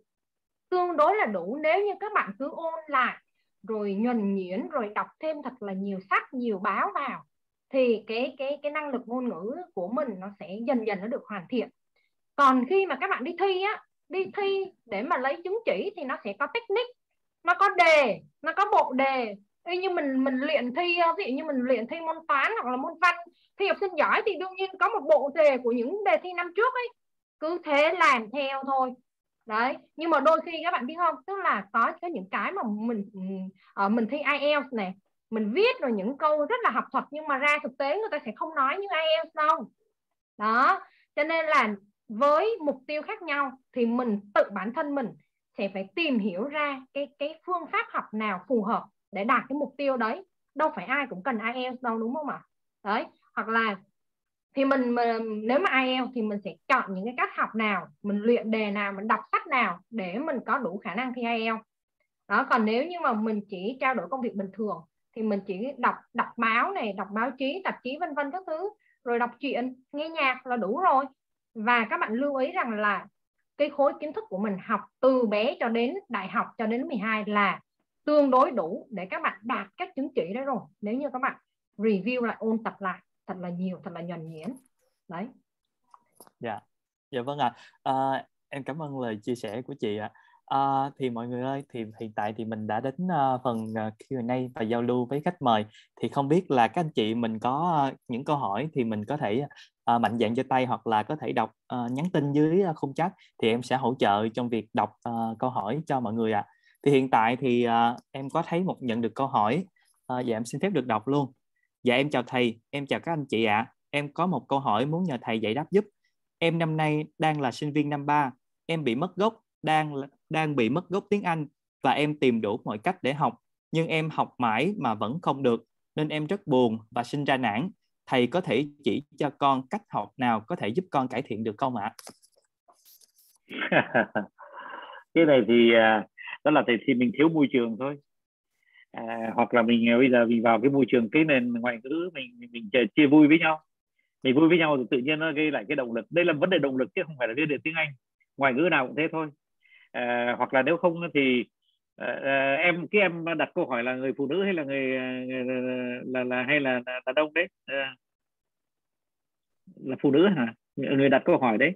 Tương đối là đủ nếu như các bạn cứ ôn lại rồi nhuần nhuyễn rồi đọc thêm thật là nhiều sách, nhiều báo vào thì cái cái cái năng lực ngôn ngữ của mình nó sẽ dần dần nó được hoàn thiện. Còn khi mà các bạn đi thi á, đi thi để mà lấy chứng chỉ thì nó sẽ có technique, nó có đề, nó có bộ đề y như mình mình luyện thi ờ, ví dụ như mình luyện thi môn toán hoặc là môn văn thi học sinh giỏi thì đương nhiên có một bộ đề của những đề thi năm trước ấy. Cứ thế làm theo thôi. Đấy nhưng mà đôi khi các bạn biết không? Tức là có có những cái mà mình uh, mình thi IELTS này mình viết rồi những câu rất là học thuật nhưng mà ra thực tế người ta sẽ không nói như IELTS đâu. Đó cho nên là với mục tiêu khác nhau thì mình tự bản thân mình sẽ phải tìm hiểu ra cái cái phương pháp học nào phù hợp để đạt cái mục tiêu đấy. Đâu phải ai cũng cần IELTS đâu đúng không ạ? Đấy hoặc là thì mình, mình nếu mà IELTS thì mình sẽ chọn những cái cách học nào mình luyện đề nào mình đọc sách nào để mình có đủ khả năng thi IELTS đó còn nếu như mà mình chỉ trao đổi công việc bình thường thì mình chỉ đọc đọc báo này đọc báo chí tạp chí vân vân các thứ rồi đọc truyện nghe nhạc là đủ rồi. Và các bạn lưu ý rằng là cái khối kiến thức của mình học từ bé cho đến đại học cho đến 12 là tương đối đủ để các bạn đạt các chứng chỉ đấy rồi. Nếu như các bạn review lại ôn tập lại thật là nhiều thật là nhuần nhuyễn. Đấy. Dạ. Dạ vâng ạ. À. à, em cảm ơn lời chia sẻ của chị ạ. À, thì mọi người ơi thì hiện tại thì mình đã đến uh, phần à, uh, Q&A và giao lưu với khách mời. Thì không biết là các anh chị mình có uh, những câu hỏi thì mình có thể uh, mạnh dạn giơ tay hoặc là có thể đọc uh, nhắn tin dưới uh, khung chat thì em sẽ hỗ trợ trong việc đọc uh, câu hỏi cho mọi người ạ. à thì hiện tại thì uh, em có thấy một nhận được câu hỏi uh, và em xin phép được đọc luôn. Dạ em chào thầy em chào các anh chị ạ. À. em có một câu hỏi muốn nhờ thầy giải đáp giúp. Em năm nay đang là sinh viên năm ba em bị mất gốc đang đang bị mất gốc tiếng Anh và em tìm đủ mọi cách để học nhưng em học mãi mà vẫn không được nên em rất buồn và sinh ra nản. Thầy có thể chỉ cho con cách học nào có thể giúp con cải thiện được không ạ? Cái này thì uh, đó là thì, thì mình thiếu môi trường thôi. À, hoặc là mình à, bây giờ mình vào cái môi trường cái nền ngoại ngữ mình mình, mình chia vui với nhau. Mình vui với nhau thì tự nhiên nó gây lại cái động lực. Đây là vấn đề động lực chứ không phải là vấn đề tiếng anh. Ngoại ngữ nào cũng thế thôi. À, hoặc là nếu không thì à, à, em cái em đặt câu hỏi là người phụ nữ hay là người, người là, là hay là đàn ông đấy? À, là phụ nữ hả? Người đặt câu hỏi đấy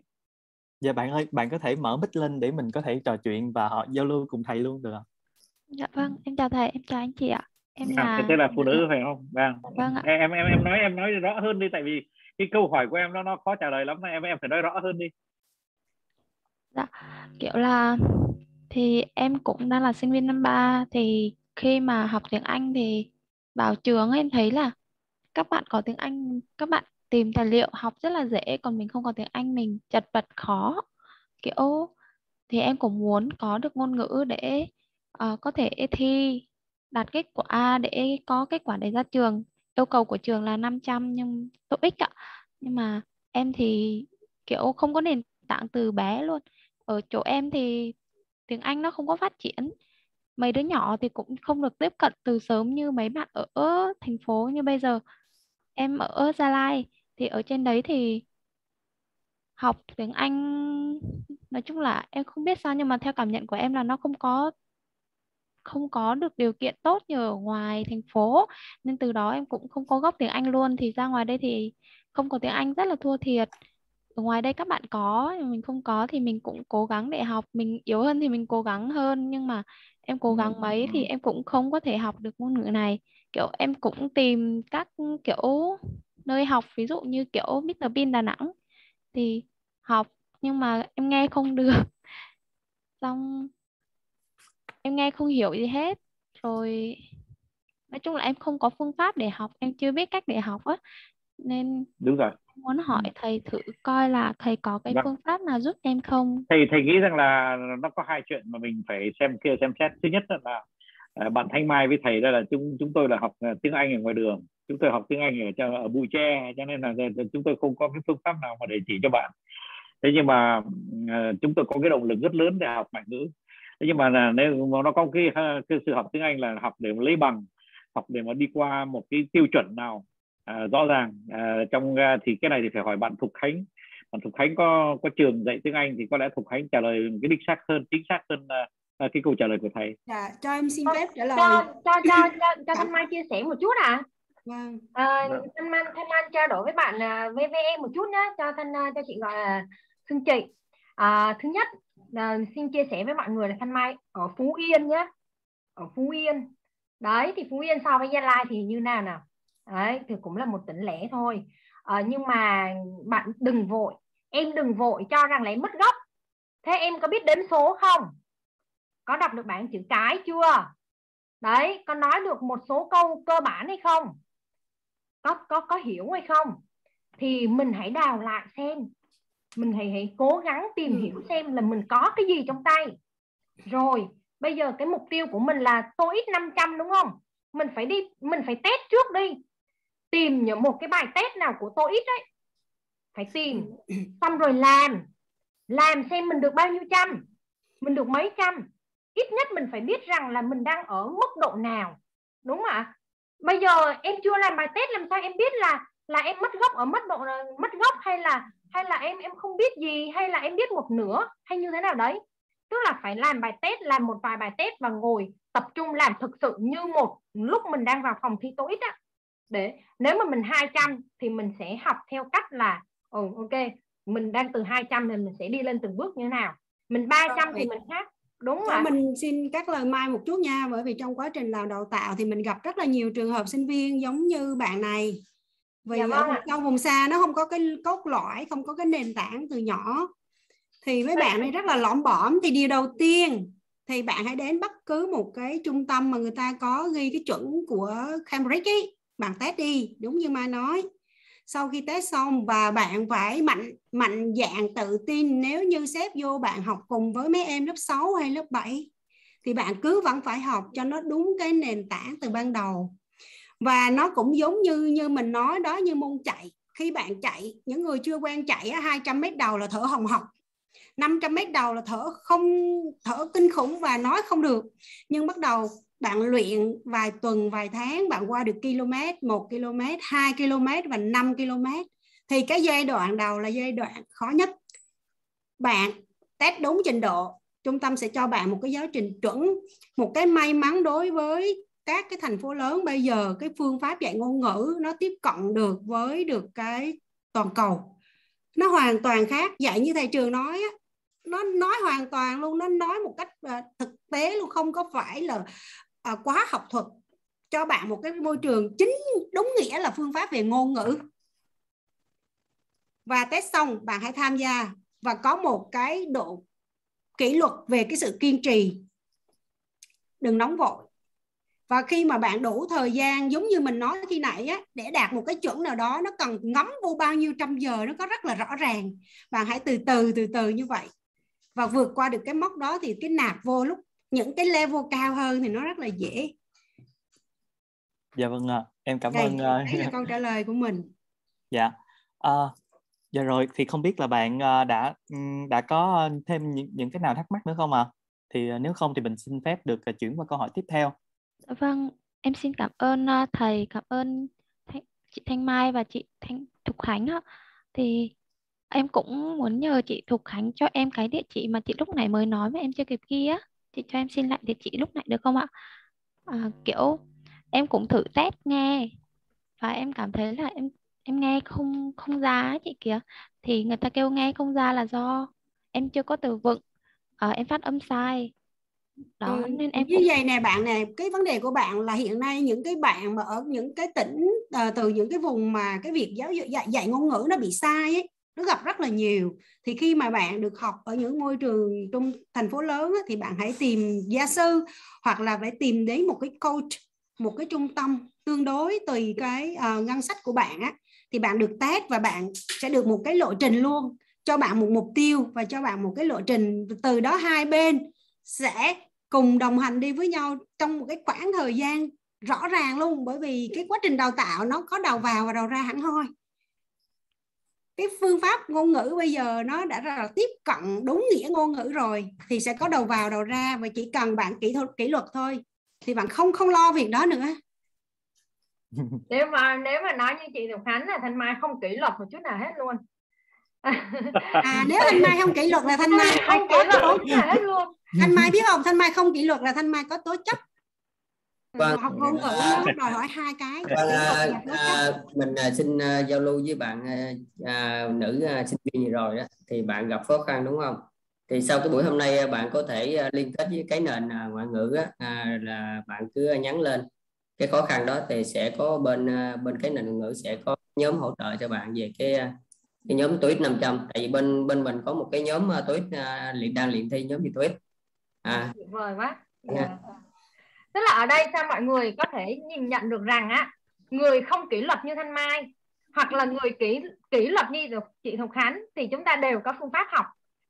dạ bạn ơi bạn có thể mở mic lên để mình có thể trò chuyện và họ giao lưu cùng thầy luôn được không dạ vâng em chào thầy em chào anh chị ạ. Em à, là thế là phụ nữ phải không? Vâng. Vâng ạ. em em em nói em nói rõ hơn đi tại vì cái câu hỏi của em nó nó khó trả lời lắm em em phải nói rõ hơn đi. Dạ kiểu là thì em cũng đang là sinh viên năm ba thì khi mà học tiếng Anh thì vào trường em thấy là các bạn có tiếng Anh các bạn tìm tài liệu học rất là dễ còn mình không có tiếng Anh mình chật vật khó. Kiểu thì em cũng muốn có được ngôn ngữ để uh, có thể thi đạt kết quả để có kết quả để ra trường. Yêu cầu của trường là 500 nhưng TOEIC ạ. Nhưng mà em thì kiểu không có nền tảng từ bé luôn. Ở chỗ em thì tiếng Anh nó không có phát triển. Mấy đứa nhỏ thì cũng không được tiếp cận từ sớm như mấy bạn ở thành phố như bây giờ. Em ở Gia Lai thì ở trên đấy thì học tiếng Anh nói chung là em không biết sao nhưng mà theo cảm nhận của em là nó không có không có được điều kiện tốt như ở ngoài thành phố. Nên từ đó em cũng không có gốc tiếng Anh luôn. Thì ra ngoài đây thì không có tiếng Anh rất là thua thiệt. Ở ngoài đây các bạn có mình không có thì mình cũng cố gắng để học. Mình yếu hơn thì mình cố gắng hơn nhưng mà em cố gắng mấy thì em cũng không có thể học được ngôn ngữ này. Kiểu em cũng tìm các kiểu nơi học ví dụ như kiểu Mr Bean Đà Nẵng thì học nhưng mà em nghe không được. Xong em nghe không hiểu gì hết. Rồi nói chung là em không có phương pháp để học em chưa biết cách để học á. Nên đúng rồi. muốn hỏi thầy thử coi là thầy có cái vâng. phương pháp nào giúp em không? Thầy thầy nghĩ rằng là nó có hai chuyện mà mình phải xem kia xem xét. Thứ nhất là À, bạn Thanh Mai với thầy đây là chúng chúng tôi là học à, tiếng Anh ở ngoài đường. Chúng tôi học tiếng Anh ở ở Bùi tre cho nên là chúng tôi không có cái phương pháp nào mà để chỉ cho bạn. Thế nhưng mà à, chúng tôi có cái động lực rất lớn để học ngoại ngữ. Thế nhưng mà là nếu mà nó có cái, cái sự học tiếng Anh là học để mà lấy bằng học để mà đi qua một cái tiêu chuẩn nào à, rõ ràng à, trong à, thì cái này thì phải hỏi bạn Thục Khánh. Bạn Thục Khánh có có trường dạy tiếng Anh thì có lẽ Thục Khánh trả lời cái đích xác hơn chính xác hơn à, à, cái câu trả lời của thầy. Dạ, cho em xin phép trả lời. Cho cho cho cho, cho Thanh Mai chia sẻ một chút à. Vâng. À, Thanh Mai Thanh Mai trao đổi với bạn uh, VVE một chút nhé, cho Thanh uh, cho chị gọi là Xuân Chị. À, thứ nhất là xin chia sẻ với mọi người là Thanh Mai ở Phú Yên nhé, ở Phú Yên. Đấy thì Phú Yên so với Gia Lai thì như nào nào? đấy thì cũng là một tỉnh lẻ thôi à, nhưng mà bạn đừng vội em đừng vội cho rằng là em mất gốc thế em có biết đếm số không có đọc được bảng chữ cái chưa? Đấy có nói được một số câu cơ bản hay không? Có có có hiểu hay không? Thì mình hãy đào lại xem. Mình hãy hãy cố gắng tìm ừ. hiểu xem là mình có cái gì trong tay. Rồi bây giờ cái mục tiêu của mình là ít 500 đúng không? Mình phải đi mình phải test trước đi. Tìm những một cái bài test nào của tôi ít đấy. Phải tìm. Xong rồi làm. Làm xem mình được bao nhiêu trăm? Mình được mấy trăm ít nhất mình phải biết rằng là mình đang ở mức độ nào đúng không ạ? Bây giờ em chưa làm bài test làm sao em biết là là em mất gốc ở mức độ mất gốc hay là hay là em em không biết gì hay là em biết một nửa hay như thế nào đấy? Tức là phải làm bài test làm một vài bài test và ngồi tập trung làm thực sự như một lúc mình đang vào phòng thi TOEIC á. Để nếu mà mình 200 thì mình sẽ học theo cách là ồ ok mình đang từ 200 thì mình sẽ đi lên từng bước như thế nào. Mình 300 thì mình khác đúng rồi. mình xin các lời mai một chút nha bởi vì trong quá trình đào tạo thì mình gặp rất là nhiều trường hợp sinh viên giống như bạn này. Vì dạ vâng ở sâu vùng xa nó không có cái cốt lõi không có cái nền tảng từ nhỏ. Thì mấy bạn này rất là lõm bõm. Thì điều đầu tiên thì bạn hãy đến bất cứ một cái trung tâm mà người ta có ghi cái chuẩn của Cambridge ấy. Bạn test đi đúng như mai nói sau khi test xong và bạn phải mạnh mạnh dạng tự tin, nếu như xếp vô bạn học cùng với mấy em lớp 6 hay lớp 7 thì bạn cứ vẫn phải học cho nó đúng cái nền tảng từ ban đầu. Và nó cũng giống như như mình nói đó, như môn chạy. Khi bạn chạy, những người chưa quen chạy 200 mét đầu là thở hồng hộc 500 mét đầu là thở không, thở kinh khủng và nói không được. Nhưng bắt đầu bạn luyện vài tuần, vài tháng, bạn qua được km 1 km 2 km và 5 km. Thì cái giai đoạn đầu là giai đoạn khó nhất. Bạn test đúng trình độ, trung tâm sẽ cho bạn một cái giáo trình chuẩn, một cái may mắn đối với các cái thành phố lớn. Bây giờ cái phương pháp dạy ngôn ngữ nó tiếp cận được với được cái toàn cầu. Nó hoàn toàn khác. Dạy như thầy trường nói nó nói hoàn toàn luôn, nó nói một cách ờ, thực tế luôn. Không có phải là à, quá học thuật cho bạn một cái môi trường chính đúng nghĩa là phương pháp về ngôn ngữ. Và test xong bạn hãy tham gia và có một cái độ kỷ luật về cái sự kiên trì. Đừng nóng vội. Và khi mà bạn đủ thời gian giống như mình nói khi nãy á để đạt một cái chuẩn nào đó nó cần ngắm vô bao nhiêu trăm giờ nó có rất là rõ ràng. Bạn hãy từ từ từ từ như vậy. Và vượt qua được cái mốc đó thì cái nạp vô lúc những cái level cao hơn thì nó rất là dễ dạ vâng ạ em cảm Đây, ơn đấy là câu trả lời của mình dạ à, dạ rồi thì không biết là bạn ờ, đã đã có thêm những, những cái nào thắc mắc nữa không ạ à? thì ờ, nếu không thì mình xin phép được chuyển qua câu hỏi tiếp theo Vâng, em xin cảm ơn uh, thầy, cảm ơn Thanh, chị Thanh Mai và chị Thanh Thục Khánh ạ. Thì em cũng muốn nhờ chị Thục Khánh cho em cái địa chỉ mà chị lúc nãy mới nói mà em chưa kịp ghi á. Chị cho em xin lại địa chỉ lúc nãy được không ạ? À, kiểu em cũng thử test nghe và em cảm thấy là em em nghe không không ra ấy chị kìa. Thì người ta kêu nghe không ra là do em chưa có từ vựng, à, em phát âm sai đó ừ, nên em như cũng... vậy nè bạn nè cái vấn đề của bạn là hiện nay những cái bạn mà ở những cái tỉnh uh, từ những cái vùng mà cái việc giáo dục dạy, dạy ngôn ngữ nó bị sai ấy nó gặp rất là nhiều. Thì khi mà bạn được học ở những môi trường trong thành phố lớn á, thì bạn hãy tìm gia sư hoặc là phải tìm đến một cái coach một cái trung tâm tương đối tùy cái uh, ngân sách của bạn á. Thì bạn được test và bạn sẽ được một cái lộ trình luôn. Cho bạn một mục tiêu và cho bạn một cái lộ trình. Từ đó hai bên sẽ cùng đồng hành đi với nhau trong một cái khoảng thời gian rõ ràng luôn. Bởi vì cái quá trình đào tạo nó có đầu vào và đầu ra hẳn hoi cái phương pháp ngôn ngữ bây giờ nó đã là tiếp cận đúng nghĩa ngôn ngữ rồi thì sẽ có đầu vào đầu ra và chỉ cần bạn kỹ thuật kỷ luật thôi thì bạn không không lo việc đó nữa. Nếu mà nếu mà nói như chị Thục Khánh là Thanh Mai không kỷ luật một chút nào hết luôn. À nếu Thanh Mai không kỷ luật là Thanh Mai không kỷ luật hết luôn. Thanh mai biết không? Thanh mai không kỷ luật là thanh mai có tố chất vâng, học ngôn ngữ à, đòi hỏi hai cái vâng, à, à, mình à, xin à, giao lưu với bạn à, à, nữ à, sinh viên gì rồi đó thì bạn gặp khó khăn đúng không? Thì sau cái buổi hôm nay bạn có thể à, liên kết với cái nền à, ngoại ngữ á, à, là bạn cứ nhắn lên. Cái khó khăn đó thì sẽ có bên à, bên cái nền ngoại ngữ sẽ có nhóm hỗ trợ cho bạn về cái cái nhóm tweet 500 tại vì bên bên mình có một cái nhóm tweet uh, luyện đang luyện thi nhóm gì tweet à. Tuyệt vời quá. Yeah. Tức là ở đây sao mọi người có thể nhìn nhận được rằng á, người không kỷ luật như thanh mai, hoặc là người kỷ kỷ luật như chị Thục Khánh, thì chúng ta đều có phương pháp học.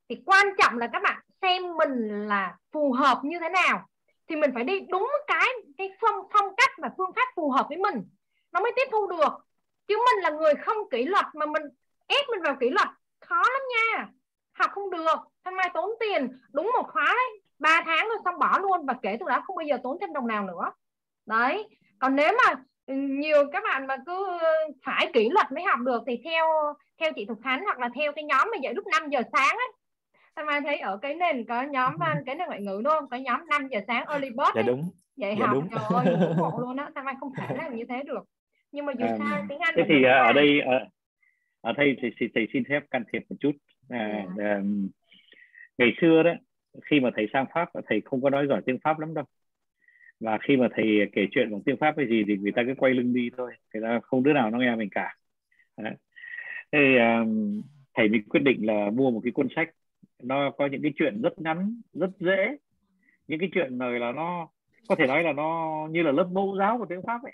Thì quan trọng là các bạn xem mình là phù hợp như thế nào. Thì mình phải đi đúng cái cái phong phong cách và phương pháp phù hợp với mình. Nó mới tiếp thu được. Chứ mình là người không kỷ luật mà mình ép mình vào kỷ luật, khó lắm nha. Học không được. Thanh mai tốn tiền. Đúng một khóa đấy. 3 tháng rồi xong bỏ luôn và kể từ đó không bao giờ tốn thêm đồng nào nữa đấy còn nếu mà nhiều các bạn mà cứ phải kỷ luật mới học được thì theo theo chị Thục Khánh hoặc là theo cái nhóm mà dạy lúc 5 giờ sáng ấy Thanh Mai thấy ở cái nền có nhóm cái nền ngoại ngữ đúng không? Có nhóm 5 giờ sáng early bird dạ đúng. Dạy dạ học đúng. trời ơi ngộ luôn á. Thanh Mai không thể làm như thế được. nhưng mà dù à, sao tiếng Anh thế thì ở đây ở, ở đây thì, thì thầy xin phép can thiệp một chút à, yeah. Dạ. à, ngày xưa đó khi mà thầy sang pháp thầy không có nói giỏi tiếng pháp lắm đâu. Và khi mà thầy kể chuyện bằng tiếng pháp cái gì thì người ta cứ quay lưng đi thôi. Người ta không đứa nào nó nghe mình cả. Đấy. Thì, um, thầy mình quyết định là mua một cái cuốn sách. Nó có những cái chuyện rất ngắn rất dễ. Những cái chuyện này là nó có thể nói là nó như là lớp mẫu giáo của tiếng pháp ấy.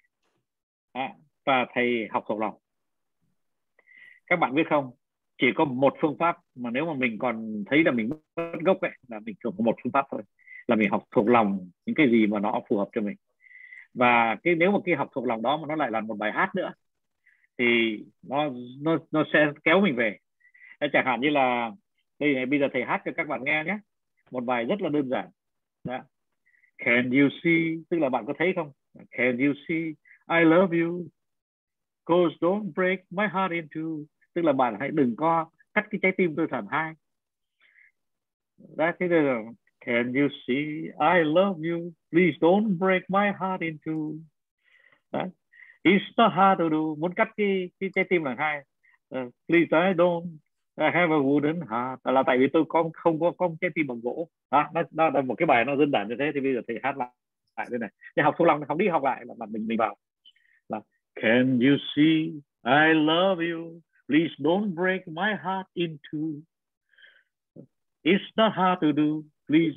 À, và thầy học thuộc lòng. Các bạn biết không? Chỉ có một phương pháp mà nếu mà mình còn thấy là mình mất gốc ấy, là mình chỉ có một phương pháp thôi, là mình học thuộc lòng những cái gì mà nó phù hợp cho mình. Và cái nếu mà cái học thuộc lòng đó mà nó lại là một bài hát nữa, thì nó nó nó sẽ kéo mình về. Chẳng hạn như là, đây này, bây giờ thầy hát cho các bạn nghe nhé. Một bài rất là đơn giản. Đó. Can you see? Tức là bạn có thấy không? Can you see? I love you. Cause don't break my heart into tức là bạn hãy đừng có cắt cái trái tim tôi thành hai. Đó thế là Can you see? I love you. Please don't break my heart into. Đó. It's not hard to do. Muốn cắt cái cái trái tim thành hai. Uh, please I don't I have a wooden heart. Là tại vì tôi con không có con trái tim bằng gỗ. Đó đó, đó là một cái bài nó đơn giản như thế thì bây giờ thầy hát lại lại đây này. Để học thuộc lòng học đi học lại là mình mình vào. Là Can you see? I love you please don't break my heart in two. it's not hard to do. Please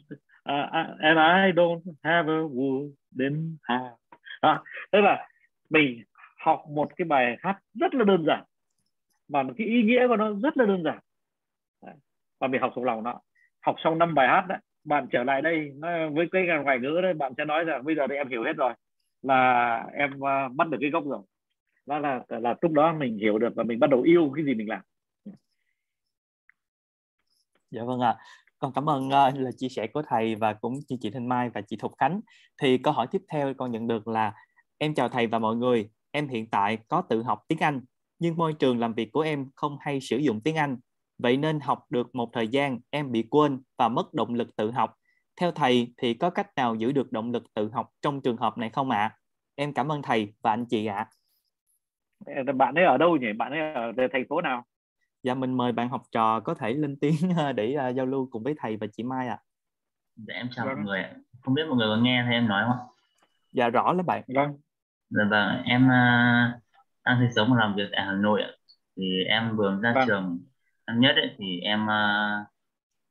uh, uh and I don't have a wooden heart. À, tức là mình học một cái bài hát rất là đơn giản mà cái ý nghĩa của nó rất là đơn giản. Và mình học thuộc lòng nó. Học xong năm bài hát đấy bạn trở lại đây với cái ngoại ngữ đấy bạn sẽ nói rằng bây giờ thì em hiểu hết rồi là em uh, bắt được cái gốc rồi đó là là lúc đó mình hiểu được và mình bắt đầu yêu cái gì mình làm dạ vâng ạ à. con cảm ơn uh, lời chia sẻ của thầy và cũng như chị Thanh Mai và chị Thục Khánh thì câu hỏi tiếp theo con nhận được là em chào thầy và mọi người em hiện tại có tự học tiếng Anh nhưng môi trường làm việc của em không hay sử dụng tiếng Anh. Vậy nên học được một thời gian em bị quên và mất động lực tự học. Theo thầy thì có cách nào giữ được động lực tự học trong trường hợp này không ạ? À? Em cảm ơn thầy và anh chị ạ. À. Bạn ấy ở đâu nhỉ? Bạn ấy ở thành phố nào? Dạ mình mời bạn học trò có thể lên tiếng để uh, giao lưu cùng với thầy và chị Mai ạ. À. Dạ em chào vâng. mọi người. Không biết mọi người có nghe thấy em nói không? Dạ rõ là bạn. Vâng. Dạ vâng, em uh, đang sinh sống và làm việc tại Hà Nội thì em vừa ra vâng. trường năm nhất ấy, thì em uh,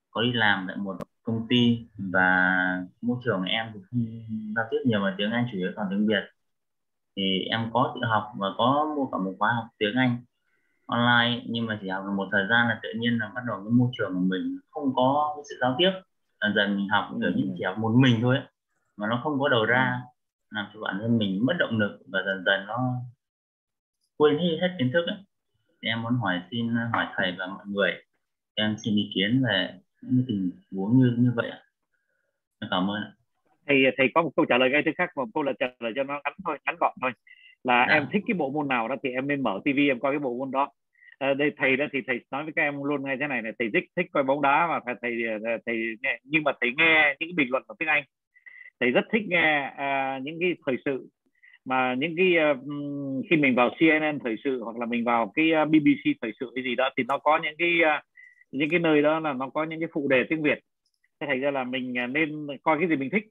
có đi làm tại một công ty và môi trường em thì không giao tiếp nhiều mà tiếng Anh chủ yếu toàn tiếng Việt thì em có tự học và có mua cả một khóa học tiếng Anh online nhưng mà chỉ học được một thời gian là tự nhiên là bắt đầu cái môi trường của mình không có cái sự giao tiếp dần dần mình học kiểu như chỉ học một mình thôi ấy, mà nó không có đầu ra làm cho bản thân mình mất động lực và dần dần nó quên hết, hết kiến thức ấy. Thì em muốn hỏi xin hỏi thầy và mọi người em xin ý kiến về những tình huống như như vậy ạ. Cảm ơn thầy thầy có một câu trả lời ngay thứ khác một câu là trả lời cho nó ngắn thôi ngắn gọn thôi. Là dạ. em thích cái bộ môn nào đó thì em nên mở tivi em coi cái bộ môn đó. À, đây thầy đó thì thầy nói với các em luôn ngay thế này này thầy thích thích coi bóng đá và thầy thầy, thầy nghe nhưng mà thầy nghe những bình luận bằng tiếng anh. Thầy rất thích nghe uh, những cái thời sự mà những cái uh, khi mình vào CNN thời sự hoặc là mình vào cái uh, BBC thời sự cái gì đó thì nó có những cái uh, những cái nơi đó là nó có những cái phụ đề tiếng Việt. Thế thành ra là mình nên coi cái gì mình thích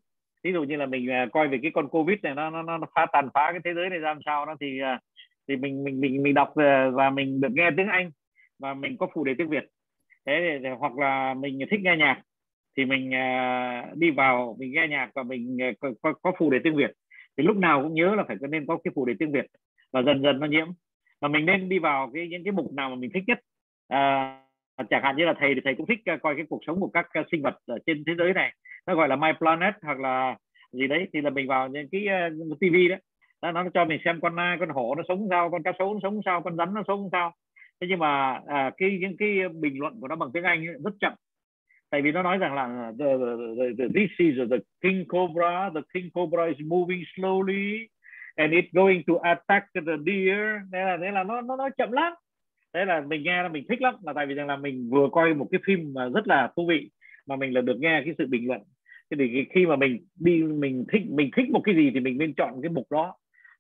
ví dụ như là mình à, coi về cái con Covid này nó nó nó phá tàn phá cái thế giới này ra làm sao đó thì à, thì mình mình mình mình đọc à, và mình được nghe tiếng Anh và mình có phụ đề tiếng Việt. Thế thì, hoặc là mình thích nghe nhạc thì mình đi vào mình nghe nhạc và mình có, có, có phụ đề tiếng Việt. Thì lúc nào cũng nhớ là phải nên có cái phụ đề tiếng Việt và dần dần nó nhiễm. Và mình nên đi vào cái những cái mục nào mà mình thích nhất. À, chẳng hạn như là thầy thì thầy cũng thích coi cái cuộc sống của các sinh vật ở trên thế giới này nó gọi là My Planet hoặc là gì đấy thì là mình vào những cái ờ, uh, TV đó nó, nó cho mình xem con nai con hổ nó sống sao con cá sấu nó sống sao con rắn nó sống sao. Thế nhưng mà à, cái những cái bình luận của nó bằng tiếng Anh rất chậm. Tại vì nó nói rằng là ờ, the, the, the, this is the king cobra the king cobra is moving slowly and it's going to attack the deer. Thế là thế là nó nó nó chậm lắm. Thế là mình nghe là mình thích lắm. Là tại vì rằng là mình vừa coi một cái phim mà rất là thú vị mà mình là được nghe cái sự bình luận thế thì khi mà mình đi, mình thích mình thích một cái gì thì mình nên chọn cái mục đó.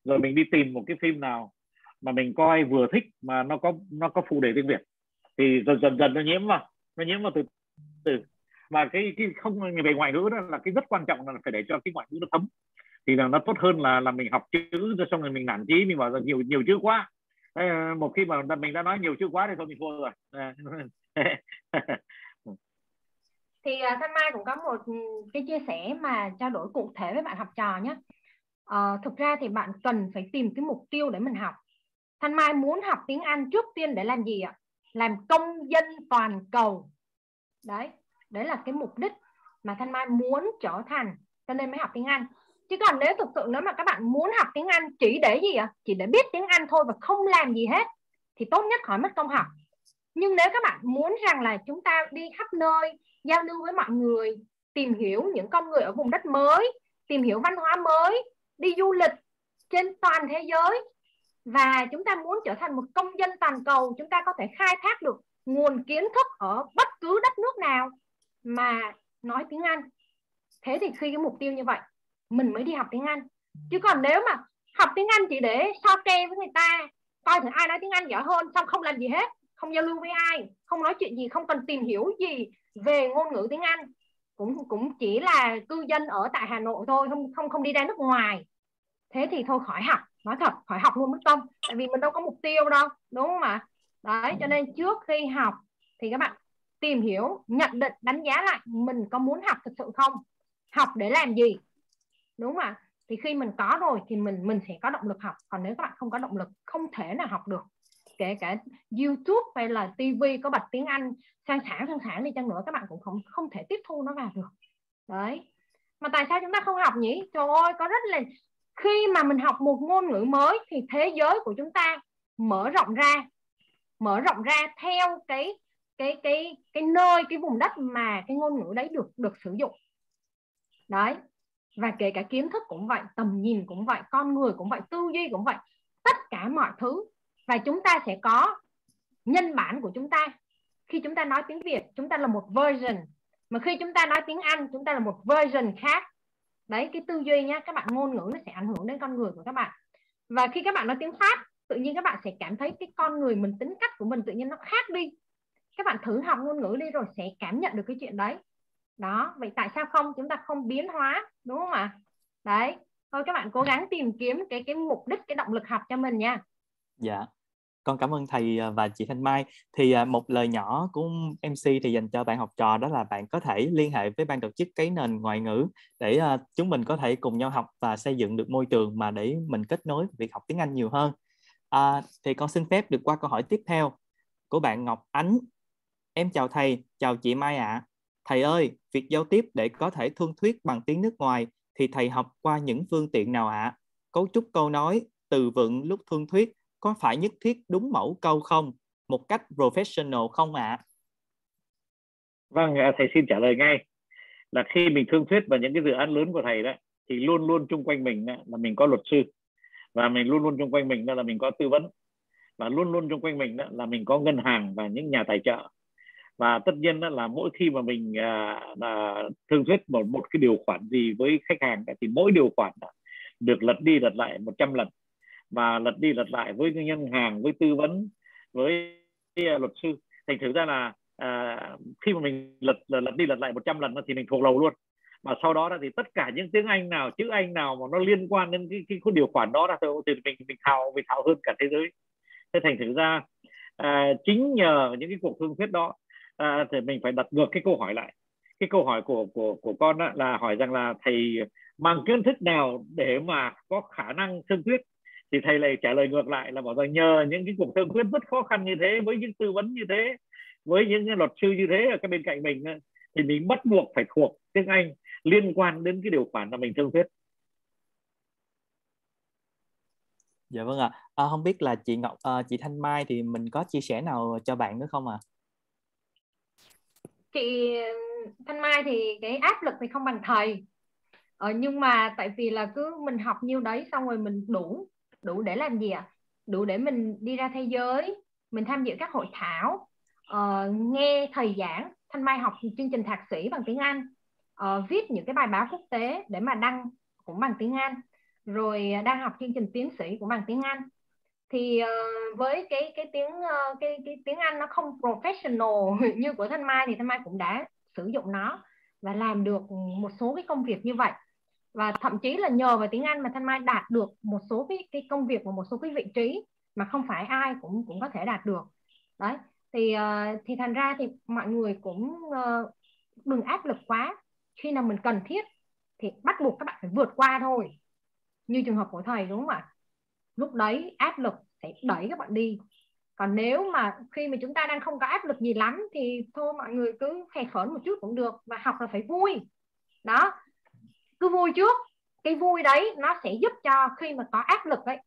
Rồi mình đi tìm một cái phim nào mà mình coi vừa thích mà nó có nó có phụ đề tiếng Việt thì dần dần dần nó nhiễm vào, nó nhiễm vào từ từ. Và cái cái không về ngoại ngữ đó, là cái rất quan trọng là phải để cho cái ngoại ngữ nó thấm. Thì là nó tốt hơn là là mình học chữ, rồi xong rồi mình nản chí, mình bảo là nhiều nhiều chữ quá. Ờ, một khi mà mình đã nói nhiều chữ quá thì thôi mình thua rồi. Ờ. thì uh, Thanh Mai cũng có một ừ, cái chia sẻ mà trao đổi cụ thể với bạn học trò nhé uh, ờ, thực ra thì bạn cần phải tìm cái mục tiêu để mình học. Thanh Mai muốn học tiếng Anh trước tiên để làm gì ạ? Làm công dân toàn cầu. Đấy đấy là cái mục đích mà Thanh Mai muốn trở thành cho nên mới học tiếng Anh. Chứ còn nếu thực sự nếu mà các bạn muốn học tiếng Anh chỉ để gì ạ? Chỉ để biết tiếng Anh thôi và không làm gì hết thì tốt nhất khỏi mất công học nhưng nếu các bạn muốn rằng là chúng ta đi khắp nơi, giao lưu với mọi người, tìm hiểu những con người ở vùng đất mới, tìm hiểu văn hóa mới, đi du lịch trên toàn thế giới, và chúng ta muốn trở thành một công dân toàn cầu, chúng ta có thể khai thác được nguồn kiến thức ở bất cứ đất nước nào mà nói tiếng Anh. Thế thì khi cái mục tiêu như vậy, mình mới đi học tiếng Anh. Chứ còn nếu mà học tiếng Anh chỉ để so kê với người ta, coi thử ai nói tiếng Anh giỏi hơn, xong không làm gì hết không giao lưu với ai, không nói chuyện gì, không cần tìm hiểu gì về ngôn ngữ tiếng Anh. Cũng cũng chỉ là cư dân ở tại Hà Nội thôi, không không không đi ra nước ngoài. Thế thì thôi khỏi học, nói thật, khỏi học luôn mất công. Tại vì mình đâu có mục tiêu đâu, đúng không ạ? Đấy, cho nên trước khi học thì các bạn tìm hiểu, nhận định, đánh giá lại mình có muốn học thực sự không? Học để làm gì? Đúng không ạ? Thì khi mình có rồi thì mình mình sẽ có động lực học. Còn nếu các bạn không có động lực, không thể nào học được kể cả YouTube hay là TV có bật tiếng Anh, sang sản sang sản đi chăng nữa, các bạn cũng không không thể tiếp thu nó vào được. Đấy. Mà tại sao chúng ta không học nhỉ? Trời ơi, có rất là, khi mà mình học một ngôn ngữ mới thì thế giới của chúng ta mở rộng ra, mở rộng ra theo cái cái cái cái nơi, cái vùng đất mà cái ngôn ngữ đấy được được sử dụng. Đấy. Và kể cả kiến thức cũng vậy, tầm nhìn cũng vậy, con người cũng vậy, tư duy cũng vậy, tất cả mọi thứ và chúng ta sẽ có nhân bản của chúng ta. Khi chúng ta nói tiếng Việt, chúng ta là một version. Mà khi chúng ta nói tiếng Anh, chúng ta là một version khác. Đấy, cái tư duy nhá, các bạn ngôn ngữ nó sẽ ảnh hưởng đến con người của các bạn. Và khi các bạn nói tiếng Pháp, tự nhiên các bạn sẽ cảm thấy cái con người mình, tính cách của mình tự nhiên nó khác đi. Các bạn thử học ngôn ngữ đi rồi sẽ cảm nhận được cái chuyện đấy. Đó, vậy tại sao không? Chúng ta không biến hóa, đúng không ạ? Đấy, thôi các bạn cố gắng tìm kiếm cái cái mục đích, cái động lực học cho mình nha dạ con cảm ơn thầy à, và chị Thanh Mai thì à, một lời nhỏ của MC thì dành cho bạn học trò đó là bạn có thể liên hệ với ban tổ chức cái nền ngoại ngữ để à, chúng mình có thể cùng nhau học và xây dựng được môi trường mà để mình kết nối việc học tiếng Anh nhiều hơn à, thì con xin phép được qua câu hỏi tiếp theo của bạn Ngọc Ánh em chào thầy chào chị Mai ạ à. thầy ơi việc giao tiếp để có thể thương thuyết bằng tiếng nước ngoài thì thầy học qua những phương tiện nào ạ à? cấu trúc câu nói từ vựng lúc thương thuyết có phải nhất thiết đúng mẫu câu không? Một cách professional không ạ? À? vâng thầy xin trả lời ngay. Là khi mình thương thuyết vào những cái dự án lớn của thầy đó, thì luôn luôn chung quanh mình là mình có luật sư. Và mình luôn luôn chung quanh mình là mình có tư vấn. Và luôn luôn chung quanh mình là mình có ngân hàng và những nhà tài trợ. Và tất nhiên là mỗi khi mà mình là thương thuyết một một cái điều khoản gì với khách hàng thì mỗi điều khoản được lật đi lật lại 100 lần và lật đi lật lại với ngân hàng với tư vấn với à, luật sư. Thành thử ra là à, khi mà mình lật lật đi lật lại 100 lần thì mình thuộc lầu luôn. Mà sau đó thì tất cả những tiếng Anh nào chữ Anh nào mà nó liên quan đến cái cái, cái điều khoản đó là thì mình mình thạo mình thạo hơn cả thế giới. Thế thành thử ra à, chính nhờ những cái cuộc thương thuyết đó à, thì mình phải đặt ngược cái câu hỏi lại. Cái câu hỏi của của của con đó là hỏi rằng là thầy mang kiến thức nào để mà có khả năng thương thuyết? Thì thầy lại trả lời ngược lại là bảo rằng nhờ những cái cuộc thương thuyết rất khó khăn như thế với những tư vấn như thế với những cái luật sư như thế ở cái bên cạnh mình thì mình bắt buộc phải thuộc tiếng Anh liên quan đến cái điều khoản là mình thương thuyết. Dạ vâng ạ. À, không biết là chị Ngọc à, chị Thanh Mai thì mình có chia sẻ nào cho bạn nữa không ạ? À? chị Thanh Mai thì cái áp lực thì không bằng thầy. Ờ, nhưng mà tại vì là cứ mình học nhiêu đấy xong rồi mình đủ đủ để làm gì ạ à? đủ để mình đi ra thế giới mình tham dự các hội thảo uh, nghe thầy giảng Thanh Mai học chương trình thạc sĩ bằng tiếng Anh uh, viết những cái bài báo quốc tế để mà đăng cũng bằng tiếng Anh rồi đang học chương trình tiến sĩ cũng bằng tiếng Anh thì uh, với cái cái tiếng uh, cái cái tiếng Anh nó không professional như của Thanh Mai thì Thanh Mai cũng đã sử dụng nó và làm được một số cái công việc như vậy và thậm chí là nhờ vào tiếng Anh mà Thanh Mai đạt được một số cái cái công việc và một số cái vị trí mà không phải ai cũng cũng có thể đạt được. Đấy thì uh, thì thành ra thì mọi người cũng uh, đừng áp lực quá. Khi nào mình cần thiết thì bắt buộc các bạn phải vượt qua thôi. Như trường hợp của thầy đúng không ạ? Lúc đấy áp lực sẽ đẩy các bạn đi. Còn nếu mà khi mà chúng ta đang không có áp lực gì lắm thì thôi mọi người cứ khè khởi một chút cũng được và học là phải vui. Đó cứ vui trước. Cái vui đấy nó sẽ giúp cho khi mà có áp lực ấy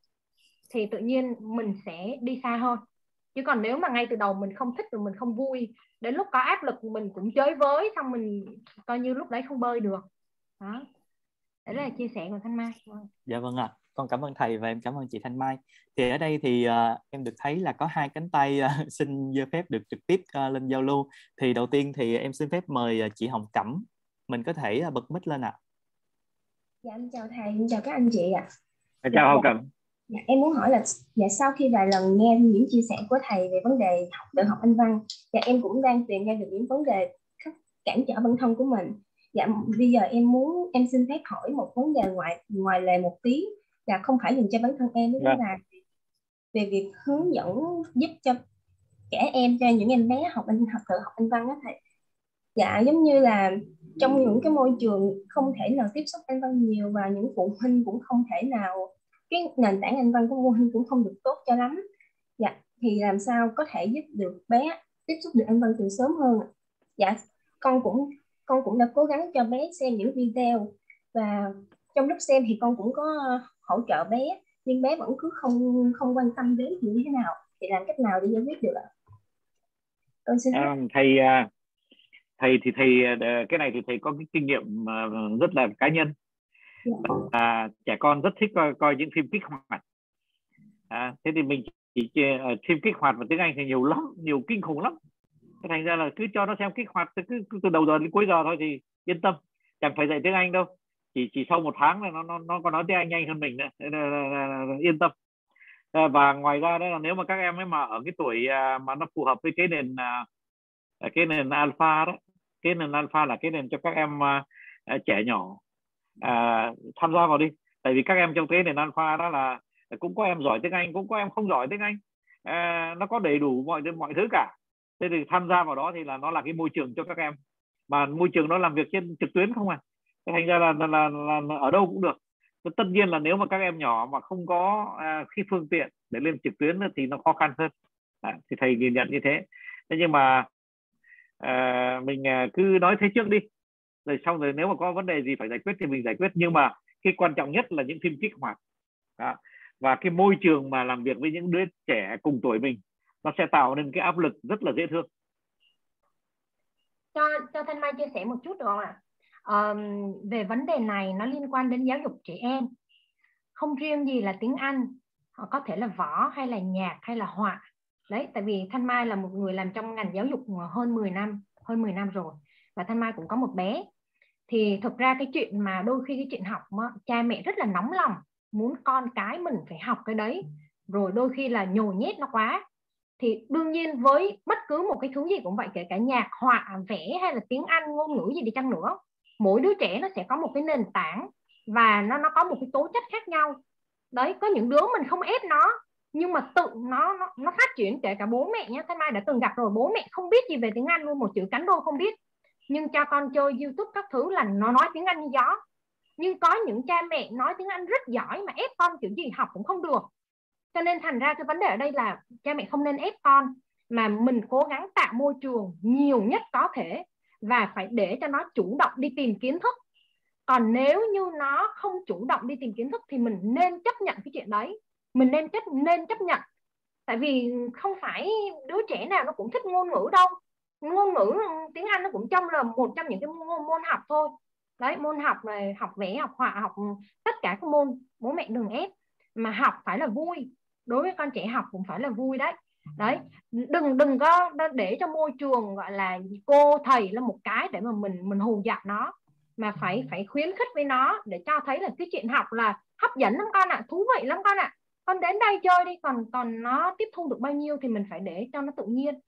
thì tự nhiên mình sẽ đi xa hơn. Chứ còn nếu mà ngay từ đầu mình không thích rồi mình không vui đến lúc có áp lực mình cũng chơi với xong mình coi như lúc đấy không bơi được. Đó. Đấy là chia sẻ của thanh mai. Vâng. Dạ vâng ạ. À. con cảm ơn thầy và em cảm ơn chị thanh mai. Thì ở đây thì uh, em được thấy là có hai cánh tay uh, xin giơ phép được trực tiếp uh, lên giao lưu. Thì đầu tiên thì em xin phép mời uh, chị hồng cẩm. Mình có thể uh, bật mic lên ạ. à dạ em chào thầy em chào các anh chị ạ à. chào hồng cẩm Dạ, em muốn hỏi là dạ sau khi vài lần nghe những chia sẻ của thầy về vấn đề học tự học anh văn, dạ em cũng đang tìm ra được những vấn đề cản trở bản thân của mình. Dạ bây giờ em muốn em xin phép hỏi một vấn đề ngoài ngoài lề một tí, dạ không phải dành cho bản thân em, đó dạ. là về việc hướng dẫn giúp cho trẻ em cho những em bé học anh học tự học anh văn đó thầy. Dạ giống như là trong những cái môi trường không thể nào tiếp xúc anh văn nhiều và những phụ huynh cũng không thể nào cái nền tảng anh văn của mô hình cũng không được tốt cho lắm. Dạ thì làm sao có thể giúp được bé tiếp xúc được anh văn từ sớm hơn dạ con cũng con cũng đã cố gắng cho bé xem những video và trong lúc xem thì con cũng có hỗ trợ bé nhưng bé vẫn cứ không không quan tâm đến như thế nào? Thì làm cách nào để giải quyết được ạ? Con xin à, thầy à, thầy thì thầy à, cái này thì thầy có cái kinh nghiệm à, rất là cá nhân. À, trẻ con rất thích coi, coi những phim kích hoạt. À, thế thì mình chỉ, uh, phim kích hoạt và tiếng Anh thì nhiều lắm nhiều kinh khủng lắm. Thành ra là cứ cho nó xem kích hoạt cứ, cứ từ đầu giờ đến cuối giờ thôi thì yên tâm chẳng phải dạy tiếng Anh đâu. Chỉ chỉ sau một tháng là nó nó nó còn nói tiếng Anh nhanh hơn mình nữa. Yên tâm. À, và ngoài ra đó là nếu mà các em ấy mà ở cái tuổi à, mà nó phù hợp với cái nền à, cái nền alpha đó cái nền alpha là cái nền cho các em uh, trẻ nhỏ uh, tham gia vào đi. Tại vì các em trong thế nền alpha đó là cũng có em giỏi tiếng Anh cũng có em không giỏi tiếng Anh. Uh, nó có đầy đủ mọi mọi thứ cả. Thế thì tham gia vào đó thì là nó là cái môi trường cho các em. Mà môi trường nó làm việc trên trực tuyến không à. Thành ra là, là, là, là, là ở đâu cũng được. Tất nhiên là nếu mà các em nhỏ mà không có à, cái phương tiện để lên trực tuyến thì nó khó khăn hơn. À, thì thầy ghi nhận như thế. Thế nhưng mà à, mình à, cứ nói thế trước đi. Rồi sau rồi nếu mà có vấn đề gì phải giải quyết thì mình giải quyết. Nhưng mà cái quan trọng nhất là những phim kích hoạt. Đó. và cái môi trường mà làm việc với những đứa trẻ cùng tuổi mình nó sẽ tạo nên cái áp lực rất là dễ thương. Cho cho thanh mai chia sẻ một chút được không ạ? À? về vấn đề này nó liên quan đến giáo dục trẻ em. Không riêng gì là tiếng Anh họ có thể là võ hay là nhạc hay là họa đấy tại vì thanh mai là một người làm trong ngành giáo dục ờ, hơn 10 năm hơn 10 năm rồi và thanh mai cũng có một bé. Thì thực ra cái chuyện mà đôi khi cái chuyện học đó, cha mẹ rất là nóng lòng muốn con cái mình phải học cái đấy. Rồi đôi khi là nhồi nhét nó quá. Thì đương nhiên với bất cứ một cái thứ gì cũng vậy kể cả nhạc họa vẽ hay là tiếng Anh ngôn ngữ gì đi chăng nữa mỗi đứa trẻ nó sẽ có một cái nền tảng và nó nó có một cái tố chất khác nhau. Đấy có những đứa mình không ép nó nhưng mà tự nó nó, nó phát triển kể cả bố mẹ nhé Thanh Mai đã từng gặp rồi bố mẹ không biết gì về tiếng Anh luôn một chữ cánh đôi không biết. Nhưng cho con chơi youtube các thứ là nó nói tiếng anh như gió. Nhưng có những cha mẹ nói tiếng anh rất giỏi mà ép con kiểu gì học cũng không được. Cho nên thành ra cái vấn đề ở đây là cha mẹ không nên ép con mà mình cố gắng tạo môi trường nhiều nhất có thể và phải để cho nó chủ động đi tìm kiến thức. Còn nếu như nó không chủ động đi tìm kiến thức thì mình nên chấp nhận cái chuyện đấy mình nên chấp nên chấp nhận. Tại vì không phải đứa trẻ nào nó cũng thích ngôn ngữ đâu. Ngôn ngữ ừ, tiếng Anh nó cũng trong là một trong những cái môn, môn học thôi. Đấy môn học này học vẽ học họa học tất cả các môn bố mẹ đừng ép. Mà học phải là vui. Đối với con trẻ học cũng phải là vui đấy. Đấy đừng đừng có để cho môi trường gọi là cô thầy là một cái để mà mình mình hù dọa nó. Mà phải phải khuyến khích với nó để cho thấy là cái chuyện học là hấp dẫn lắm con ạ à, thú vị lắm con ạ. à con đến đây chơi đi còn còn nó tiếp thu được bao nhiêu thì mình phải để cho nó tự nhiên.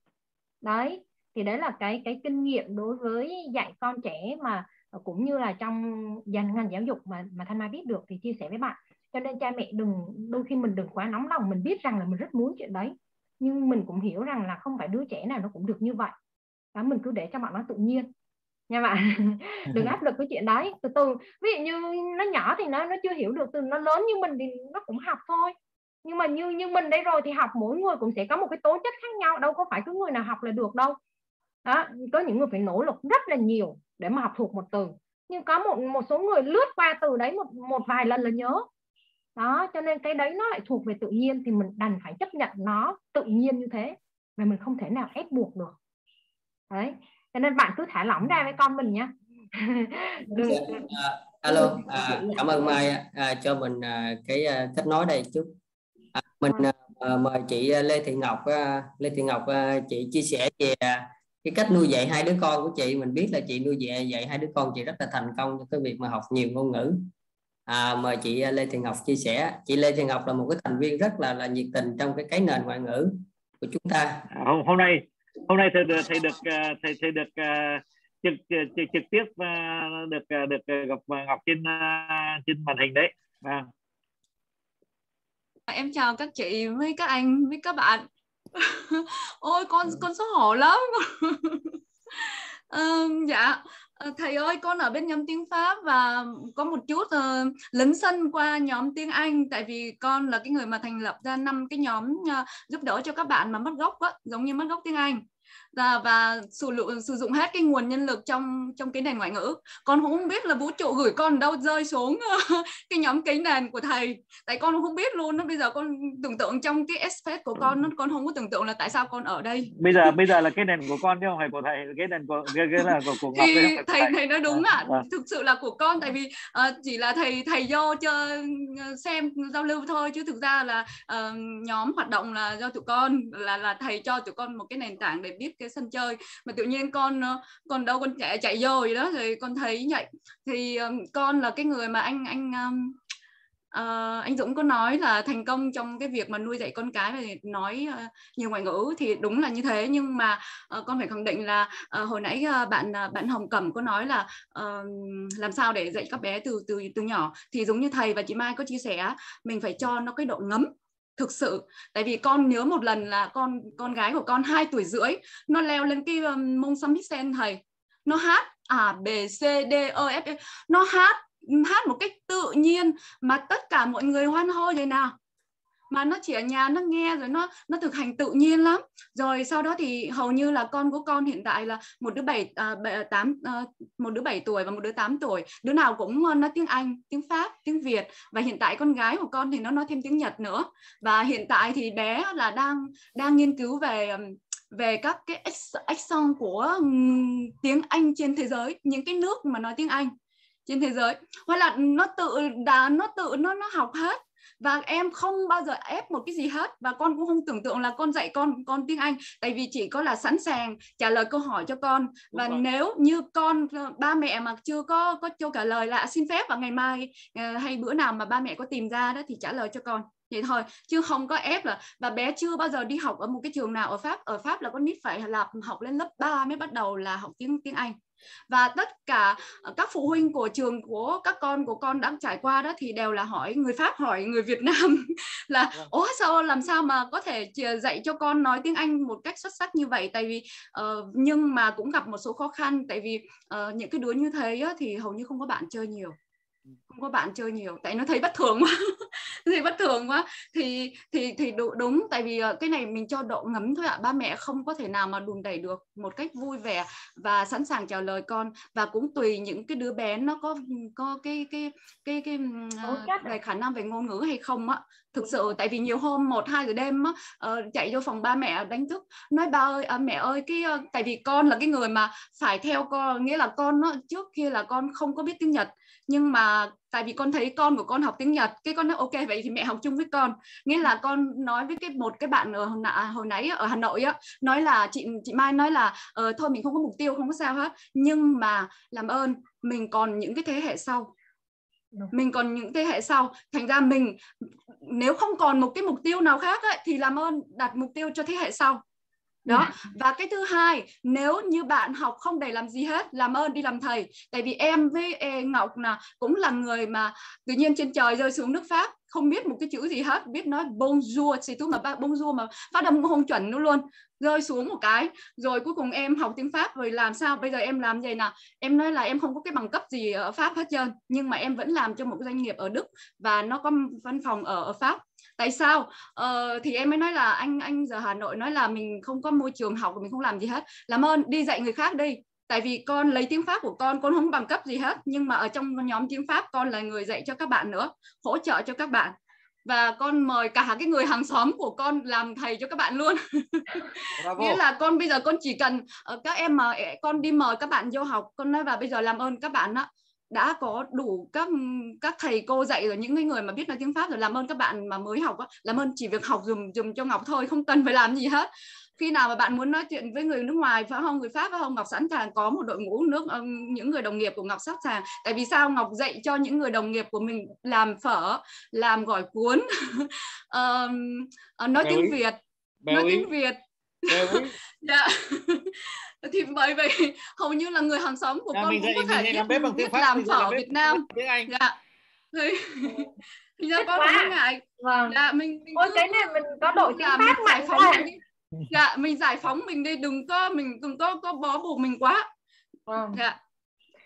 Đấy thì đấy là cái cái kinh nghiệm đối với dạy con trẻ mà cũng như là trong dành ngành giáo dục mà mà thanh mai biết được thì chia sẻ với bạn. Cho nên cha mẹ đừng đôi khi mình đừng quá nóng lòng mình biết rằng là mình rất muốn chuyện đấy. Nhưng mình cũng hiểu rằng là không phải đứa trẻ nào nó cũng được như vậy. Đó mình cứ để cho bọn nó tự nhiên. Nha bạn? Đừng áp lực cái chuyện đấy. Từ từ ví dụ như nó nhỏ thì nó nó chưa hiểu được từ nó lớn như mình thì nó cũng học thôi nhưng mà như như mình đây rồi thì học mỗi người cũng sẽ có một cái tố chất khác nhau đâu có phải cứ người nào học là được đâu. Đó có những người phải nỗ lực rất là nhiều để mà học thuộc một từ. Nhưng có một một số người lướt qua từ đấy một một vài lần là nhớ. Đó cho nên cái đấy nó lại thuộc về tự nhiên thì mình đành phải chấp nhận nó tự nhiên như thế. Và mình không thể nào ép buộc được. Đấy cho nên bạn cứ thả lỏng ra với con mình nhé Đừng... à, alo à, cảm ơn mai à, cho mình à, cái à, kết nối đây chút mình à, mời chị lê thị ngọc à, lê thị ngọc à, chị chia sẻ về cái cách nuôi dạy hai đứa con của chị. Mình biết là chị nuôi dạy dạy hai đứa con chị rất là thành công trong cái việc mà học nhiều ngôn ngữ. À, mời chị Lê Thị Ngọc chia sẻ. Chị Lê Thị Ngọc là một cái thành viên rất là là nhiệt tình trong cái cái nền ngoại ngữ của chúng ta. Hôm hôm nay hôm nay thầy thầy được thầy thầy được uh, trực, trực trực tiếp uh, được được gặp Ngọc trên uh, trên màn hình đấy. À. em chào các chị với các anh với các bạn. Ôi con con xấu hổ lắm. Uh, dạ Ờ, thầy ơi con ở bên nhóm tiếng Pháp và có một chút uh, lấn sân qua nhóm tiếng Anh. Tại vì con là cái người mà thành lập ra năm cái nhóm uh, giúp đỡ cho các bạn mà mất gốc á, giống như mất gốc tiếng Anh và, và sử, sử dụng hết cái nguồn nhân lực trong trong cái nền ngoại ngữ con cũng không biết là vũ trụ gửi con đâu rơi xuống cái nhóm cái nền của thầy tại con không biết luôn nó bây giờ con tưởng tượng trong cái aspect của con nó con không có tưởng tượng là tại sao con ở đây bây giờ bây giờ là cái nền của con chứ không phải của thầy cái nền của cái, cái là của, của Ngọc thì thầy, thầy thầy nói đúng ạ à. à. thực sự là của con tại vì uh, chỉ là thầy thầy do cho xem giao lưu thôi chứ thực ra là uh, nhóm hoạt động là do tụi con là là thầy cho tụi con một cái nền tảng để biết cái sân chơi. Mà tự nhiên con ờ, con đâu con chạy chạy vô gì đó thì con thấy vậy. Thì con là cái người mà anh anh uh, anh Dũng có nói là thành công trong cái việc mà nuôi dạy con cái và nói uh, nhiều ngoại ngữ thì đúng là như thế. Nhưng mà uh, con phải khẳng định là uh, hồi nãy uh, bạn uh, bạn Hồng Cẩm có nói là uh, làm sao để dạy các bé từ từ từ nhỏ. Thì giống như thầy và chị Mai có chia sẻ mình phải cho nó cái độ ngấm thực sự. Tại vì con nhớ một lần là con con gái của con 2 tuổi rưỡi nó leo lên cái um, mông summit sen thầy. Nó hát à b c d e f nó hát hát một cách tự nhiên mà tất cả mọi người hoan hô vậy nào mà nó chỉ ở nhà nó nghe rồi nó nó thực hành tự nhiên lắm. Rồi sau đó thì hầu như là con của con hiện tại là một đứa bảy à, tám ờ, một đứa bảy tuổi và một đứa 8 tuổi. Đứa nào cũng ờ, nói tiếng Anh, tiếng Pháp, tiếng Việt. Và hiện tại con gái của con thì nó nói thêm tiếng Nhật nữa. Và hiện tại thì bé là đang đang nghiên cứu về về các cái accent của tiếng Anh trên thế giới, những cái nước mà nói tiếng Anh trên thế giới. Hoặc là nó tự, đã, nó tự, nó nó học hết và em không bao giờ ép một cái gì hết. Và con cũng không tưởng tượng là con dạy con con tiếng Anh. Tại vì chỉ có là sẵn sàng trả lời câu hỏi cho con. Và nếu như con ờ, ba mẹ mà chưa có có câu trả lời là xin phép vào ngày mai ờ, hay bữa nào mà ba mẹ có tìm ra đó thì trả lời cho con. Vậy thôi chứ không có ép là và bé chưa bao giờ đi học ở một cái trường nào ở Pháp. Ở Pháp là con nít phải là học lên lớp 3 mới bắt đầu là học tiếng tiếng Anh và tất cả ờ, các phụ huynh của trường của các con của con đã trải qua đó thì đều là hỏi người Pháp hỏi người Việt Nam là vâng. ố sao làm sao mà có thể dạy cho con nói tiếng Anh một cách xuất sắc như vậy? Tại vì uh, nhưng mà cũng gặp một số khó khăn tại vì uh, những cái đứa như thế á, thì hầu như không có bạn chơi nhiều. Không có bạn chơi nhiều tại nó thấy bất thường quá thì bất thường quá. Thì thì thì đúng tại vì ờ, cái này mình cho độ ngấm thôi ạ. Ba mẹ không có thể nào mà đùn đẩy được một cách vui vẻ và sẵn sàng trả lời con. Và cũng tùy những cái đứa bé nó có có cái cái cái cái, cái uh, khả năng về ngôn ngữ hay không á. Thực sự tại vì nhiều hôm một hai giờ đêm á, uh, chạy vô phòng ba mẹ đánh thức nói ba ơi à, mẹ ơi cái uh, tại vì con là cái người mà phải theo con nghĩa là con nó trước kia là con không có biết tiếng Nhật nhưng mà tại vì con thấy con của con học tiếng Nhật cái con nói ok vậy thì mẹ học chung với con. Nghĩa là con nói với cái một cái bạn ở hồi nãy ở Hà Nội á nói là chị chị Mai nói là uh, thôi mình không có mục tiêu không có sao hết. Nhưng mà làm ơn mình còn những cái thế hệ sau. Mình còn những thế hệ sau. Thành ra mình nếu không còn một cái mục tiêu nào khác ấy, thì làm ơn đặt mục tiêu cho thế hệ sau đó. Dạ. và cái thứ hai nếu như bạn học không để làm gì hết làm ơn đi làm thầy. Tại vì em với ngọc là cũng là người mà tự nhiên trên trời rơi xuống nước pháp không biết một cái chữ gì hết biết nói bonjour xì tú mà bonjour mà phát âm không chuẩn nữa luôn. Rơi xuống một cái rồi cuối cùng em học tiếng pháp rồi làm sao? Bây giờ em làm gì nào em nói là em không có cái bằng cấp gì ở pháp hết trơn nhưng mà em vẫn làm cho một doanh nghiệp ở đức và nó có văn phòng ở, ở pháp tại sao? Ờ, thì em mới nói là anh anh giờ hà nội nói là mình không có môi trường học mình không làm gì hết. Làm ơn đi dạy người khác đi. Tại vì con lấy tiếng pháp của con con không bằng cấp gì hết. Nhưng mà ở trong nhóm tiếng pháp con là người dạy cho các bạn nữa hỗ trợ cho các bạn. Và con mời cả cái người hàng xóm của con làm thầy cho các bạn luôn. Nghĩa là con bây giờ con chỉ cần ờ, các em mà con đi mời các bạn vô học con nói và bây giờ làm ơn các bạn á đã có đủ các các thầy cô dạy rồi những người mà biết nói tiếng pháp rồi làm ơn các bạn mà mới học á làm ơn chỉ việc học dùm dùm cho ngọc thôi không cần phải làm gì hết. Khi nào mà bạn muốn nói chuyện với người nước ngoài phải không? Người pháp phải không? Ngọc sẵn sàng có một đội ngũ nước những người đồng nghiệp của ngọc sẵn sàng. Tại vì sao ngọc dạy cho những người đồng nghiệp của mình làm phở làm gỏi cuốn? Uh, nói tiếng việt nói tiếng việt. Dạ thì bởi vì hầu như là người hàng xóm của dạ, con cũng có thể biết, biết, biết làm phở Việt Nam. tiếng Anh. Dạ. Thì thì ra con không ngại. Vâng. Dạ mình, mình Ôi, cái này mình có đội tiếng Pháp mạnh phóng mình dạ mình giải phóng mình đi đừng có mình đừng có có bó buộc mình quá. Vâng. dạ.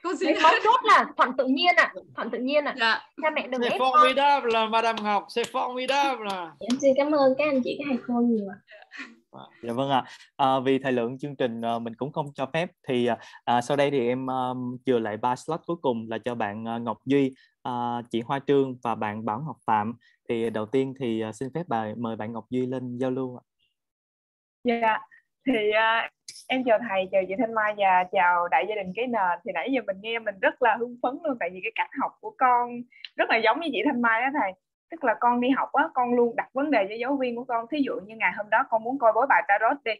Có gì mấu chốt là thuận tự nhiên ạ à. thuận tự nhiên ạ. À. dạ. cha mẹ đừng ép con. Formidable madame ngọc c'est formidable em xin cảm ơn các anh chị các thầy cô nhiều ạ dạ vâng ạ. À. à, vì thời lượng chương trình à, mình cũng không cho phép thì à, sau đây thì em à, chừa lại ba slot cuối cùng là cho bạn à, Ngọc Duy à, chị Hoa Trương và bạn Bảo Ngọc Phạm. Thì đầu tiên thì à, xin phép bà mời bạn Ngọc Duy lên giao lưu ạ. Dạ thì à, em chào thầy chào chị Thanh Mai và chào đại gia đình cái nền. Thì nãy giờ mình nghe mình rất là hưng phấn luôn tại vì cái cách học của con rất là giống như chị Thanh Mai đó thầy tức là con đi học á con luôn đặt vấn đề cho giáo viên của con. Thí dụ như ngày hôm đó con muốn coi bối bài tarot đi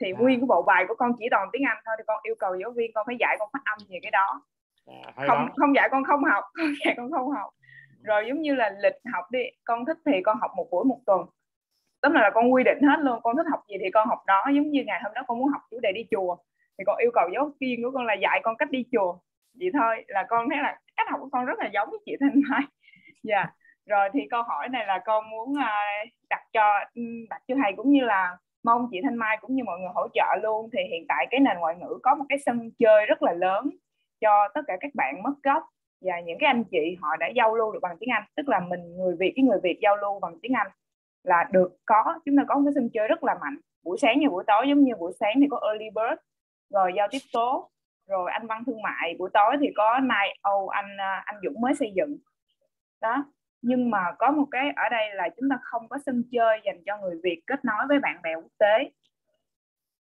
thì à. nguyên cái bộ bài của con chỉ toàn tiếng Anh thôi thì con yêu cầu giáo viên con phải dạy con phát âm về cái đó. À, không không dạy con không học không dạy con không học. Rồi giống như là lịch học đi con thích thì con học một buổi một tuần. Tóm lại là con quy định hết luôn con thích học gì thì con học đó. Giống như ngày hôm đó con muốn học chủ đề đi chùa thì con yêu cầu giáo viên của con là dạy con cách đi chùa. Vậy thôi là con thấy là cách học của con rất là giống với chị Thanh Mai. Dạ. yeah rồi thì câu hỏi này là con muốn ờ, đặt cho ừ, đặt cho thầy cũng như là mong chị Thanh Mai cũng như mọi người hỗ trợ luôn. Thì hiện tại cái nền ngoại ngữ có một cái sân chơi rất là lớn cho tất cả các bạn mất gốc. Và những cái anh chị họ đã giao lưu được bằng tiếng Anh, tức là mình, người Việt cái người Việt giao lưu bằng tiếng Anh là được có, chúng ta có một cái sân chơi rất là mạnh. Buổi sáng và buổi tối, giống như buổi sáng thì có early bird, rồi giao tiếp số, rồi anh văn thương mại. Buổi tối thì có night Âu, anh ờ, anh Dũng mới xây dựng. Đó nhưng mà có một cái ở đây là chúng ta không có sân chơi dành cho người Việt kết nối với bạn bè quốc tế.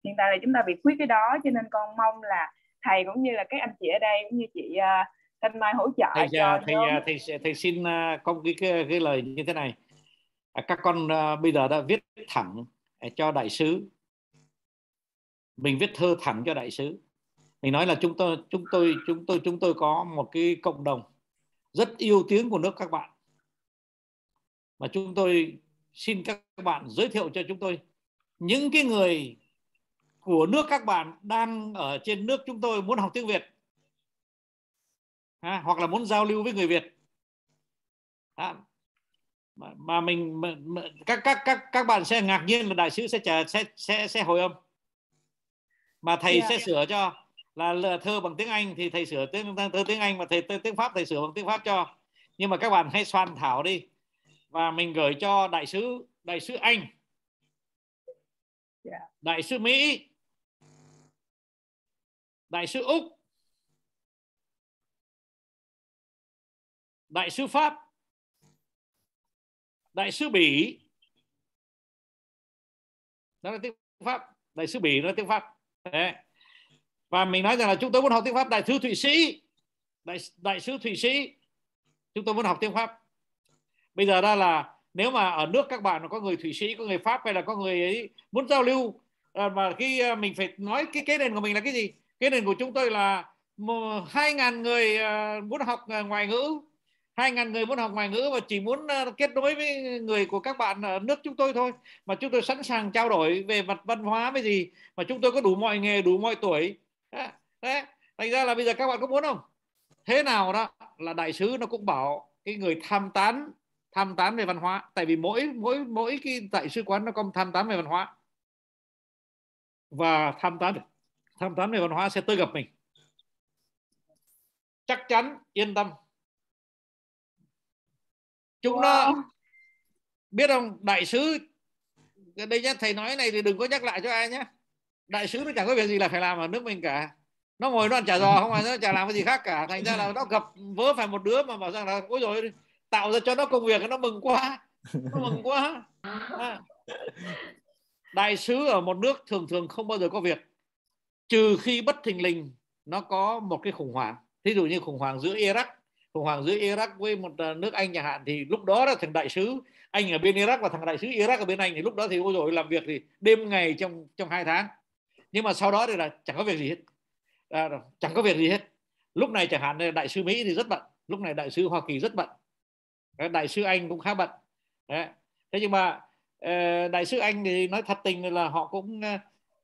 Hiện tại là chúng ta bị khuyết cái đó cho nên con mong là thầy cũng như là các anh chị ở đây cũng như chị uh, Thanh Mai hỗ trợ thầy, cho thầy, thầy, thầy, thầy xin uh, công cái, cái cái lời như thế này. À, các con uh, bây giờ đã viết thẳng à, cho đại sứ. Mình viết thơ thẳng cho đại sứ. Mình nói là chúng tôi chúng tôi chúng tôi chúng tôi có một cái cộng đồng rất yêu tiếng của nước các bạn và chúng tôi xin các bạn giới thiệu cho chúng tôi những cái người của nước các bạn đang ở trên nước chúng tôi muốn học tiếng Việt à, hoặc là muốn giao lưu với người Việt à, mà, mà mình mà, mà, các các các các bạn sẽ ngạc nhiên là đại sứ sẽ trả sẽ sẽ sẽ hồi âm mà thầy yeah. Dạ. sẽ sửa cho là, là thơ bằng tiếng Anh thì thầy sửa tiếng thơ tiếng Anh mà thầy tiếng Pháp thầy sửa bằng tiếng Pháp cho nhưng mà các bạn hãy soạn thảo đi và mình gửi cho đại sứ đại sứ Anh. Yeah. Dạ. đại sứ Mỹ. Đại sứ Úc. Đại sứ Pháp. Đại sứ bỉ. Đó là tiếng pháp. Đại sứ bỉ nói tiếng pháp. Đấy. và mình nói rằng là chúng tôi muốn học tiếng pháp. Đại sứ thụy sĩ. Đại đại sứ thụy sĩ. Chúng tôi muốn học tiếng pháp bây giờ đó là nếu mà ở nước các bạn có người thụy sĩ, có người pháp hay là có người ấy muốn giao lưu à, mà khi à, mình phải nói cái cái nền của mình là cái gì? Cái nền của chúng tôi là hai ngàn người à, muốn học ngoại ngữ. Hai ngàn người muốn học ngoại ngữ và chỉ muốn kết nối với người của các bạn ở nước chúng tôi thôi. Mà chúng tôi sẵn sàng trao đổi về mặt văn hóa với gì? Mà chúng tôi có đủ mọi nghề, đủ mọi tuổi. Đấy. Thành ra là bây giờ các bạn có muốn không? Thế nào đó là đại sứ nó cũng bảo cái người tham tán tham tán về văn hóa. Tại vì mỗi mỗi mỗi cái đại sứ quán nó có tham tán về văn hóa. Và tham tán tham tán về văn hóa sẽ tới gặp mình. Chắc chắn yên tâm. Chúng wow. nó biết không? Đại sứ đây nhá thầy nói này thì đừng có nhắc lại cho ai nhé đại sứ nó chẳng có việc gì là phải làm ở nước mình cả. Nó ngồi nó ăn chả giò không phải nó chả làm cái gì khác cả. Thành ra là nó gặp vớ phải một đứa mà bảo rằng là ôi rồi tạo ra cho nó công việc nó mừng quá. Nó mừng quá. À. đại sứ ở một nước thường thường không bao giờ có việc. Trừ khi bất thình lình nó có một cái khủng hoảng. Thí dụ như khủng hoảng giữa Iraq. Khủng hoảng giữa Iraq với một à, nước Anh chẳng hạn thì lúc đó là thằng đại sứ anh ở bên Iraq và thằng đại sứ Iraq ở bên Anh thì lúc đó thì ôi rồi làm việc thì đêm ngày trong trong hai tháng. Nhưng mà sau đó thì là chẳng có việc gì hết. À, chẳng có việc gì hết. Lúc này chẳng hạn đại sứ Mỹ thì rất bận. Lúc này đại sứ Hoa Kỳ rất bận đại sứ anh cũng khá bận. Đấy. thế nhưng mà ờ, đại sứ anh thì nói thật tình là họ cũng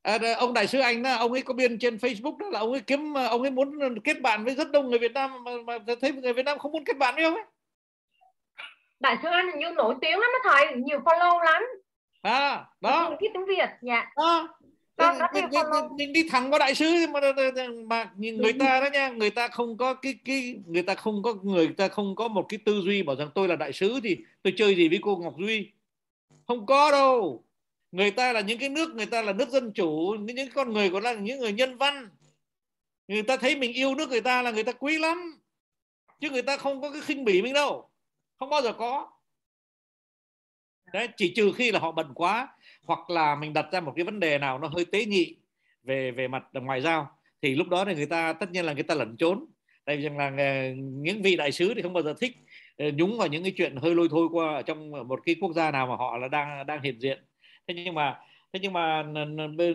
à, ông đại sứ anh đó, ông ấy có biên trên Facebook đó là ông ấy kiếm ông ấy muốn kết bạn với rất đông người Việt Nam mà, mà thấy người Việt Nam không muốn kết bạn với ông ấy. Đại sứ anh như nổi tiếng lắm đó thầy nhiều follow lắm. À đó. Viết tiếng Việt dạ. À, Vâng, đi, đi, thẳng qua đại sứ mà mà người ta đó nha người ta không có cái cái người ta không có người ta không có một cái tư duy bảo rằng tôi là đại sứ thì tôi chơi gì với cô Ngọc Duy. Không có đâu. Người ta là những cái nước người ta là nước dân chủ những con người còn là những người nhân văn. Người ta thấy mình yêu nước người ta là người ta quý lắm. Chứ người ta không có cái khinh bỉ mình đâu. Không bao giờ có đấy, chỉ trừ khi là họ bận quá, hoặc là mình đặt ra một cái vấn đề nào nó hơi tế nhị về về mặt ngoại giao, thì lúc đó thì người ta, tất nhiên là người ta lẩn trốn. Tại vì rằng là ờ, những vị đại sứ thì không bao giờ thích ờ, nhúng vào những cái chuyện hơi lôi thôi qua ở trong một cái quốc gia nào mà họ là đang đang hiện diện. Thế nhưng mà thế nhưng mà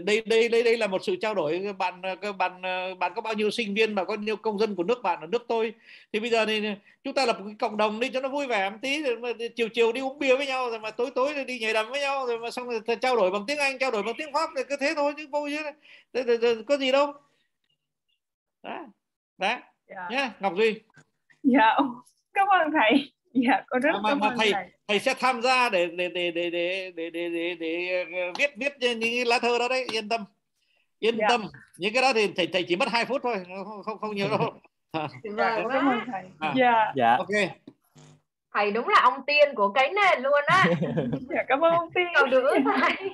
đây đây đây đây là một sự trao đổi bạn bạn bạn có bao nhiêu sinh viên và có bao nhiêu công dân của nước bạn ở nước tôi? Thì bây giờ thì chúng ta là một cái cộng đồng đi cho nó vui vẻ một tí rồi mà chiều chiều đi uống bia với nhau rồi mà tối tối đi nhảy đầm với nhau rồi mà xong rồi trao đổi bằng tiếng anh trao đổi bằng tiếng pháp thì cứ thế thôi chứ vui chứ. Có gì đâu. Đó đó. Yeah. Dạ. nhá ngọc duy. Dạ cảm ơn thầy dạ con rất mà, cảm ơn thầy, thầy. thầy sẽ tham gia để để để để để để để, để, để viết viết những lá thơ đó đấy yên tâm. Yên dạ. tâm. Những cái đó thì thầy thầy chỉ mất 2 phút thôi không không, không nhiều đâu. Vâng cảm ơn thầy. À. dạ. Dạ. Ok. Thầy đúng là ông tiên của cái nền luôn á. Dạ cảm ơn ông tiên. Cầu được thầy?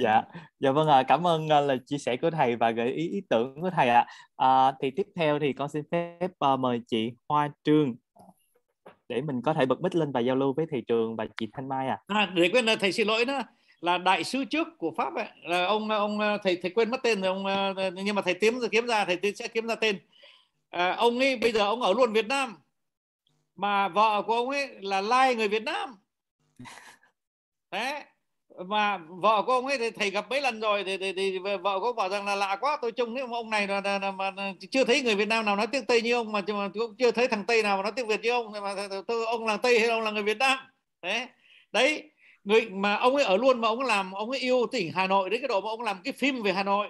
Dạ. Dạ vâng ạ à, cảm ơn uh, lời chia sẻ của thầy và gợi ý ý tưởng của thầy ạ. À. à, thì tiếp theo thì con xin phép uh, mời chị Hoa Trương để mình có thể bật mic lên và giao lưu với thị trường và chị Thanh Mai à. à để quên thầy xin lỗi nữa là đại sứ trước của pháp ấy, là ông ông thầy thầy quên mất tên rồi ông nhưng mà thầy kiếm rồi kiếm ra thầy sẽ kiếm ra tên. À, ông ấy bây giờ ông ở luôn Việt Nam mà vợ của ông ấy là lai người Việt Nam. Đấy mà vợ của ông ấy thì thầy gặp mấy lần rồi thì, thì, thì vợ của ông bảo rằng là lạ quá tôi trông nếu ông này là, là, là, mà chưa thấy người Việt Nam nào nói tiếng Tây như ông mà, cũng chưa thấy thằng Tây nào mà nói tiếng Việt như ông. Mà tôi ông là Tây hay ông là người Việt Nam? Đấy. Đấy người mà ông ấy ở luôn mà ông ấy làm ông ấy yêu tỉnh Hà Nội đến cái độ mà ông làm cái phim về Hà Nội.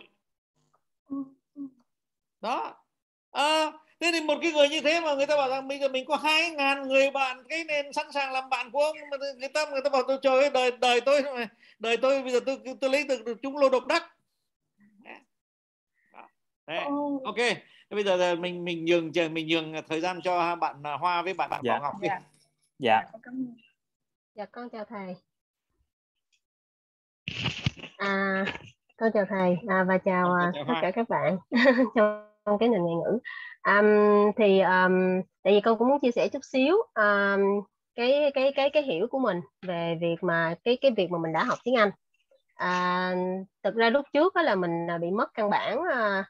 Đó. À, thế thì một cái người như thế mà người ta bảo rằng bây giờ mình có hai ngàn người bạn cái nên sẵn sàng làm bạn của ông mà người ta người ta bảo tôi trời ơi đời đời tôi đời tôi bây giờ tôi tôi lấy được, được chúng lô độc đắc Đấy. ok bây giờ mình mình nhường mình nhường thời gian cho bạn Hoa với bạn bạn dạ. Bảo Ngọc đi. Dạ. dạ. Dạ con chào thầy. À, con chào thầy à, và chào, à, chào tất cả các bạn trong cái nền ngoại ngữ um, thì um, tại vì con cũng muốn chia sẻ chút xíu um, cái cái cái cái hiểu của mình về việc mà cái cái việc mà mình đã học tiếng Anh. À, thực ra lúc trước đó là mình à, bị mất căn bản à,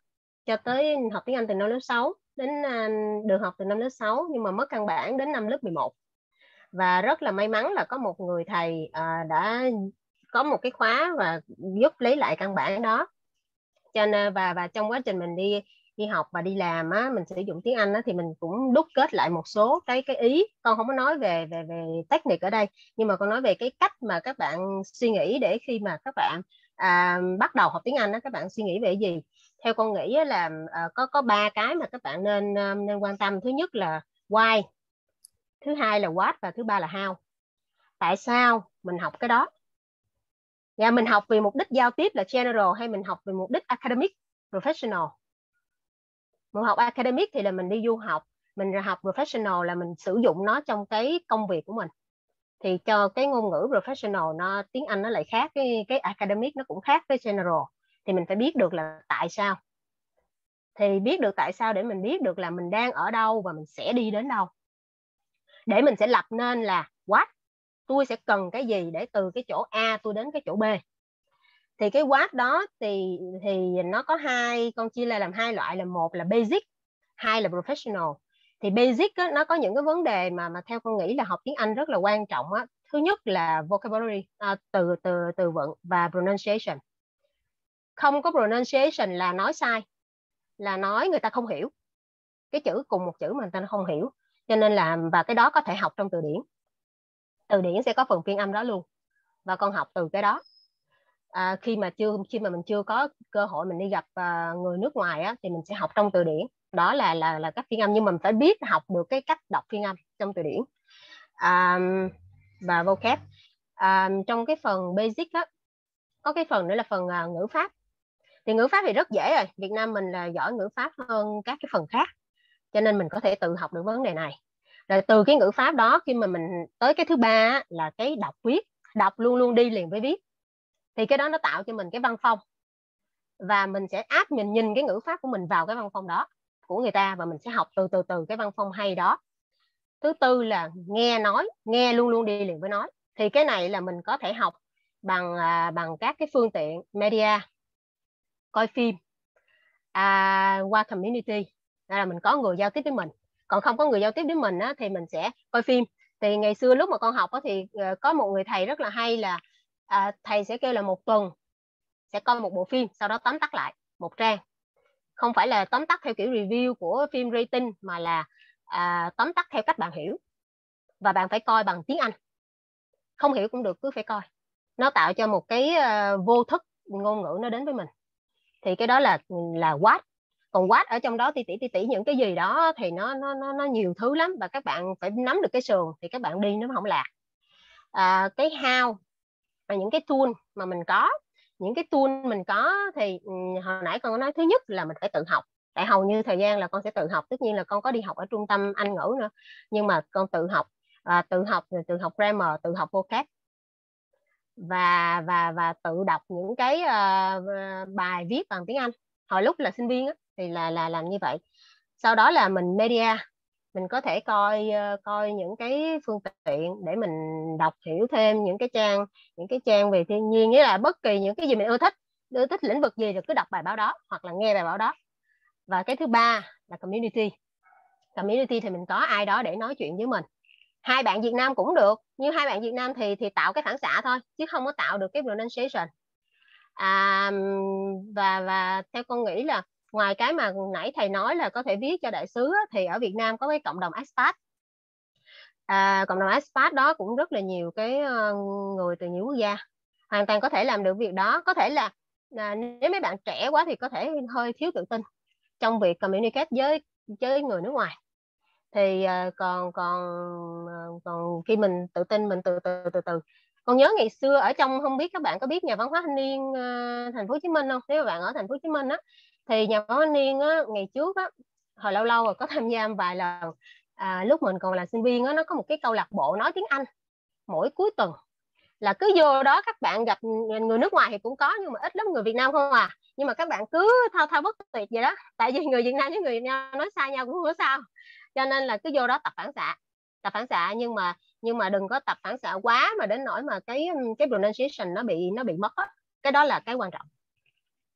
cho tới học tiếng Anh từ năm lớp 6 đến à, được học từ năm lớp 6 nhưng mà mất căn bản đến năm lớp 11 và rất là may mắn là có một người thầy à, đã có một cái khóa và giúp lấy lại căn bản đó. Cho nên và và trong quá trình mình đi đi học và đi làm á mình sử dụng tiếng Anh á thì mình cũng đúc kết lại một số cái cái ý. Con không có nói về về về technique ở đây nhưng mà con nói về cái cách mà các bạn suy nghĩ để khi mà các bạn à, bắt đầu học tiếng Anh á các bạn suy nghĩ về gì? Theo con nghĩ là à, có có ba cái mà các bạn nên ờ, nên quan tâm. Thứ nhất là why thứ hai là what và thứ ba là how. Tại sao mình học cái đó? Và mình học vì mục đích giao tiếp là general hay mình học vì mục đích academic professional? Môn học academic thì là mình đi du học, mình học professional là mình sử dụng nó trong cái công việc của mình. Thì cho cái ngôn ngữ professional nó, tiếng Anh nó lại khác, cái cái academic nó cũng khác với general. Thì mình phải biết được là tại sao. Thì biết được tại sao để mình biết được là mình đang ở đâu và mình sẽ đi đến đâu. Để mình sẽ lập nên là what? Tôi sẽ cần cái gì để từ cái chỗ A tôi đến cái chỗ B? Thì cái quát đó thì thì nó có hai con chia là làm hai loại là một là basic hai là professional. Thì basic á, nó có những cái vấn đề mà mà theo con nghĩ là học tiếng Anh rất là quan trọng á. Thứ nhất là vocabulary à, từ từ từ vựng và pronunciation. Không có pronunciation là nói sai là nói người ta không hiểu. Cái chữ cùng một chữ mà người ta không hiểu. Cho nên là và cái đó có thể học trong từ điển. Từ điển sẽ có phần phiên âm đó luôn. Và con học từ cái đó à, khi mà chưa khi mà mình chưa có cơ hội mình đi gặp à, người nước ngoài á, thì mình sẽ học trong từ điển. Đó là là là các phiên âm nhưng mà mình phải biết học được cái cách đọc phiên âm trong từ điển. À, và vocab. À, trong cái phần basic á có cái phần nữa là phần à, ngữ pháp. Thì ngữ pháp thì rất dễ rồi. Việt Nam mình là giỏi ngữ pháp hơn các cái phần khác cho nên mình có thể tự học được vấn đề này. Rồi từ cái ngữ pháp đó khi mà mình tới cái thứ ba là cái đọc viết. Đọc luôn luôn đi liền với viết thì cái đó nó tạo cho mình cái văn phong. Và mình sẽ áp mình nhìn cái ngữ pháp của mình vào cái văn phong đó của người ta và mình sẽ học từ từ từ cái văn phong hay đó. Thứ tư là nghe nói nghe luôn luôn đi liền với nói. Thì cái này là mình có thể học bằng à, bằng các cái phương tiện media coi phim à, qua community. Là mình có người giao tiếp với mình. Còn không có người giao tiếp với mình á, thì mình sẽ coi phim. Thì ngày xưa lúc mà con học á, thì ờ, có một người thầy rất là hay là à, thầy sẽ kêu là một tuần sẽ coi một bộ phim sau đó tóm tắt lại một trang. Không phải là tóm tắt theo kiểu review của phim rating mà là à, tóm tắt theo cách bạn hiểu. Và bạn phải coi bằng tiếng Anh. Không hiểu cũng được cứ phải coi. Nó tạo cho một cái uh, vô thức ngôn ngữ nó đến với mình. Thì cái đó là là what còn what ở trong đó thì tỷ tỷ tỷ những cái gì đó thì nó nó nó nó nhiều thứ lắm. Và các bạn phải nắm được cái sườn thì các bạn đi nó không lạc. À, cái how và những cái tool mà mình có những cái tool mình có thì ừ, hồi nãy con có nói thứ nhất là mình phải tự học. Tại hầu như thời gian là con sẽ tự học tất nhiên là con có đi học ở trung tâm anh ngữ nữa. Nhưng mà con tự học à, tự học tự học grammar tự học vocab. Và và và tự đọc những cái uh, bài viết bằng tiếng Anh. Hồi lúc là sinh viên á, thì là là làm như vậy. Sau đó là mình media mình có thể coi ờ, coi những cái phương tiện để mình đọc hiểu thêm những cái trang những cái trang về thiên nhiên nghĩa là bất kỳ những cái gì mình ưa thích ưa thích lĩnh vực gì thì cứ đọc bài báo đó hoặc là nghe bài báo đó. Và cái thứ ba là community. Community thì mình có ai đó để nói chuyện với mình. Hai bạn Việt Nam cũng được nhưng hai bạn Việt Nam thì thì tạo cái phản xạ thôi chứ không có tạo được cái pronunciation. À, và và theo con nghĩ là ngoài cái mà nãy thầy nói là có thể viết cho đại sứ thì ở Việt Nam có cái cộng đồng expat à, cộng đồng expat đó cũng rất là nhiều cái ờ, người từ nhiều quốc gia. Hoàn toàn có thể làm được việc đó. Có thể là à, nếu mấy bạn trẻ quá thì có thể hơi thiếu tự tin trong việc communicate với với người nước ngoài. Thì à, còn còn ờ, còn khi mình tự tin mình từ từ từ từ. Còn nhớ ngày xưa ở trong không biết các bạn có biết nhà văn hóa thanh niên uh, thành phố Hồ Chí Minh không? Nếu mà bạn ở thành phố Hồ Chí Minh á thì nhà báo niên á ngày trước á hồi lâu lâu rồi có tham gia vài lần. À, lúc mình còn là sinh viên á nó có một cái câu lạc bộ nói tiếng Anh mỗi cuối tuần. Là cứ vô đó các bạn gặp người nước ngoài thì cũng có nhưng mà ít lắm người Việt Nam không à. Nhưng mà các bạn cứ thao thao bất tuyệt vậy đó. Tại vì người Việt Nam với người Việt Nam nói sai nhau cũng không có sao. Cho nên là cứ vô đó tập phản xạ tập phản xạ. Nhưng mà nhưng mà đừng có tập phản xạ quá mà đến nỗi mà cái cái pronunciation nó bị nó bị mất cái đó là cái quan trọng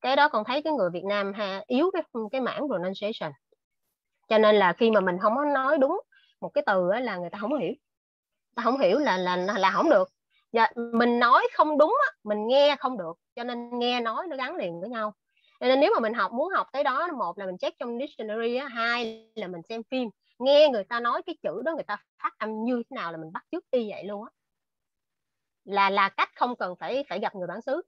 cái đó con thấy cái người Việt Nam ha yếu cái cái mảng pronunciation. Cho nên là khi mà mình không có nói đúng một cái từ là người ta không hiểu. Ta không hiểu là là là không được. Và mình nói không đúng á, mình nghe không được. Cho nên nghe nói nó gắn liền với nhau. Cho nên nếu mà mình học muốn học tới đó một là mình check trong dictionary á, hai là mình xem phim. Nghe người ta nói cái chữ đó người ta phát âm như thế nào là mình bắt chước y vậy luôn á. Là là cách không cần phải phải gặp người bản xứ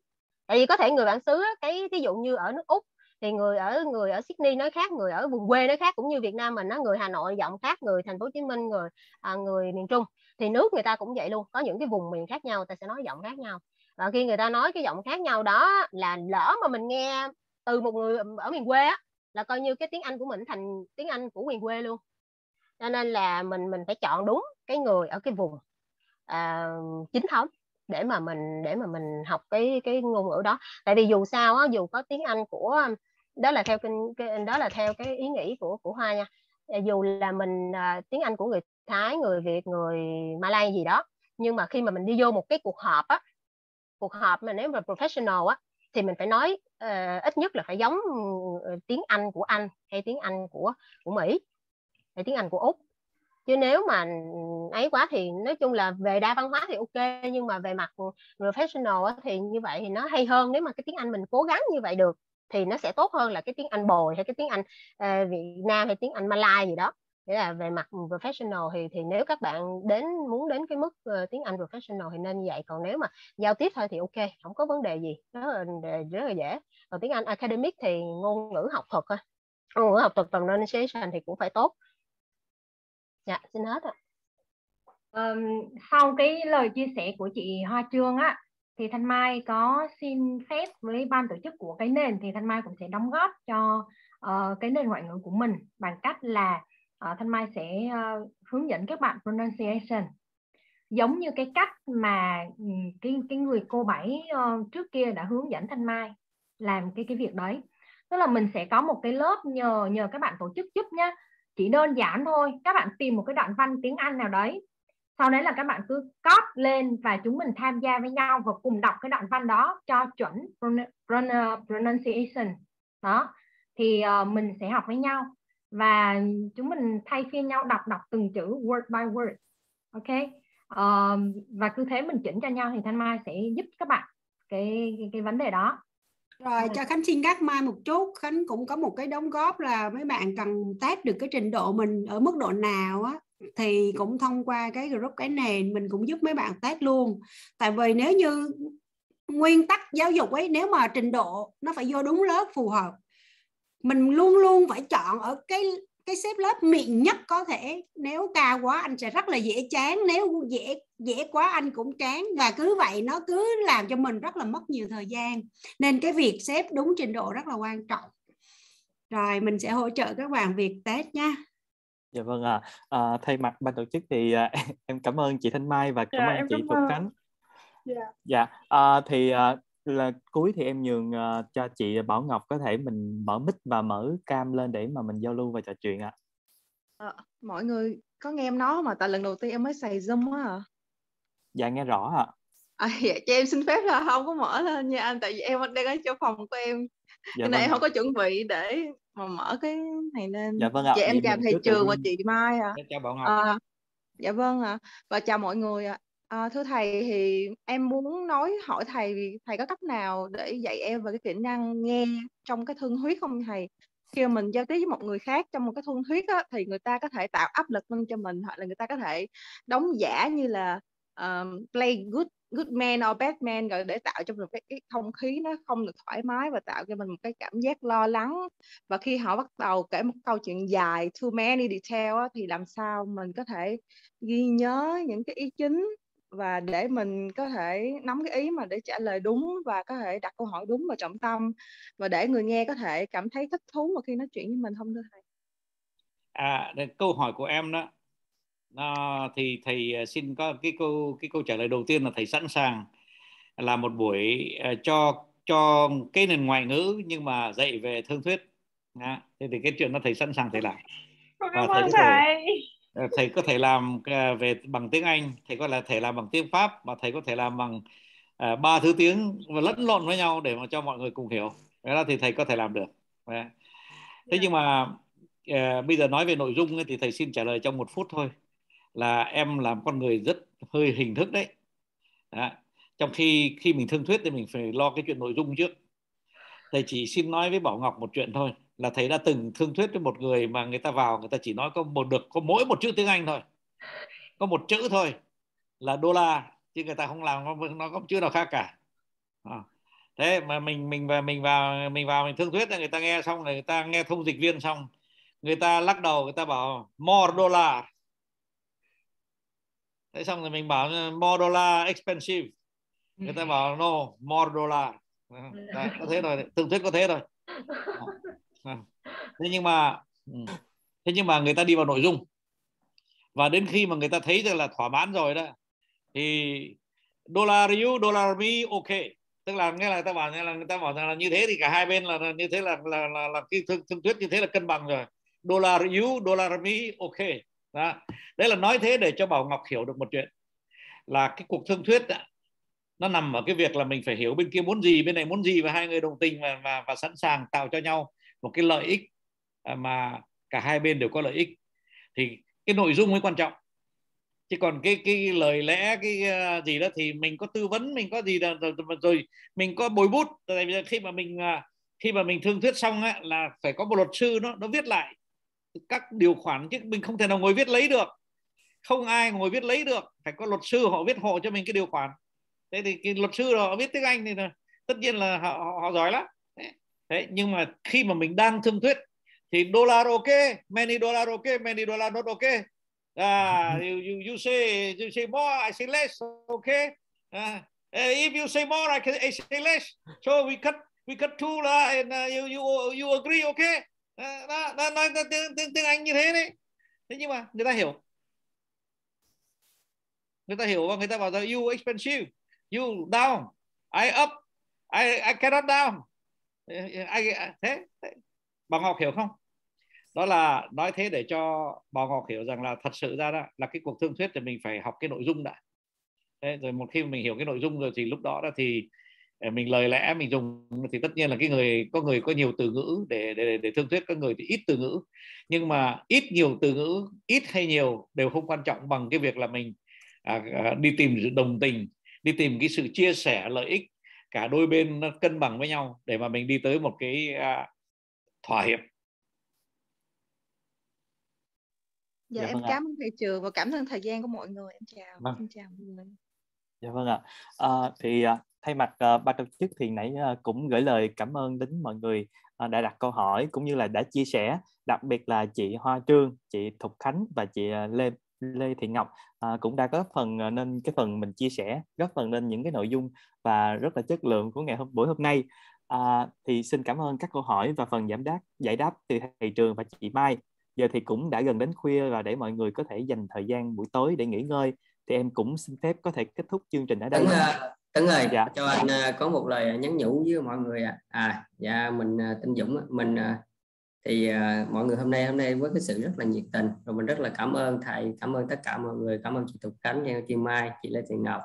tại vì có thể người bản xứ cái ví dụ như ở nước úc thì người ở người ở Sydney nói khác người ở vùng quê nói khác cũng như Việt Nam mình nó người Hà Nội giọng khác người thành phố Hồ Chí Minh người à, người miền Trung thì nước người ta cũng vậy luôn có những cái vùng miền khác nhau ta sẽ nói giọng khác nhau. Và khi người ta nói cái giọng khác nhau đó là lỡ mà mình nghe từ một người ở miền quê á là coi như cái tiếng Anh của mình thành tiếng Anh của miền quê luôn. Cho nên là mình mình phải chọn đúng cái người ở cái vùng à, chính thống để mà mình để mà mình học cái cái ngôn ngữ đó. Tại vì dù sao á dù có tiếng Anh của đó là theo cái, đó là theo cái ý nghĩ của của Hoa nha. Ờ, dù là mình à, tiếng Anh của người Thái người Việt người Malay gì đó nhưng mà khi mà mình đi vô một cái cuộc họp á cuộc họp mà nếu mà professional á thì mình phải nói uh, ít nhất là phải giống ừ, tiếng Anh của Anh hay tiếng Anh của của Mỹ hay tiếng Anh của Úc chứ nếu mà ấy quá thì nói chung là về đa văn hóa thì ok nhưng mà về mặt professional thì như vậy thì nó hay hơn. Nếu mà cái tiếng Anh mình cố gắng như vậy được thì nó sẽ tốt hơn là cái tiếng Anh bồi hay cái tiếng Anh uh, Việt Nam hay tiếng Anh Malay gì đó. Nghĩa là về mặt professional thì thì nếu các bạn đến muốn đến cái mức uh, tiếng Anh professional thì nên như vậy. Còn nếu mà giao tiếp thôi thì ok không có vấn đề gì. Rất là ờ, rất là dễ. Còn tiếng Anh academic thì ngôn ngữ học thuật thôi. Ngôn ngữ học thuật pronunciation thì cũng phải tốt dạ xin hết ạ. Um, sau cái lời chia sẻ của chị Hoa Trương á thì Thanh Mai có xin phép với ban tổ chức của cái nền thì Thanh Mai cũng sẽ đóng góp cho uh, cái nền ngoại ngữ của mình bằng cách là uh, Thanh Mai sẽ uh, hướng dẫn các bạn pronunciation. Giống như cái cách mà ừ, cái cái người cô bảy uh, trước kia đã hướng dẫn Thanh Mai làm cái cái việc đấy. Tức là mình sẽ có một cái lớp nhờ nhờ các bạn tổ chức giúp nhé chỉ đơn giản thôi các bạn tìm một cái đoạn văn tiếng Anh nào đấy. Sau đấy là các bạn cứ copy lên và chúng mình tham gia với nhau và cùng đọc cái đoạn văn đó cho chuẩn pronunciation. Đó thì uh, mình sẽ học với nhau và chúng mình thay phiên nhau đọc đọc từng chữ word by word. Ok? Uh, và cứ thế mình chỉnh cho nhau thì thanh mai sẽ giúp các bạn cái cái, cái vấn đề đó rồi, cho Khánh xin gác mai một chút. Khánh cũng có một cái đóng góp là mấy bạn cần test được cái trình độ mình ở mức độ nào á, thì cũng thông qua cái group cái nền mình cũng giúp mấy bạn test luôn. Tại vì nếu như nguyên tắc giáo dục ấy, nếu mà trình độ nó phải vô đúng lớp phù hợp, mình luôn luôn phải chọn ở cái cái xếp lớp miệng nhất có thể. Nếu cao quá, anh sẽ rất là dễ chán. Nếu dễ dễ quá anh cũng chán. Và cứ vậy nó cứ làm cho mình rất là mất nhiều thời gian. Nên cái việc xếp đúng trình độ rất là quan trọng. Rồi mình sẽ hỗ trợ các bạn việc test nha. Dạ vâng ạ. À. à, thay mặt ban tổ chức thì à, em cảm ơn chị Thanh Mai và cảm dạ, ơn chị Phục Khánh. Dạ, dạ à, thì à, là cuối thì em nhường uh, cho chị Bảo Ngọc có thể mình mở mic và mở cam lên để mà mình giao lưu và trò chuyện ạ. À, mọi người có nghe em nói mà tại lần đầu tiên em mới xài Zoom á à. Dạ nghe rõ ạ. À, dạ, cho em xin phép là không có mở lên nha anh tại vì em đang ở trong phòng của em. Dạ, vâng em không có chuẩn bị để mà mở cái này lên. Dạ vâng ạ. Dạ em chào thầy Trường và chị Mai ạ. À. Chào Bảo Ngọc. À, dạ vâng ạ. À. Và chào mọi người ạ. À. À, thưa thầy thì em muốn nói hỏi thầy thầy có cách nào để dạy em về cái kỹ năng nghe trong cái thương thuyết không thầy? Khi mà mình giao tiếp với một người khác trong một cái thương thuyết á, thì người ta có thể tạo áp lực lên cho mình hoặc là người ta có thể đóng giả như là um, play good good man or bad man rồi để tạo cho mình cái, cái không khí nó không được thoải mái và tạo cho mình một cái cảm giác lo lắng. Và khi họ bắt đầu kể một câu chuyện dài too many detail á, thì làm sao mình có thể ghi nhớ những cái ý chính và để mình có thể nắm cái ý mà để trả lời đúng và có thể đặt câu hỏi đúng và trọng tâm và để người nghe có thể cảm thấy thích thú mà khi nói chuyện với mình. Không thưa thầy. À câu hỏi của em đó à, thì thầy à, xin có cái câu cái câu trả lời đầu tiên là thầy sẵn sàng là một buổi uh, cho cho cái nền ngoại ngữ nhưng mà dạy về thương thuyết. À, thế thì cái chuyện đó thầy sẵn sàng thầy làm. Ơn thầy. Ờ, thầy có thể làm ờ, về bằng tiếng Anh thầy có thể làm bằng tiếng Pháp và thầy có thể làm bằng ba uh, thứ tiếng và lẫn lộn với nhau để mà cho mọi người cùng hiểu. Đó thì thầy có thể làm được. Thế nhưng mà uh, bây giờ nói về nội dung thì thầy xin trả lời trong một phút thôi là em làm con người rất hơi hình thức đấy. Đã. trong khi khi mình thương thuyết thì mình phải lo cái chuyện nội dung trước thầy chỉ xin nói với bảo ngọc một chuyện thôi, là thầy đã từng thương thuyết với một người mà người ta vào, người ta chỉ nói có một được, có mỗi một chữ tiếng anh thôi. Có một chữ thôi là đô la, chứ người ta không làm, nó có chữ nào khác cả. À. thế mà mình mình và mình vào mình vào, mình thương thuyết là người ta nghe xong, người ta nghe thông dịch viên xong, người ta lắc đầu, người ta bảo, more dollar thế xong rồi mình bảo more dollar expensive. Người ta bảo no more dollar. Đấy, có thế rồi thương thuyết có thế rồi thế nhưng mà ừ. thế nhưng mà người ta đi vào nội dung. Và đến khi mà người ta thấy rằng là thỏa mãn rồi đó thì dollar you dollar me ok. Tức là nghe là người ta bảo là người ta bảo rằng là như thế thì cả hai bên là, là như thế là là là, là cái thương, thương thuyết như thế là cân bằng rồi. Dollar you dollar me ok đó. đấy là nói thế để cho bảo ngọc hiểu được một chuyện. Là cái cuộc thương thuyết đó, nó nằm ở cái việc là mình phải hiểu bên kia muốn gì bên này muốn gì và hai người đồng tình và và, và sẵn sàng tạo cho nhau một cái lợi ích à, mà cả hai bên đều có lợi ích. Thì cái nội dung mới quan trọng. Chứ còn cái cái lời lẽ cái à, gì đó thì mình có tư vấn mình có gì đó, rồi, rồi mình có bồi bút. Tại vì khi mà mình à, khi mà mình thương thuyết xong á, là phải có một luật sư nó nó viết lại các điều khoản chứ mình không thể nào ngồi viết lấy được. Không ai ngồi viết lấy được. Phải có luật sư họ viết hộ cho mình cái điều khoản. Thế thì cái luật sư họ viết tiếng anh thì tất nhiên là họ, họ, họ giỏi lắm. Thế nhưng mà khi mà mình đang thương thuyết thì dollar ok many dollar ok many dollar not ok. À you, you, you say you say more I say less okay uh, if you say more I can I say less. So we cut we cut two là and uh, you you you agree okay uh, đó, đó nói tiếng, tiếng tiếng Anh như thế đấy. Thế nhưng mà người ta hiểu. Người ta hiểu và người ta bảo rằng you expensive. You down. I up. I I cannot down. I, thế, thế. Bà Ngọc hiểu không? Đó là nói thế để cho bà Ngọc hiểu rằng là thật sự ra đó là cái cuộc thương thuyết thì mình phải học cái nội dung đã. Thế, rồi một khi mình hiểu cái nội dung rồi thì lúc đó đó thì mình lời lẽ mình dùng thì tất nhiên là cái người có người có nhiều từ ngữ để để để thương thuyết có người thì ít từ ngữ. Nhưng mà ít nhiều từ ngữ ít hay nhiều đều không quan trọng bằng cái việc là mình à, à, đi tìm đồng tình đi tìm cái sự chia sẻ lợi ích cả đôi bên nó cân bằng với nhau để mà mình đi tới một cái à, thỏa hiệp. Dạ, dạ em vâng cảm ơn thầy trường và cảm ơn thời gian của mọi người. Em chào vâng. em chào mọi người. Dạ vâng ạ. À, thì thay mặt uh, ban tổ chức thì nãy uh, cũng gửi lời cảm ơn đến mọi người uh, đã đặt câu hỏi cũng như là đã chia sẻ. Đặc biệt là chị Hoa Trương chị Thục Khánh và chị uh, Lê Lê Thị Ngọc uh, cũng đã góp phần uh, nên cái phần mình chia sẻ góp phần lên những cái nội dung và rất là chất lượng của ngày hôm buổi hôm nay. Uh, thì xin cảm ơn các câu hỏi và phần giảm đáp giải đáp từ thầy trường và chị Mai. Giờ thì cũng đã gần đến khuya và để mọi người có thể dành thời gian buổi tối để nghỉ ngơi thì em cũng xin phép có thể kết thúc chương trình ở đây. Tấn ơi, dạ. cho anh có một lời nhắn nhủ với mọi người à. À, dạ mình Tinh Dũng mình thì uh, mọi người hôm nay hôm nay với cái sự rất là nhiệt tình rồi mình rất là cảm ơn thầy cảm ơn tất cả mọi người cảm ơn chị Thục Khánh chị Mai chị Lê Thị Ngọc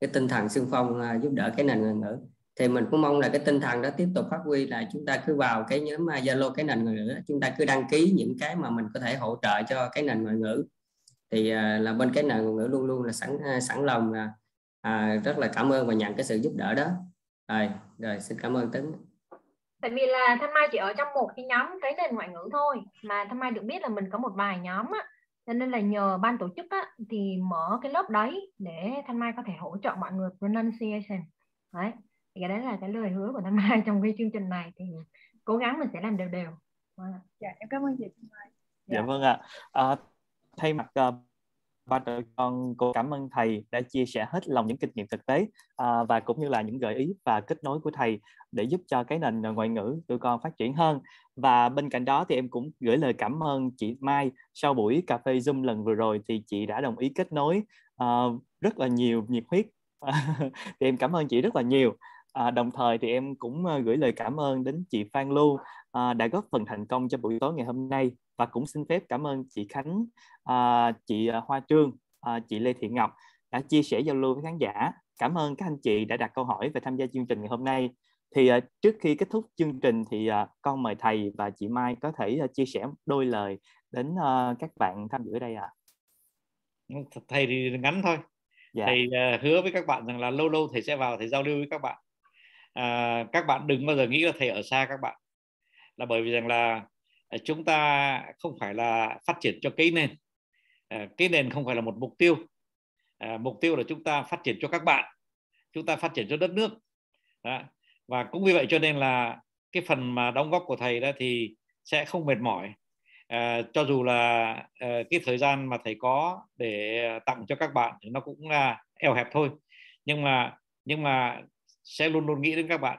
cái tinh thần xung phong giúp đỡ cái nền ngoại ngữ thì mình cũng mong là cái tinh thần đó tiếp tục phát huy là chúng ta cứ vào cái nhóm à, Zalo cái nền ngoại ngữ chúng ta cứ đăng ký những cái mà mình có thể hỗ trợ cho cái nền ngoại ngữ thì là bên cái nền ngoại ngữ luôn luôn là sẵn sẵn lòng là uh, rất là cảm ơn và nhận cái sự giúp đỡ đó. Rồi rồi xin cảm ơn Tấn tại vì là thanh mai chỉ ở trong một cái nhóm cái nền ngoại ngữ thôi mà thanh mai được biết là mình có một vài nhóm á. Cho nên là nhờ ban tổ chức á thì mở cái lớp đấy để thanh mai có thể hỗ trợ mọi người pronunciation. Đấy thì cái đấy là cái lời hứa của thanh mai trong cái chương trình này thì cố gắng mình sẽ làm đều đều. Dạ em cảm ơn chị thanh mai. Dạ, dạ vâng ạ. À, thay mặt uh, và con cô cảm ơn thầy đã chia sẻ hết lòng những kinh nghiệm thực tế à, và cũng như là những gợi ý và kết nối của thầy để giúp cho cái nền ngoại ngữ tụi con phát triển hơn. Và bên cạnh đó thì em cũng gửi lời cảm ơn chị Mai sau buổi cà phê Zoom lần vừa rồi thì chị đã đồng ý kết nối uh, rất là nhiều nhiệt huyết. Thì em cảm ơn chị rất là nhiều. À, đồng thời thì em cũng à, gửi lời cảm ơn đến chị Phan Lưu à, đã góp phần thành công cho buổi tối ngày hôm nay và cũng xin phép cảm ơn chị Khánh, uh, chị Hoa Trương, uh, chị Lê Thị Ngọc đã chia sẻ giao lưu với khán giả. Cảm ơn các anh chị đã đặt câu hỏi và tham gia chương trình ngày hôm nay. Thì uh, trước khi kết thúc chương trình thì uh, con mời thầy và chị Mai có thể uh, chia sẻ đôi lời đến uh, các bạn tham dự ở đây ạ. À. Thầy thì ngắn thôi. Dạ. Thầy uh, hứa với các bạn rằng là lâu lâu thầy sẽ vào thầy giao lưu với các bạn. Uh, các bạn đừng bao giờ nghĩ là thầy ở xa các bạn. Là bởi vì rằng là Ờ, chúng ta không phải là phát triển cho cái nền. Ờ, cái nền không phải là một mục tiêu. Ờ, mục tiêu là chúng ta phát triển cho các bạn. Chúng ta phát triển cho đất nước. Đó và cũng vì vậy cho nên là cái phần mà đóng góp của thầy đó thì sẽ không mệt mỏi à, cho dù là à, cái thời gian mà thầy có để tặng cho các bạn thì nó cũng là eo hẹp thôi nhưng mà nhưng mà sẽ luôn luôn nghĩ đến các bạn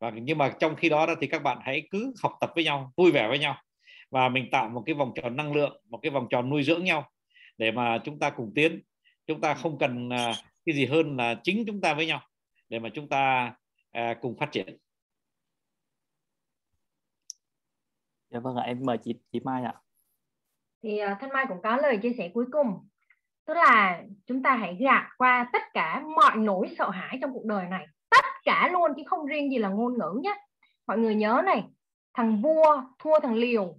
và nhưng mà trong khi đó, đó thì các bạn hãy cứ học tập với nhau vui vẻ với nhau. Và mình tạo một cái vòng tròn năng lượng một cái vòng tròn nuôi dưỡng nhau để mà chúng ta cùng tiến. Chúng ta không cần uh, cái gì hơn là chính chúng ta với nhau để mà chúng ta à, cùng phát triển. Dạ vâng ạ em mời chị chị Mai ạ. Thì uh, Thanh Mai cũng có lời chia sẻ cuối cùng. Tức là chúng ta hãy gạt qua tất cả mọi nỗi sợ hãi trong cuộc đời này cả luôn chứ không riêng gì là ngôn ngữ nhé mọi người nhớ này, thằng vua thua thằng liều,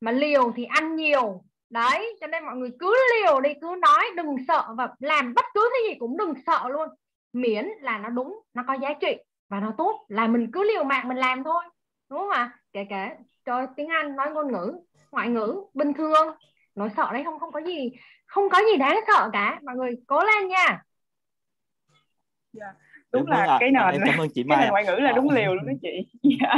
mà liều thì ăn nhiều. Đấy, cho nên mọi người cứ liều đi, cứ nói, đừng sợ và làm bất cứ cái gì cũng đừng sợ luôn. Miễn là nó đúng, nó có giá trị và nó tốt, là mình cứ liều mạng mình làm thôi, đúng không ạ? Kể cả trời tiếng Anh nói ngôn ngữ, ngoại ngữ, bình thường. Nói sợ đấy không không có gì, không có gì đáng sợ cả. Mọi người cố lên nha. Yeah. Đúng, đúng là à. cái nền cảm ơn chị Mai cái nền ngoại ngữ là đúng liều luôn đó chị. Dạ.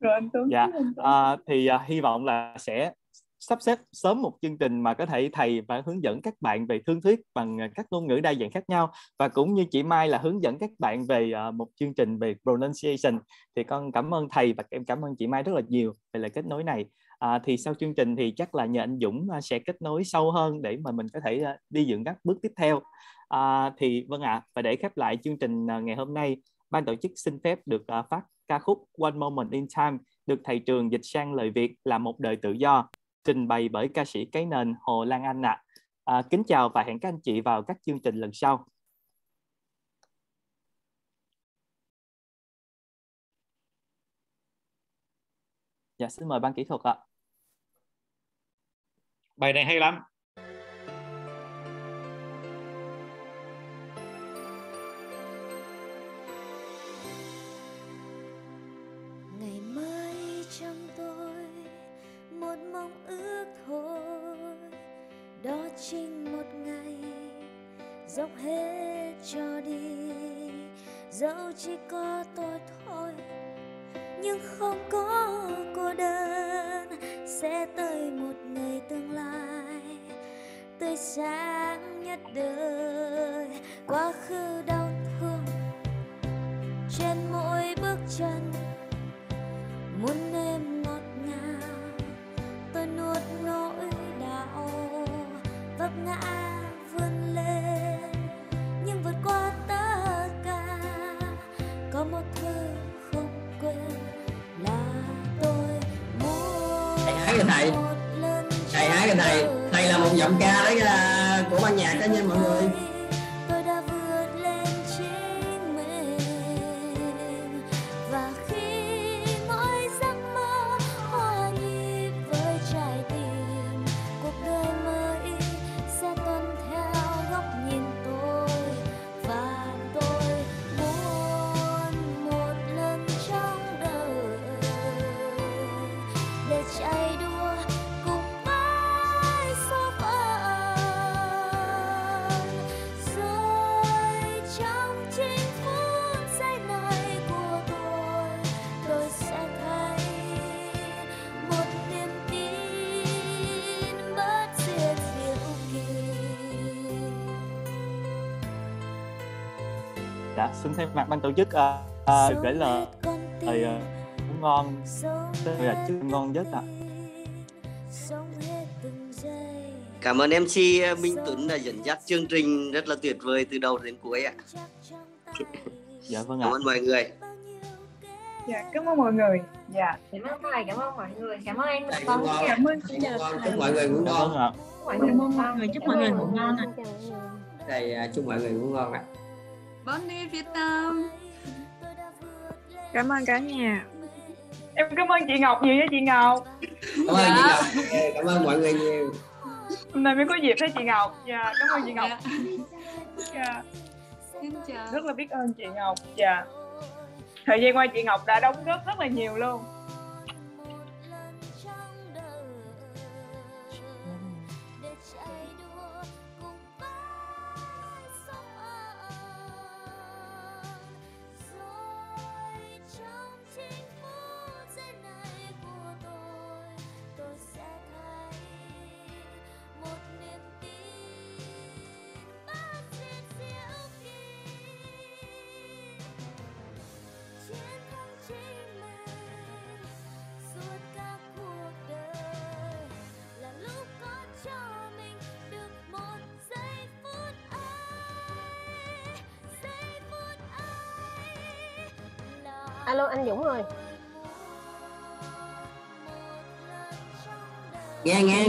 Rồi anh Tuấn dạ à, thì uh, hy vọng là sẽ sắp xếp sớm một chương trình mà có thể thầy và hướng dẫn các bạn về thương thuyết bằng à, các ngôn ngữ đa dạng khác nhau. Và cũng như chị Mai là hướng dẫn các bạn về uh, một chương trình về pronunciation. Thì con cảm ơn thầy và em cảm ơn chị Mai rất là nhiều về lời kết nối này à, thì sau chương trình thì chắc là nhờ anh Dũng à, sẽ kết nối sâu hơn để mà mình có thể à, đi dựng các bước tiếp theo à, thì vâng ạ à, và để khép lại chương trình à, ngày hôm nay ban tổ chức xin phép được phát ca khúc One Moment in Time được thầy trường dịch sang lời Việt là một đời tự do trình bày bởi ca sĩ cái nền Hồ Lan Anh ạ. À. À, kính chào và hẹn các anh chị vào các chương trình lần sau. Dạ, xin mời ban kỹ thuật ạ. Bài này hay lắm. trinh một ngày, dốc hết cho đi dẫu chỉ có tôi thôi nhưng không có cô đơn. Sẽ tới một ngày tương lai tươi sáng nhất đời. Quá khứ đau thương trên mỗi bước chân. Muốn em ngọt ngào, tôi nuốt nỗi đau. Vấp ngã vươn lên, nhưng vượt qua thầy hát là một giọng ca đấy là của ban nhạc đó nha mọi người. Xin thay mặt ban tổ chức uh, uh, gửi lời. lời uh, ngon. tôi là chúc ngon nhất ạ. Cảm ơn MC Minh Tuấn đã dẫn dắt chương trình rất là tuyệt vời từ đầu đến cuối ạ. dạ vâng ạ. Cảm ơn mọi người. Dạ cảm ơn mọi người. Dạ. Cảm ơn thầy cảm ơn mọi người. Cảm ơn anh Minh Tuấn cảm ơn chúc mọi người ngủ ngon. Vâng ạ. Mọi người. Mọi người. Chúc mọi người ngủ ngon ạ. Thầy chúc mọi người ngủ ngon ạ Bon đi Việt Nam. Cảm ơn cả nhà. Em cảm ơn chị Ngọc nhiều với chị Ngọc. Cảm ơn dạ. chị Ngọc. Cảm ơn mọi người nhiều. Hôm nay mới có dịp thấy chị Ngọc. Dạ cảm ơn chị Ngọc. Dạ. Xin chào. rất là biết ơn chị Ngọc. Dạ. Thời gian qua chị Ngọc đã đóng góp rất là nhiều luôn alo anh Dũng ơi. Nghe nghe.